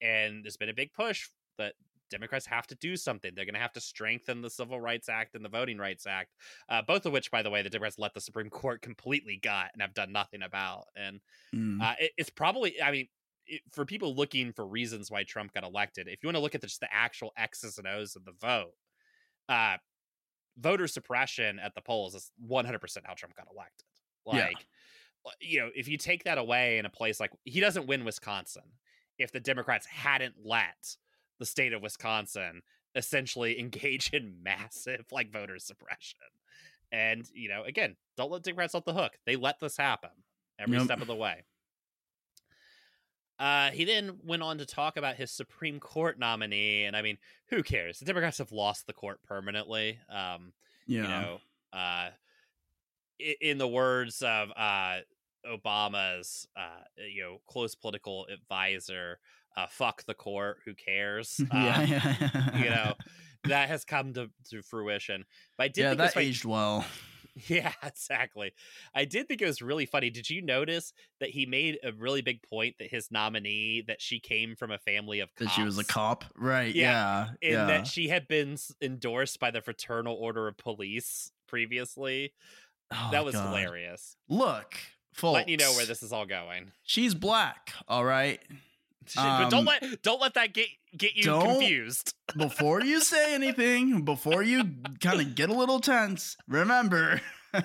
[SPEAKER 2] and there's been a big push that. Democrats have to do something. They're going to have to strengthen the Civil Rights Act and the Voting Rights Act, uh, both of which, by the way, the Democrats let the Supreme Court completely gut and have done nothing about. And
[SPEAKER 1] Mm.
[SPEAKER 2] uh, it, it's probably, I mean, it, for people looking for reasons why Trump got elected, if you want to look at the, just the actual X's and O's of the vote, uh, voter suppression at the polls is 100% how Trump got elected. Like, uh, you know, if you take that away in a place like he doesn't win Wisconsin, if the Democrats hadn't let the state of Wisconsin essentially [laughs] engage in massive like voter suppression. And you know, again, don't let Democrats off the hook. They let this happen every
[SPEAKER 1] Yep.
[SPEAKER 2] step of the way. Uh, he then went on to talk about his Supreme Court nominee, and I mean, who cares? The Democrats have lost the court permanently. Um,
[SPEAKER 1] Yeah.
[SPEAKER 2] you know, uh, in the words of uh, Obama's, uh, you know, close political advisor, uh, "Fuck the court. Who cares?" [laughs]
[SPEAKER 1] yeah,
[SPEAKER 2] Um,
[SPEAKER 1] yeah.
[SPEAKER 2] you know, [laughs] that has come to, to fruition. But I did
[SPEAKER 1] yeah,
[SPEAKER 2] think
[SPEAKER 1] that aged well. [laughs]
[SPEAKER 2] yeah, exactly. I did think it was really funny. Did you notice that he made a really big point that his nominee that she came from a family of
[SPEAKER 1] That she was a cop, right?
[SPEAKER 2] Yeah,
[SPEAKER 1] Yeah,
[SPEAKER 2] and
[SPEAKER 1] yeah.
[SPEAKER 2] that she had been endorsed by the Fraternal Order of Police previously.
[SPEAKER 1] Oh,
[SPEAKER 2] that was
[SPEAKER 1] God.
[SPEAKER 2] hilarious.
[SPEAKER 1] Look, folks.
[SPEAKER 2] Letting you know where this is all going.
[SPEAKER 1] She's black. All right.
[SPEAKER 2] But don't
[SPEAKER 1] Um,
[SPEAKER 2] let don't let that get get you confused. [laughs]
[SPEAKER 1] Before you say anything, before you kind of get a little tense, remember, [laughs]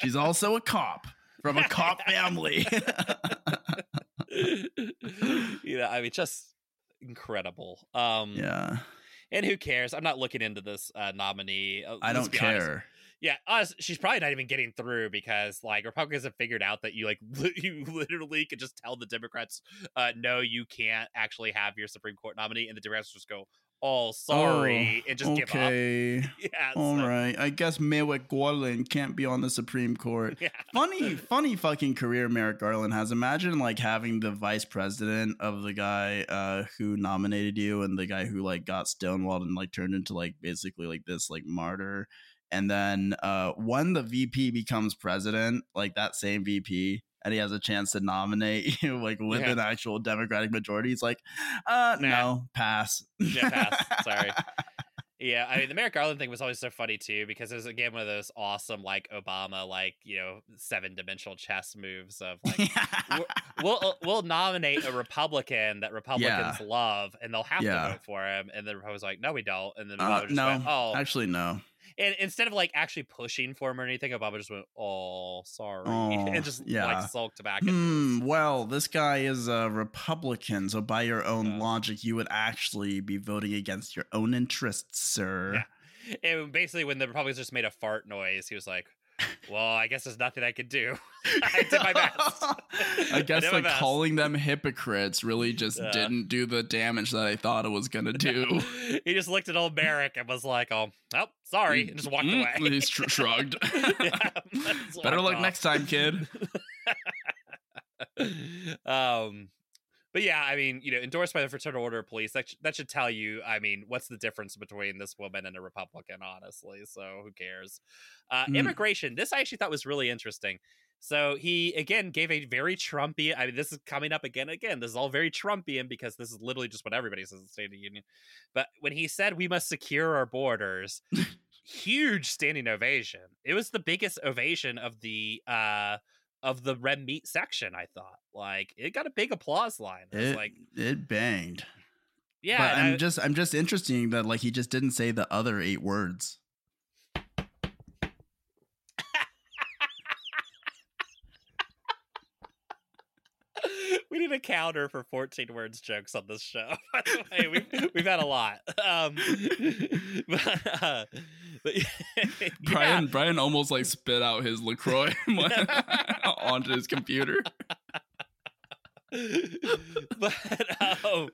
[SPEAKER 1] she's also a cop from a cop family. [laughs]
[SPEAKER 2] you know, I mean, just incredible. Um,
[SPEAKER 1] yeah,
[SPEAKER 2] And who cares? I'm not looking into this uh, nominee. Uh,
[SPEAKER 1] I don't
[SPEAKER 2] care. honest. Yeah, honest, she's probably not even getting through because like Republicans have figured out that you like [laughs] li- you literally could just tell the Democrats, uh, no, you can't actually have your Supreme Court nominee, and the Democrats just go, oh, sorry, and just give up.
[SPEAKER 1] okay. [laughs]
[SPEAKER 2] Yeah,
[SPEAKER 1] All
[SPEAKER 2] so-
[SPEAKER 1] right. I guess Merrick Garland can't be on the Supreme Court. [laughs]
[SPEAKER 2] Yeah.
[SPEAKER 1] funny, funny fucking career Merrick Garland has. Imagine like having the vice president of the guy uh, who nominated you and the guy who like got stonewalled and like turned into like basically like this like martyr. And then uh, when the VP becomes president, like that same VP, and he has a chance to nominate [laughs] you like with
[SPEAKER 2] Yeah.
[SPEAKER 1] an actual Democratic majority, he's like, uh,
[SPEAKER 2] Nah.
[SPEAKER 1] no, pass.
[SPEAKER 2] Yeah, pass. [laughs] Sorry. Yeah, I mean the Merrick Garland thing was always so funny too because it was again one of those awesome like Obama like you know seven dimensional chess moves of like [laughs] we'll uh, we'll nominate a Republican that Republicans love, and they'll have
[SPEAKER 1] Yeah.
[SPEAKER 2] to vote for him. And the Republicans like, no, we don't. And then
[SPEAKER 1] Uh, no,
[SPEAKER 2] went, oh,
[SPEAKER 1] Actually, no.
[SPEAKER 2] And instead of like actually pushing for him or anything, Obama just went, oh, sorry,
[SPEAKER 1] Oh, [laughs]
[SPEAKER 2] and just
[SPEAKER 1] yeah.
[SPEAKER 2] like sulked back.
[SPEAKER 1] Hmm. Well, [laughs] this guy is a Republican, so by your own
[SPEAKER 2] Uh.
[SPEAKER 1] logic, you would actually be voting against your own interests, sir.
[SPEAKER 2] Yeah. And basically, when the Republicans just made a fart noise, he was like, well, I guess there's nothing I could do. [laughs] I did my [laughs] best.
[SPEAKER 1] I guess
[SPEAKER 2] did my
[SPEAKER 1] like
[SPEAKER 2] best.
[SPEAKER 1] calling them hypocrites really just
[SPEAKER 2] Yeah.
[SPEAKER 1] didn't do the damage that I thought it was gonna do. [laughs]
[SPEAKER 2] he just looked at old Merrick and was like, oh, oh sorry, and just walked
[SPEAKER 1] Mm,
[SPEAKER 2] away.
[SPEAKER 1] He sh- shrugged.
[SPEAKER 2] Yeah,
[SPEAKER 1] Better luck
[SPEAKER 2] off.
[SPEAKER 1] next time, kid.
[SPEAKER 2] um but yeah i mean you know endorsed by the fraternal order of police that, sh- that should tell you i mean what's the difference between this woman and a republican honestly so who cares uh
[SPEAKER 1] Mm.
[SPEAKER 2] immigration this i actually thought was really interesting so he again gave a very Trumpy. I mean, this is coming up again. and Again, this is all very Trumpian because this is literally just what everybody says in the State of the Union. But when he said we must secure our borders, [laughs] huge standing ovation. It was the biggest ovation of the uh of the red meat section. I thought like it got a big applause line. It
[SPEAKER 1] It,
[SPEAKER 2] like,
[SPEAKER 1] it banged.
[SPEAKER 2] yeah,
[SPEAKER 1] but I'm
[SPEAKER 2] I-
[SPEAKER 1] just I'm just interesting that like he just didn't say the other eight words.
[SPEAKER 2] We need a counter for 14 words jokes on this show. [laughs] By the way, we've, we've had a lot. Um, [laughs] but, uh, but [laughs] yeah.
[SPEAKER 1] Brian Brian almost like spit out his Lacroix onto his computer.
[SPEAKER 2] but um,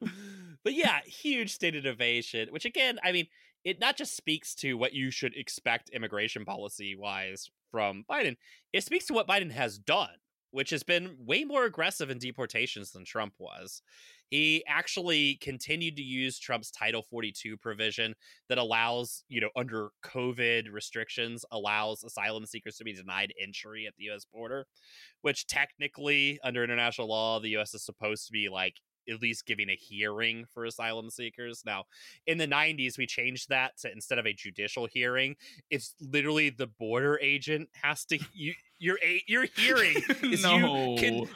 [SPEAKER 2] but yeah, huge state innovation. Which again, I mean, it not just speaks to what you should expect immigration policy wise from Biden. It speaks to what Biden has done, which has been way more aggressive in deportations than Trump was. He actually continued to use Trump's Title 42 provision that allows, you know, under COVID restrictions, allows asylum seekers to be denied entry at the US border, which technically, under international law, the US is supposed to be like at least giving a hearing for asylum seekers. Now, in the 90s, we changed that to instead of a judicial hearing, it's literally the border agent has to, you, your, a- your hearing [laughs] is you can
[SPEAKER 1] No.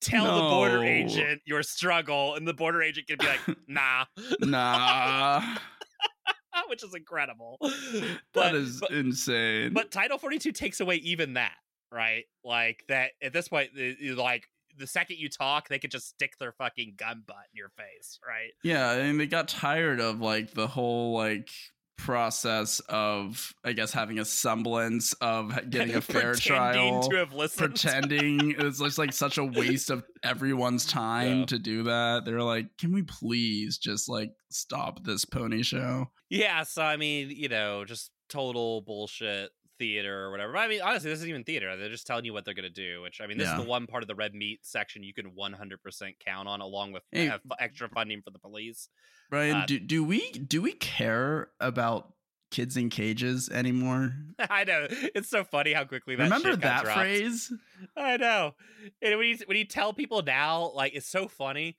[SPEAKER 2] tell the border agent your struggle, and the border agent can be like, [laughs] nah,
[SPEAKER 1] Nah. [laughs]
[SPEAKER 2] which is incredible.
[SPEAKER 1] that
[SPEAKER 2] But-
[SPEAKER 1] is
[SPEAKER 2] but-
[SPEAKER 1] insane.
[SPEAKER 2] But Title 42 takes away even that, right? Like that at this point, like the second you talk, they could just stick their fucking gun butt in your face, right?
[SPEAKER 1] Yeah, I mean they got tired of like the whole like process of I guess having a semblance of [laughs] getting a fair trial.
[SPEAKER 2] To have listened.
[SPEAKER 1] Pretending [laughs] it's just like such a waste of everyone's time
[SPEAKER 2] Yeah.
[SPEAKER 1] to do that. They're like, can we please just like stop this pony show?
[SPEAKER 2] Yeah, so I mean, you know, just total bullshit theater or whatever. But I mean, honestly, this isn't even theater. They're just telling you what they're going to do, which I mean, this
[SPEAKER 1] Yeah.
[SPEAKER 2] is the one part of the red meat section you can 100% count on along with
[SPEAKER 1] Hey.
[SPEAKER 2] uh, extra funding for the police.
[SPEAKER 1] Brian,
[SPEAKER 2] Uh,
[SPEAKER 1] do do we do we care about kids in cages anymore? [laughs]
[SPEAKER 2] I know. It's so funny how quickly that
[SPEAKER 1] Remember that
[SPEAKER 2] dropped.
[SPEAKER 1] phrase?
[SPEAKER 2] I know. And when you when you tell people now, like it's so funny.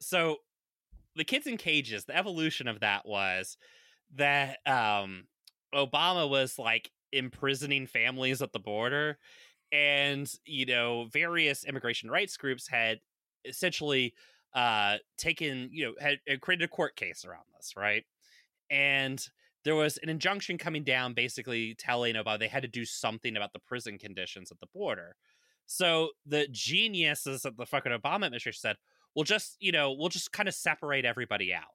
[SPEAKER 2] So the kids in cages, the evolution of that was that um Obama was like imprisoning families at the border and you know various immigration rights groups had essentially uh taken you know had, had created a court case around this right? And there was an injunction coming down basically telling about they had to do something about the prison conditions at the border. So the geniuses of the fucking obama administration said we'll just you know we'll just kind of separate everybody out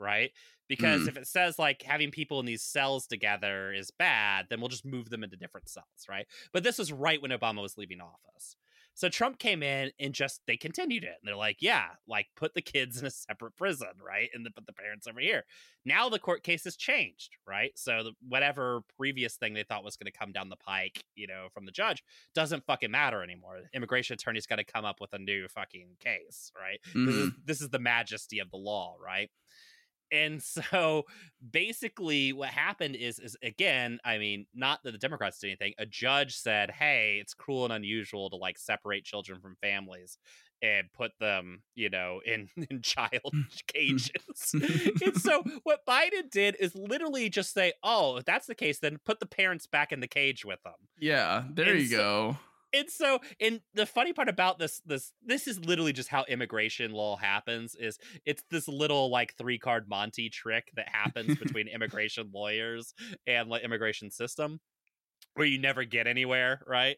[SPEAKER 2] right? Because
[SPEAKER 1] Hmm.
[SPEAKER 2] if it says like having people in these cells together is bad then we'll just move them into different cells right? But this was right when obama was leaving office. So trump came in and just they continued it. And they're like yeah like put the kids in a separate prison right? And then put the parents over here. Now the court case has changed right? So the, whatever previous thing they thought was going to come down the pike you know from the judge doesn't fucking matter anymore. Immigration attorney's got to come up with a new fucking case right? This is,
[SPEAKER 1] Mhm.
[SPEAKER 2] this is the majesty of the law right and so basically what happened is is again i mean not that the democrats did anything a judge said hey it's cruel and unusual to like separate children from families and put them you know in [laughs] in child mm. Mm. cages. [laughs] And so what biden did is literally just say oh if that's the case then put the parents back in the cage with them
[SPEAKER 1] Yeah, there
[SPEAKER 2] And
[SPEAKER 1] you
[SPEAKER 2] so-
[SPEAKER 1] go.
[SPEAKER 2] And so and the funny part about this this this is literally just how immigration law happens is it's this little like three card monty trick that happens [laughs] between immigration lawyers and like immigration system where you never get anywhere right?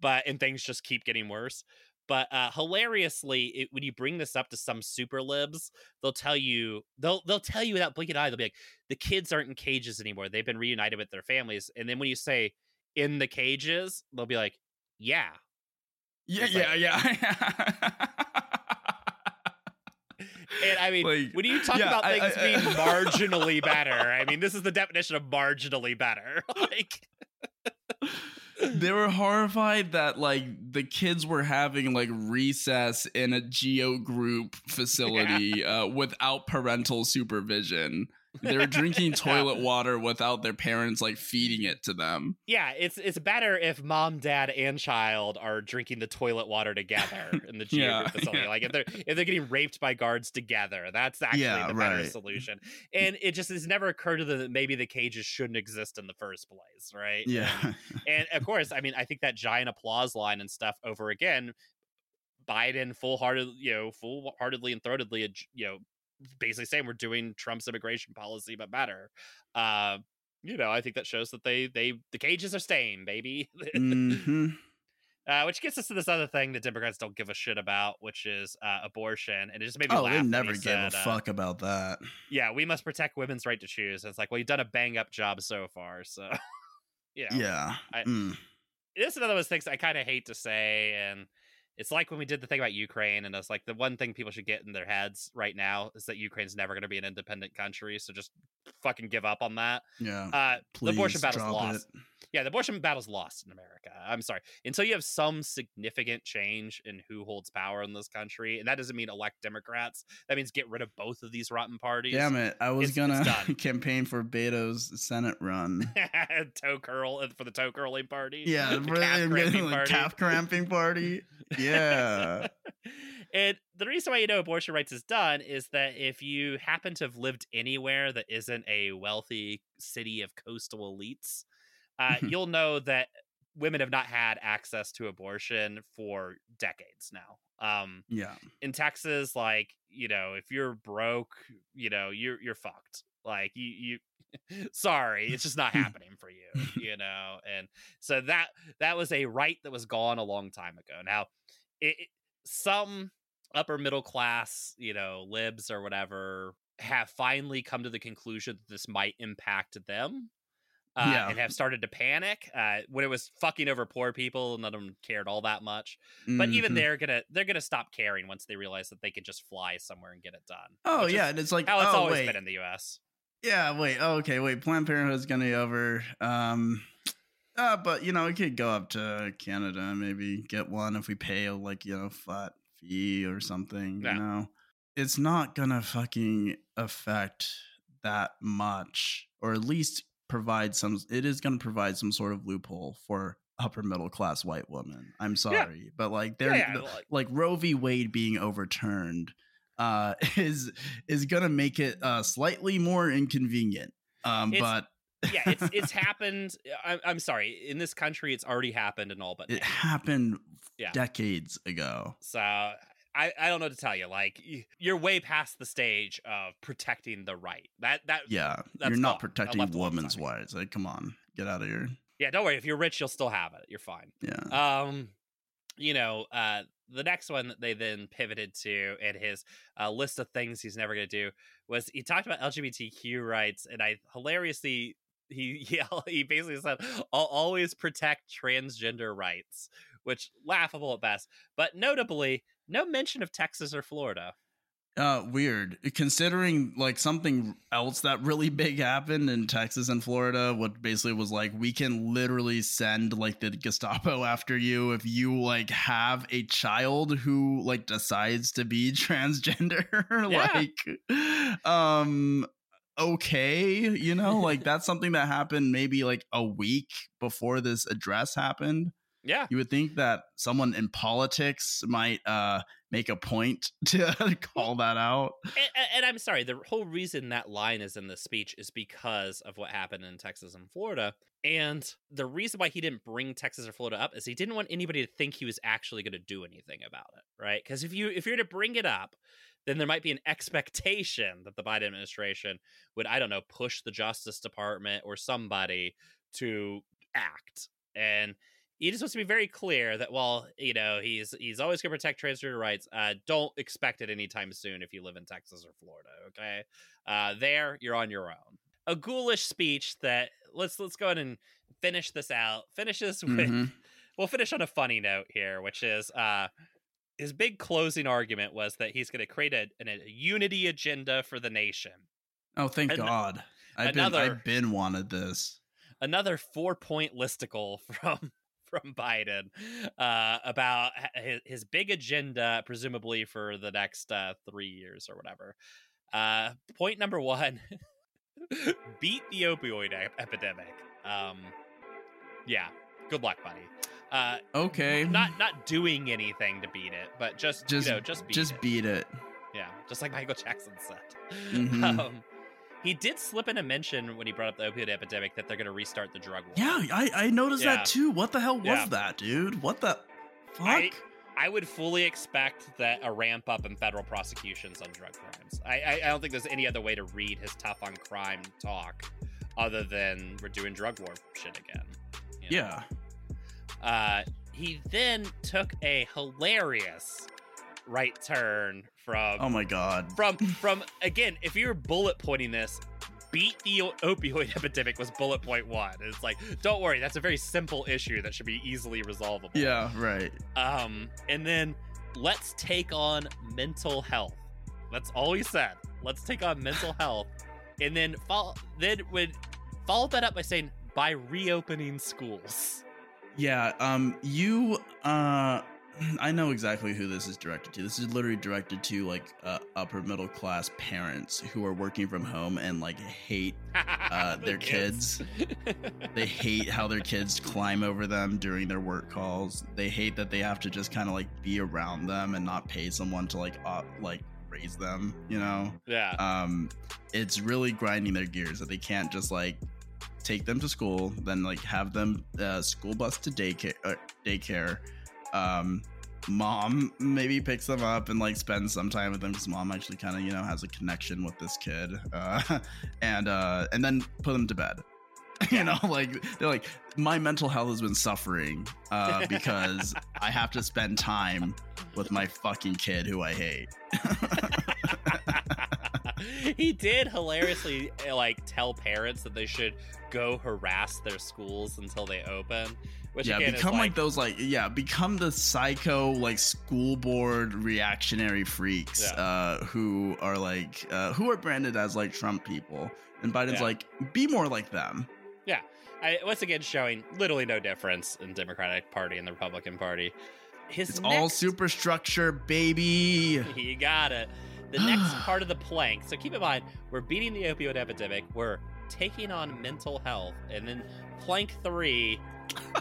[SPEAKER 2] But and things just keep getting worse. But uh hilariously it, when you bring this up to some super libs they'll tell you they'll they'll tell you without blinking an eye they'll be like the kids aren't in cages anymore. They've been reunited with their families. And then when you say in the cages they'll be like yeah
[SPEAKER 1] Yeah, yeah,
[SPEAKER 2] like-
[SPEAKER 1] yeah.
[SPEAKER 2] And I [laughs] mean,
[SPEAKER 1] Like,
[SPEAKER 2] when you talk
[SPEAKER 1] yeah,
[SPEAKER 2] about
[SPEAKER 1] I-
[SPEAKER 2] things
[SPEAKER 1] I-
[SPEAKER 2] being marginally [laughs] better, I mean, this is the definition of marginally better. [laughs] like,
[SPEAKER 1] they were horrified that like the kids were having like recess in a geo group facility uh, without parental supervision. They were [laughs] drinking toilet water without their parents like feeding it to them.
[SPEAKER 2] yeah, it's it's better if mom, dad, and child are drinking the toilet water together [laughs] in the geo
[SPEAKER 1] Yeah,
[SPEAKER 2] facility.
[SPEAKER 1] yeah.
[SPEAKER 2] Like if they're if they're getting raped by guards together, that's actually
[SPEAKER 1] Yeah,
[SPEAKER 2] the better
[SPEAKER 1] right.
[SPEAKER 2] solution. And it just has never occurred to them that maybe the cages shouldn't exist in the first place, right?
[SPEAKER 1] Yeah.
[SPEAKER 2] and of [laughs] course, I mean, I think that giant applause line and stuff over again, Biden full hearted, you know, full heartedly and throatedly, you know, basically saying we're doing Trump's immigration policy but better. Uh, you know, I think that shows that they they the cages are staying, baby.
[SPEAKER 1] hmm [laughs]
[SPEAKER 2] uh, which gets us to this other thing that Democrats don't give a shit about, which is uh, abortion, and it just made me
[SPEAKER 1] Oh,
[SPEAKER 2] laugh.
[SPEAKER 1] they never
[SPEAKER 2] he
[SPEAKER 1] gave
[SPEAKER 2] said,
[SPEAKER 1] a
[SPEAKER 2] uh,
[SPEAKER 1] fuck about that.
[SPEAKER 2] yeah, we must protect women's right to choose. And it's like, well, you've done a bang up job so far, so [laughs] you know.
[SPEAKER 1] Yeah.
[SPEAKER 2] I-
[SPEAKER 1] Mm.
[SPEAKER 2] this is another one of those things I kind of hate to say, and it's like when we did the thing about Ukraine, and it's like the one thing people should get in their heads right now is that Ukraine's never going to be an independent country, so just fucking give up on that.
[SPEAKER 1] Yeah.
[SPEAKER 2] Uh, the abortion battle's lost.
[SPEAKER 1] it.
[SPEAKER 2] Yeah, the abortion battle's lost in America. I'm sorry. Until you have some significant change in who holds power in this country, and that doesn't mean elect Democrats. That means get rid of both of these rotten parties.
[SPEAKER 1] Damn it. I was
[SPEAKER 2] It's- it's
[SPEAKER 1] gonna
[SPEAKER 2] done. [laughs]
[SPEAKER 1] campaign for Beto's Senate run. [laughs]
[SPEAKER 2] toe curl uh, for the toe curling party.
[SPEAKER 1] Yeah, [laughs]
[SPEAKER 2] the
[SPEAKER 1] really,
[SPEAKER 2] calf cramping
[SPEAKER 1] like,
[SPEAKER 2] party.
[SPEAKER 1] calf cramping party. Yeah.
[SPEAKER 2] and the reason why you know abortion rights is done is that if you happen to have lived anywhere that isn't a wealthy city of coastal elites, uh, you'll know that women have not had access to abortion for decades now. Um,
[SPEAKER 1] Yeah.
[SPEAKER 2] in Texas, like you know, if you're broke, you know, you're you're fucked. Like you you. [laughs] Sorry, it's just not [laughs] happening for you, you know. And so that that was a right that was gone a long time ago. Now, it, it- some upper middle class, you know, libs or whatever have finally come to the conclusion that this might impact them. Uh,
[SPEAKER 1] Yeah.
[SPEAKER 2] and have started to panic uh, when it was fucking over poor people. None of them cared all that much, but even
[SPEAKER 1] Mhm.
[SPEAKER 2] they're gonna they're gonna stop caring once they realize that they can just fly somewhere and get it done.
[SPEAKER 1] Oh yeah, and it's like
[SPEAKER 2] how it's
[SPEAKER 1] oh
[SPEAKER 2] always
[SPEAKER 1] wait,
[SPEAKER 2] been in the U.S.
[SPEAKER 1] yeah wait oh, okay wait Planned Parenthood's gonna be over. Um, uh, but you know we could go up to Canada and maybe get one if we pay a like you know flat fee or something.
[SPEAKER 2] Yeah.
[SPEAKER 1] You know, it's not gonna fucking affect that much, or at least provide some. It is gonna provide some sort of loophole for upper middle class white women. I'm sorry, but like they're
[SPEAKER 2] Yeah, yeah, like-
[SPEAKER 1] like Roe v. Wade being overturned uh, [laughs] is is gonna make it uh, slightly more inconvenient. Um, but
[SPEAKER 2] yeah, it's it's [laughs] happened. I'm, I'm sorry. In this country, it's already happened and all but
[SPEAKER 1] it
[SPEAKER 2] name.
[SPEAKER 1] happened
[SPEAKER 2] Yeah.
[SPEAKER 1] decades ago.
[SPEAKER 2] So I, I don't know what to tell you. Like you're way past the stage of protecting the right. That that
[SPEAKER 1] Yeah, you're not
[SPEAKER 2] gone. That
[SPEAKER 1] protecting women's rights. Like, come on, get out of here.
[SPEAKER 2] yeah. Don't worry. If you're rich, you'll still have it. You're fine.
[SPEAKER 1] Yeah,
[SPEAKER 2] Um, you know, uh, the next one that they then pivoted to in his uh, list of things he's never going to do was he talked about LGBTQ rights, and I hilariously he [laughs] he, he basically said, "I'll always protect transgender rights," which laughable at best, but notably no mention of Texas or Florida.
[SPEAKER 1] uh, weird. Considering like something else that really [laughs] big happened in Texas and Florida, what basically was like, we can literally send like the Gestapo [laughs] after you if you like have a child who like decides to be [laughs] transgender. like, um, okay, you know, like that's something that happened maybe like a week before this address happened.
[SPEAKER 2] Yeah,
[SPEAKER 1] You would think that someone in politics might uh make a point [laughs] to call that out.
[SPEAKER 2] and, and- I'm sorry, the whole reason that line is in the speech is because of what happened in Texas and Florida. And the reason why he didn't bring Texas or Florida up is he didn't want anybody to think he was actually going to do anything about it, right? Because if you if you're to bring it up, then there might be an expectation that the Biden administration would, I don't know, push the Justice Department or somebody to act. And he just wants to be very clear that while you know he's he's always going to protect transgender rights, uh, don't expect it anytime soon if you live in Texas or Florida. Okay, uh, there you're on your own. A ghoulish speech that let's let's go ahead and finish this out. Finishes [laughs] with
[SPEAKER 1] Mhm.
[SPEAKER 2] we'll finish on a funny note here, which is uh his big closing argument was that he's going to create a, an- a unity agenda for the nation.
[SPEAKER 1] Oh, thank
[SPEAKER 2] An-
[SPEAKER 1] God. I've
[SPEAKER 2] another-
[SPEAKER 1] been I've been wanted this.
[SPEAKER 2] another four point listicle [laughs] from from Biden uh, about his, his big agenda, presumably for the next uh, three years or whatever. Uh, point number one: [laughs] beat the opioid ep- epidemic. Um, yeah, good luck, buddy. Uh,
[SPEAKER 1] Okay.
[SPEAKER 2] not not doing anything to beat it, but just
[SPEAKER 1] just
[SPEAKER 2] you know, just beat
[SPEAKER 1] just
[SPEAKER 2] it.
[SPEAKER 1] beat it.
[SPEAKER 2] Yeah, just like Michael Jackson said. [laughs]
[SPEAKER 1] Mhm.
[SPEAKER 2] Um, he did slip in a mention when he brought up the opioid epidemic that they're going to restart the drug war.
[SPEAKER 1] Yeah, I I noticed
[SPEAKER 2] Yeah.
[SPEAKER 1] that too. What the hell was
[SPEAKER 2] Yeah.
[SPEAKER 1] that, dude? What the fuck?
[SPEAKER 2] I- I would fully expect that a ramp up in federal prosecutions on drug crimes. I, I, I don't think there's any other way to read his tough on crime talk other than we're doing drug war shit again. you know?
[SPEAKER 1] yeah.
[SPEAKER 2] Uh, he then took a hilarious right turn from
[SPEAKER 1] Oh my god.
[SPEAKER 2] from from again. If you're bullet pointing this, beat the opioid [laughs] epidemic was bullet point one. It's like, don't worry, that's a very simple issue that should be easily resolvable.
[SPEAKER 1] Yeah, right.
[SPEAKER 2] Um, and then let's take on mental health. That's all he said. Let's take on mental [sighs] health, and then follow, then would follow that up by saying by reopening schools.
[SPEAKER 1] Yeah, um you uh [clears throat] I know exactly who this is directed to. This is literally directed to like uh, upper middle class parents who are working from home and like hate [laughs] uh,
[SPEAKER 2] The
[SPEAKER 1] their kids. [laughs] they hate how their kids climb over them during their work calls. They hate that they have to just kind of like be around them and not pay someone to like uh, like raise them, you know?
[SPEAKER 2] yeah.
[SPEAKER 1] um it's really grinding their gears that they can't just like take them to school then like have them uh, school bus to daycare uh, daycare um mom maybe picks them up and like spends some time with them because mom actually kind of you know has a connection with this kid uh [laughs] and uh and then put them to bed [laughs] you know, like they're like my mental health has been suffering uh, [laughs] because I have to spend time with my fucking kid who I hate.
[SPEAKER 2] he did hilariously eh, like tell parents that they should go harass their schools until they open. Which
[SPEAKER 1] yeah, become
[SPEAKER 2] is
[SPEAKER 1] like, those like yeah, become the psycho like school board reactionary freaks
[SPEAKER 2] Yeah.
[SPEAKER 1] uh, who are like uh, who are branded as like Trump people, and Biden's
[SPEAKER 2] Yeah.
[SPEAKER 1] like be more like them.
[SPEAKER 2] Yeah, I, once again showing literally no difference in Democratic Party and the Republican Party. His
[SPEAKER 1] It's
[SPEAKER 2] next,
[SPEAKER 1] all superstructure, baby. [laughs]
[SPEAKER 2] You got it. The next [sighs] part of the plank. So keep in mind, we're beating the opioid epidemic. We're taking on mental health, and then plank three,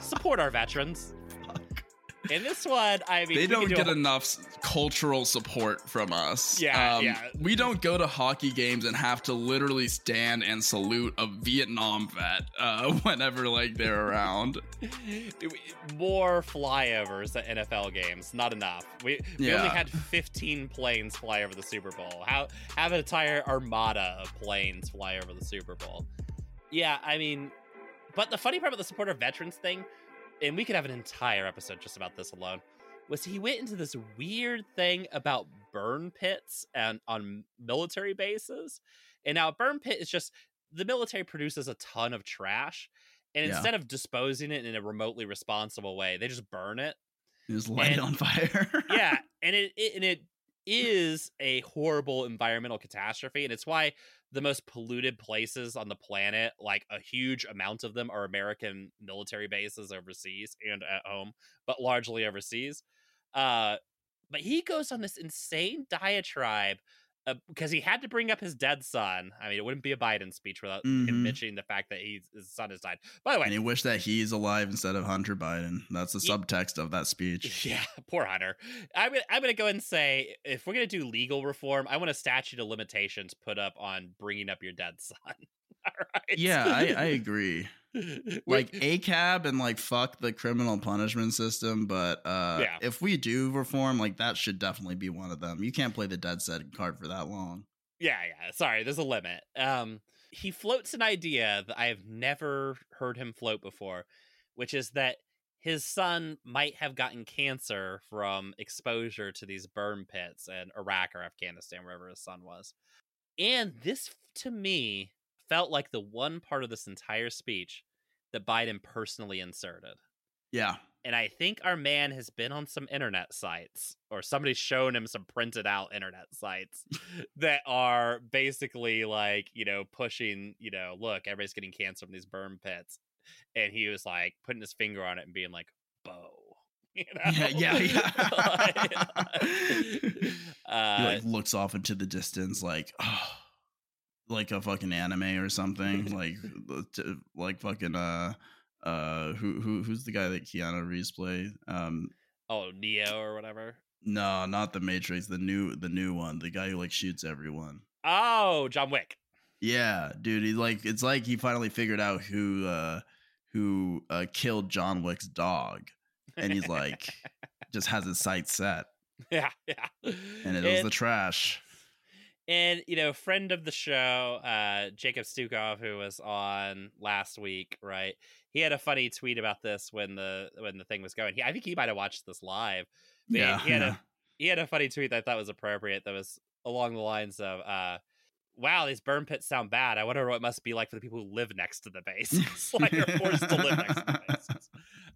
[SPEAKER 2] support our veterans. In this one, I mean,
[SPEAKER 1] they don't
[SPEAKER 2] do
[SPEAKER 1] get
[SPEAKER 2] whole-
[SPEAKER 1] enough cultural support from us. Um,
[SPEAKER 2] Yeah, yeah.
[SPEAKER 1] We don't go to hockey games and have to literally stand and salute a Vietnam vet uh, [laughs] whenever like they're around. [laughs]
[SPEAKER 2] more flyovers at NFL games. Not enough. We we only had 15 planes fly over the Super Bowl. How have an entire armada of planes fly over the Super Bowl? Yeah, I mean, but the funny part about the supporter veterans thing, and we could have an entire episode just about this alone, was he went into this weird thing about burn pits and on military bases. And now a burn pit is just the military produces a ton of trash. And
[SPEAKER 1] Yeah.
[SPEAKER 2] instead of disposing it in a remotely responsible way, they just burn it.
[SPEAKER 1] Just light it
[SPEAKER 2] And-
[SPEAKER 1] on fire.
[SPEAKER 2] Yeah, [laughs] and it, it and it is a horrible environmental catastrophe, and it's why the most polluted places on the planet, like a huge amount of them, are American military bases overseas and at home, but largely overseas. Uh, but he goes on this insane diatribe uh, because he had to bring up his dead son. I mean, it wouldn't be a Biden speech without him
[SPEAKER 1] Mhm.
[SPEAKER 2] mentioning the fact that he's, his son has died. By the way,
[SPEAKER 1] and he wished that he's alive instead of Hunter Biden. That's the
[SPEAKER 2] Ye-
[SPEAKER 1] subtext of that speech. [laughs]
[SPEAKER 2] Yeah, poor Hunter. I'm gonna, I'm gonna go and say if we're gonna do legal reform, I want a statute of limitations put up on bringing up your dead son. [laughs] All right.
[SPEAKER 1] Yeah, I, I agree. Like ACAB and like fuck the criminal punishment system, but uh
[SPEAKER 2] Yeah.
[SPEAKER 1] if we do reform, like that should definitely be one of them. You can't play the dead set card for that long.
[SPEAKER 2] yeah, yeah. Sorry, there's a limit. Um, he floats an idea that I have never heard him float before, which is that his son might have gotten cancer from exposure to these burn pits in Iraq or Afghanistan, wherever his son was. And this, to me, felt like the one part of this entire speech that Biden personally inserted.
[SPEAKER 1] Yeah.
[SPEAKER 2] And I think our man has been on some internet sites, or somebody's shown him some printed out internet sites [laughs] that are basically like, you know, pushing, you know, look, everybody's getting cancer from these burn pits. And he was like putting his finger on it and being like, Beau. [laughs] You know?
[SPEAKER 1] Yeah, yeah, [laughs] yeah.
[SPEAKER 2] Like,
[SPEAKER 1] he
[SPEAKER 2] uh,
[SPEAKER 1] like looks off into the distance like oh, like a fucking anime or something. [laughs] like t- like fucking uh uh who who who's the guy that Keanu Reeves played? Um
[SPEAKER 2] oh, Neo or whatever.
[SPEAKER 1] no, not the Matrix, the new the new one, the guy who like shoots everyone.
[SPEAKER 2] Oh, John Wick.
[SPEAKER 1] Yeah, dude, he like it's like he finally figured out who uh who uh killed John Wick's dog and he's like [laughs] just has his sights set
[SPEAKER 2] yeah, yeah.
[SPEAKER 1] and it was the trash.
[SPEAKER 2] And you know, friend of the show, uh, Jacob Stukov, who was on last week, right? He had a funny tweet about this when the when the thing was going. He, I think he might have watched this live. But
[SPEAKER 1] Yeah,
[SPEAKER 2] he had
[SPEAKER 1] yeah.
[SPEAKER 2] a he had a funny tweet that I thought was appropriate. That was along the lines of, uh, "Wow, these burn pits sound bad. I wonder what it must be like for the people who live next to the bases, [laughs] like you're forced to live next to the [laughs] bases."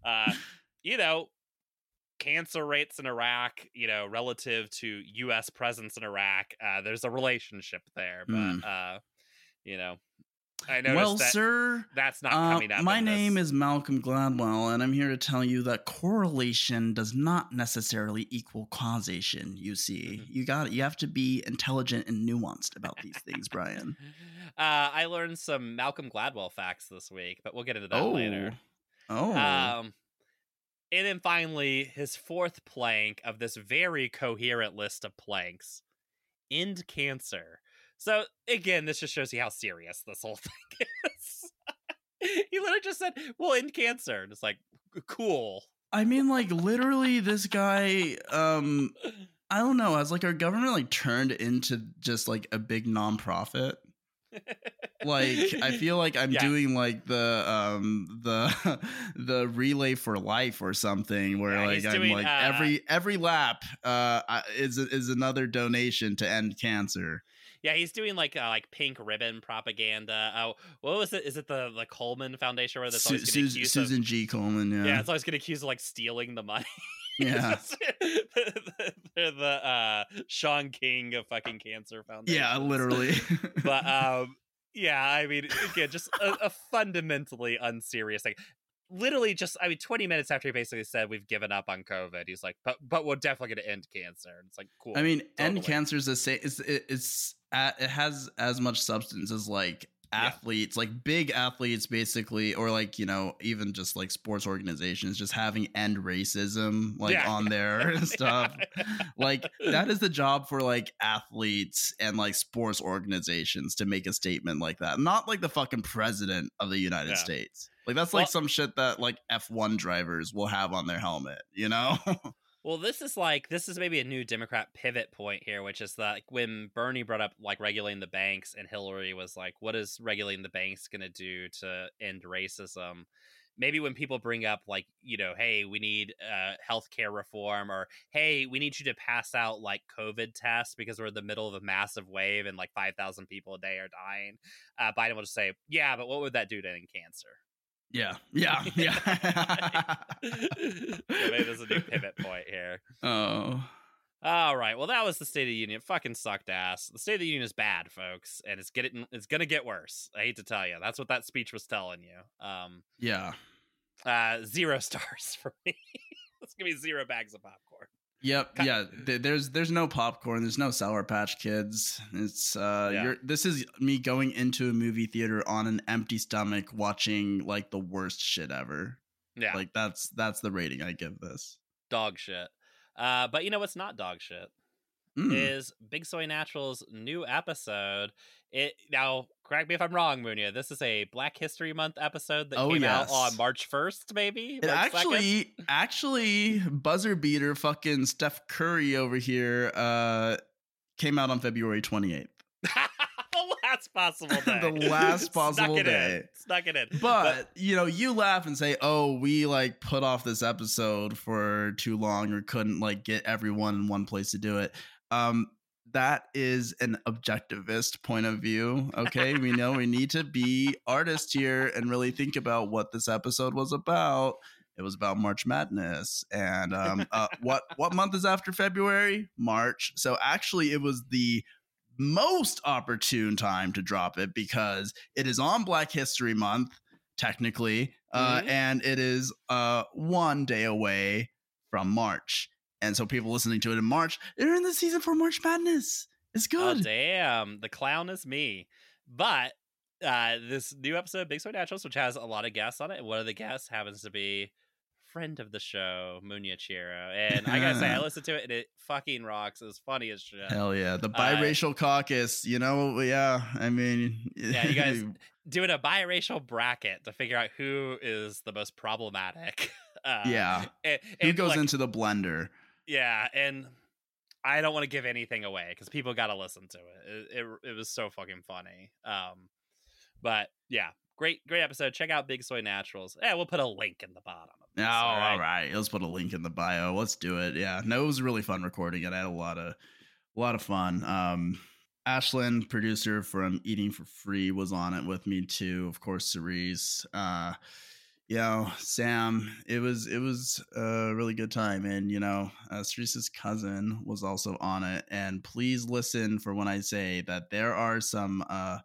[SPEAKER 2] Uh, you know, cancer rates in Iraq, you know, relative to U.S. presence in Iraq, uh, there's a relationship there. But
[SPEAKER 1] Hmm.
[SPEAKER 2] uh, you know, I noticed
[SPEAKER 1] Well,
[SPEAKER 2] that
[SPEAKER 1] sir,
[SPEAKER 2] that's not
[SPEAKER 1] Uh,
[SPEAKER 2] coming up.
[SPEAKER 1] my name is Malcolm Gladwell, and I'm here to tell you that correlation does not necessarily equal causation. You see,
[SPEAKER 2] Mhm.
[SPEAKER 1] you got you have to be intelligent and nuanced about these things, Brian. [laughs]
[SPEAKER 2] Uh, I learned some Malcolm Gladwell facts this week, but we'll get into that
[SPEAKER 1] oh,
[SPEAKER 2] later.
[SPEAKER 1] oh,
[SPEAKER 2] Um, and then finally, his fourth plank of this very coherent list of planks end cancer. So, again, this just shows you how serious this whole [laughs] thing is. he literally just said, We'll end cancer. And it's like, cool.
[SPEAKER 1] I mean, like literally, this guy. Um, I don't know. Has like our government like turned into just like a big nonprofit? Like I feel like I'm
[SPEAKER 2] Yeah.
[SPEAKER 1] doing like the um the [laughs] the relay for life or something where
[SPEAKER 2] Yeah,
[SPEAKER 1] like I'm
[SPEAKER 2] doing,
[SPEAKER 1] like
[SPEAKER 2] uh,
[SPEAKER 1] every every lap uh is is another donation to end cancer.
[SPEAKER 2] Yeah, he's doing like uh, like pink ribbon propaganda. Oh, what was it? Is it the the Komen Foundation where that's
[SPEAKER 1] Su-
[SPEAKER 2] always
[SPEAKER 1] Sus- Susan
[SPEAKER 2] of?
[SPEAKER 1] G. Komen,
[SPEAKER 2] Yeah.
[SPEAKER 1] yeah.
[SPEAKER 2] it's always getting accused of like stealing the money. [laughs]
[SPEAKER 1] Yeah. [laughs]
[SPEAKER 2] They're the uh, Shaun King of fucking cancer foundation.
[SPEAKER 1] Yeah, literally. [laughs]
[SPEAKER 2] but [laughs] um yeah i mean again just a, a fundamentally unserious thing literally just i mean 20 minutes after he basically said we've given up on covid he's like but but we're definitely to end cancer and it's like cool
[SPEAKER 1] I mean, end cancer is the same. It's it, it's it has as much substance as like
[SPEAKER 2] Yeah.
[SPEAKER 1] athletes, like big athletes, basically, or like you know, even just like sports organizations, just having end racism like
[SPEAKER 2] Yeah.
[SPEAKER 1] on there [laughs] and stuff. like that is the job for like athletes and like sports organizations to make a statement like that. Not like the fucking president of the United
[SPEAKER 2] Yeah.
[SPEAKER 1] States. Like that's like some shit that like F1 drivers will have on their helmet, you know? [laughs]
[SPEAKER 2] Well, this is like this is maybe a new Democrat pivot point here, which is that when Bernie brought up like regulating the banks, and Hillary was like, "What is regulating the banks going to do to end racism?" Maybe when people bring up like, you know, hey, we need uh, healthcare reform, or hey, we need you to pass out like COVID tests because we're in the middle of a massive wave and like five thousand people a day are dying, uh, Biden will just say, "Yeah, but what would that do to end cancer?"
[SPEAKER 1] Yeah. Yeah. [laughs] Yeah.
[SPEAKER 2] so maybe there's a new pivot point here. [laughs]
[SPEAKER 1] oh.
[SPEAKER 2] All right. Well, that was the State of the Union. It fucking sucked ass. The State of the Union is bad, folks, and it's getting it's gonna get worse. I hate to tell you. That's what that speech was telling you. Um,
[SPEAKER 1] Yeah.
[SPEAKER 2] uh, zero [laughs] stars for me. Let's give me zero bags of popcorn.
[SPEAKER 1] Yep.
[SPEAKER 2] Ki-
[SPEAKER 1] Yeah. th- There's there's no popcorn. There's no Sour Patch Kids. It's uh,
[SPEAKER 2] Yeah.
[SPEAKER 1] you're. This is me going into a movie theater on an empty stomach, watching like the worst shit ever.
[SPEAKER 2] Yeah,
[SPEAKER 1] Like that's that's the rating I give this.
[SPEAKER 2] dog shit. Uh, but you know what's not dog shit
[SPEAKER 1] Mm.
[SPEAKER 2] is Big Soy Natural's new episode. It now correct me if I'm wrong, Munya. This is a Black History Month episode that
[SPEAKER 1] Oh,
[SPEAKER 2] came out on March 1st, maybe.
[SPEAKER 1] It
[SPEAKER 2] March 2nd?
[SPEAKER 1] actually, actually, buzzer beater, fucking Steph Curry over here, uh, came out on February 28th. [laughs]
[SPEAKER 2] the last possible [laughs] day.
[SPEAKER 1] The last [laughs] possible
[SPEAKER 2] Snuck it
[SPEAKER 1] day.
[SPEAKER 2] In. Snuck it in.
[SPEAKER 1] But you know, you laugh and say, "Oh, we like put off this episode for too long, or couldn't like get everyone in one place to do it." Um, that is an objectivist point of view. Okay, we know we need to be artists here and really think about what this episode was about. It was about March Madness, and um, uh, what what month is after February? March. So actually, it was the most opportune time to drop it because it is on Black History Month, technically, uh,
[SPEAKER 2] Mhm.
[SPEAKER 1] and it is uh, one day away from March. And so people listening to it in March, they're in the season for March Madness. It's good.
[SPEAKER 2] Oh
[SPEAKER 1] good.
[SPEAKER 2] damn, the clown is me. But uh this new episode, Big Soy Naturals, which has a lot of guests on it, one of the guests happens to be friend of the show, Munya Chiro. And I gotta say, I [laughs] listened to it and it fucking rocks. It was funny as shit.
[SPEAKER 1] Hell yeah. The
[SPEAKER 2] Uh,
[SPEAKER 1] biracial caucus, you know, yeah. I mean, [laughs]
[SPEAKER 2] Yeah, you guys- Doing a biracial bracket to figure out who is the most problematic. [laughs] Uh,
[SPEAKER 1] yeah.
[SPEAKER 2] and,
[SPEAKER 1] Who goes
[SPEAKER 2] like,
[SPEAKER 1] into the blender?
[SPEAKER 2] Yeah, and I don't want to give anything away because people got to listen to it. It, it. it was so fucking funny. Um, but yeah, great great episode. Check out Big Soy Naturals. Yeah, we'll put a link in the bottom. Of
[SPEAKER 1] Oh,
[SPEAKER 2] this,
[SPEAKER 1] all right. Let's put a link in the bio. Let's do it. Yeah. No, it was really fun recording it. I had a lot of a lot of fun. Um Ashlyn, producer from Eating for Free, was on it with me too. Of course, Cerise. Uh you know, Sam, it was it was a really good time. And you know, uh, cousin was also on it. And please listen for when I say that there are some uh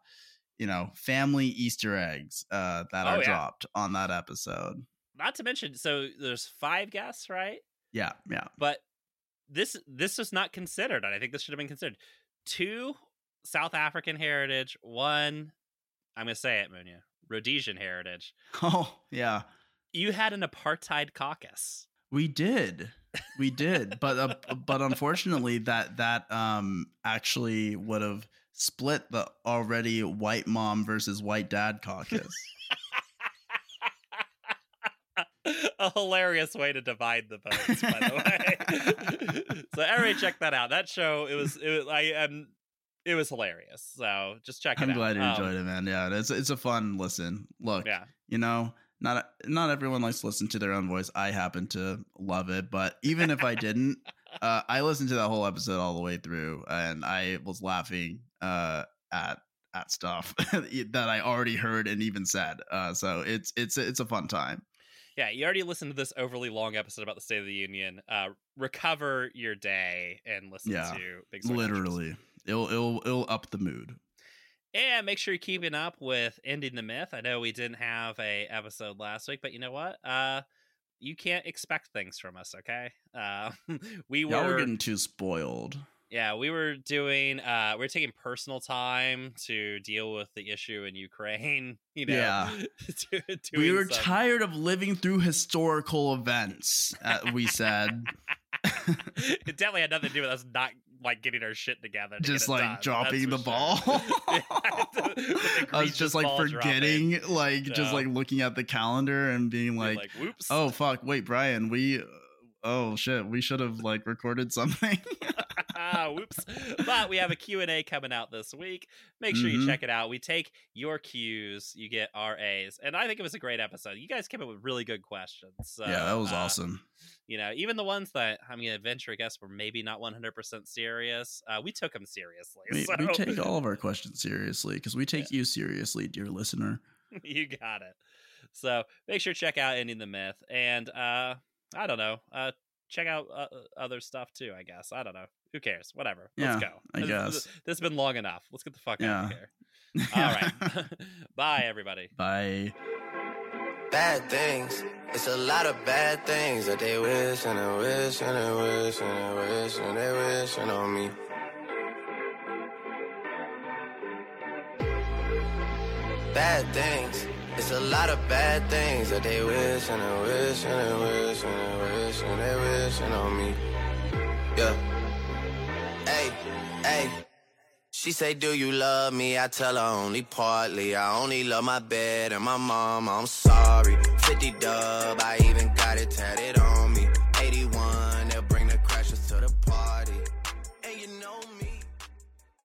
[SPEAKER 1] you know, family Easter eggs uh that
[SPEAKER 2] Oh,
[SPEAKER 1] are
[SPEAKER 2] yeah.
[SPEAKER 1] dropped on that episode.
[SPEAKER 2] Not to mention, so there's five guests, right?
[SPEAKER 1] Yeah, yeah.
[SPEAKER 2] But this this was not considered. and I think this should have been considered. Two South African heritage. One, I'm gonna say it, Munya, Rhodesian heritage. [laughs]
[SPEAKER 1] Oh, yeah.
[SPEAKER 2] You had an apartheid caucus.
[SPEAKER 1] We did. We did. but uh, [laughs] but unfortunately that that um actually would have split the already white mom versus white dad caucus. [laughs]
[SPEAKER 2] a hilarious way to divide the votes, by the way. so everybody check that out. That show, it was, it was I am it was hilarious. So just check it out.
[SPEAKER 1] I'm
[SPEAKER 2] out.
[SPEAKER 1] glad you
[SPEAKER 2] Um,
[SPEAKER 1] enjoyed it, man. Yeah, it's it's a fun listen. Look,
[SPEAKER 2] Yeah.
[SPEAKER 1] you know, not not everyone likes to listen to their own voice. I happen to love it, but even if I didn't, [laughs] uh, I listened to that whole episode all the way through, and I was laughing uh, at at stuff [laughs] that I already heard and even said. Uh, so it's it's it's a fun time.
[SPEAKER 2] Yeah, you already listened to this overly long episode about the State of the Union. Uh, recover your day and listen
[SPEAKER 1] Yeah,
[SPEAKER 2] to Big.
[SPEAKER 1] Literally, it'll it'll it'll up the mood.
[SPEAKER 2] And make sure you're keeping up with ending the myth. I know we didn't have a episode last week, but you know what? Uh, you can't expect things from us, okay? Uh, [laughs] we were
[SPEAKER 1] were getting too spoiled.
[SPEAKER 2] Yeah, we were doing uh we are taking personal time to deal with the issue in Ukraine, [laughs] you know.
[SPEAKER 1] Yeah. We were
[SPEAKER 2] some-
[SPEAKER 1] tired of living through historical events. Uh, we said. [laughs]
[SPEAKER 2] it definitely had nothing to do with us not like getting our shit together. to [laughs] [laughs]
[SPEAKER 1] just like
[SPEAKER 2] done,
[SPEAKER 1] dropping the ball.
[SPEAKER 2] sure. With
[SPEAKER 1] I was just like forgetting, like just like looking at the calendar and being
[SPEAKER 2] dropping.
[SPEAKER 1] like,
[SPEAKER 2] whoops.
[SPEAKER 1] "Oh fuck, wait, Brian, we, oh shit, we should have like recorded something."
[SPEAKER 2] ah, [laughs] whoops. But we have a Q&A coming out this week. Make sure you
[SPEAKER 1] Mhm.
[SPEAKER 2] check it out. We take your Qs, you get our As. And I think it was a great episode. You guys came up with really good questions. So,
[SPEAKER 1] yeah, that was
[SPEAKER 2] uh,
[SPEAKER 1] awesome.
[SPEAKER 2] You know, even the ones that I'm going to venture a guess were maybe not 100% serious, uh, we took them seriously.
[SPEAKER 1] We,
[SPEAKER 2] so
[SPEAKER 1] we take all of our [laughs] questions seriously because we take you seriously, dear listener. [laughs]
[SPEAKER 2] you got it. So make sure to check out Ending the Myth. And uh, I don't know, uh, check out uh, other stuff too, I guess. I don't know. Who cares? Whatever. Let's
[SPEAKER 1] Yeah,
[SPEAKER 2] go.
[SPEAKER 1] I
[SPEAKER 2] This-
[SPEAKER 1] guess.
[SPEAKER 2] This, this has been long enough. Let's get the fuck out of here. [laughs] All right. [laughs] Bye, everybody.
[SPEAKER 1] Bye.
[SPEAKER 3] bad things. It's a lot of bad things that they wish and they wish and they wish and they wish and they wish on me. Bad things. It's a lot of bad things that they wish and they wish and they wish and they wish and they wishing on me. Yeah. Hey, hey. She say, Do you love me? I tell her only partly. I only love my bed and my mom. I'm sorry. 50 dub, I even got it tatted on me. 81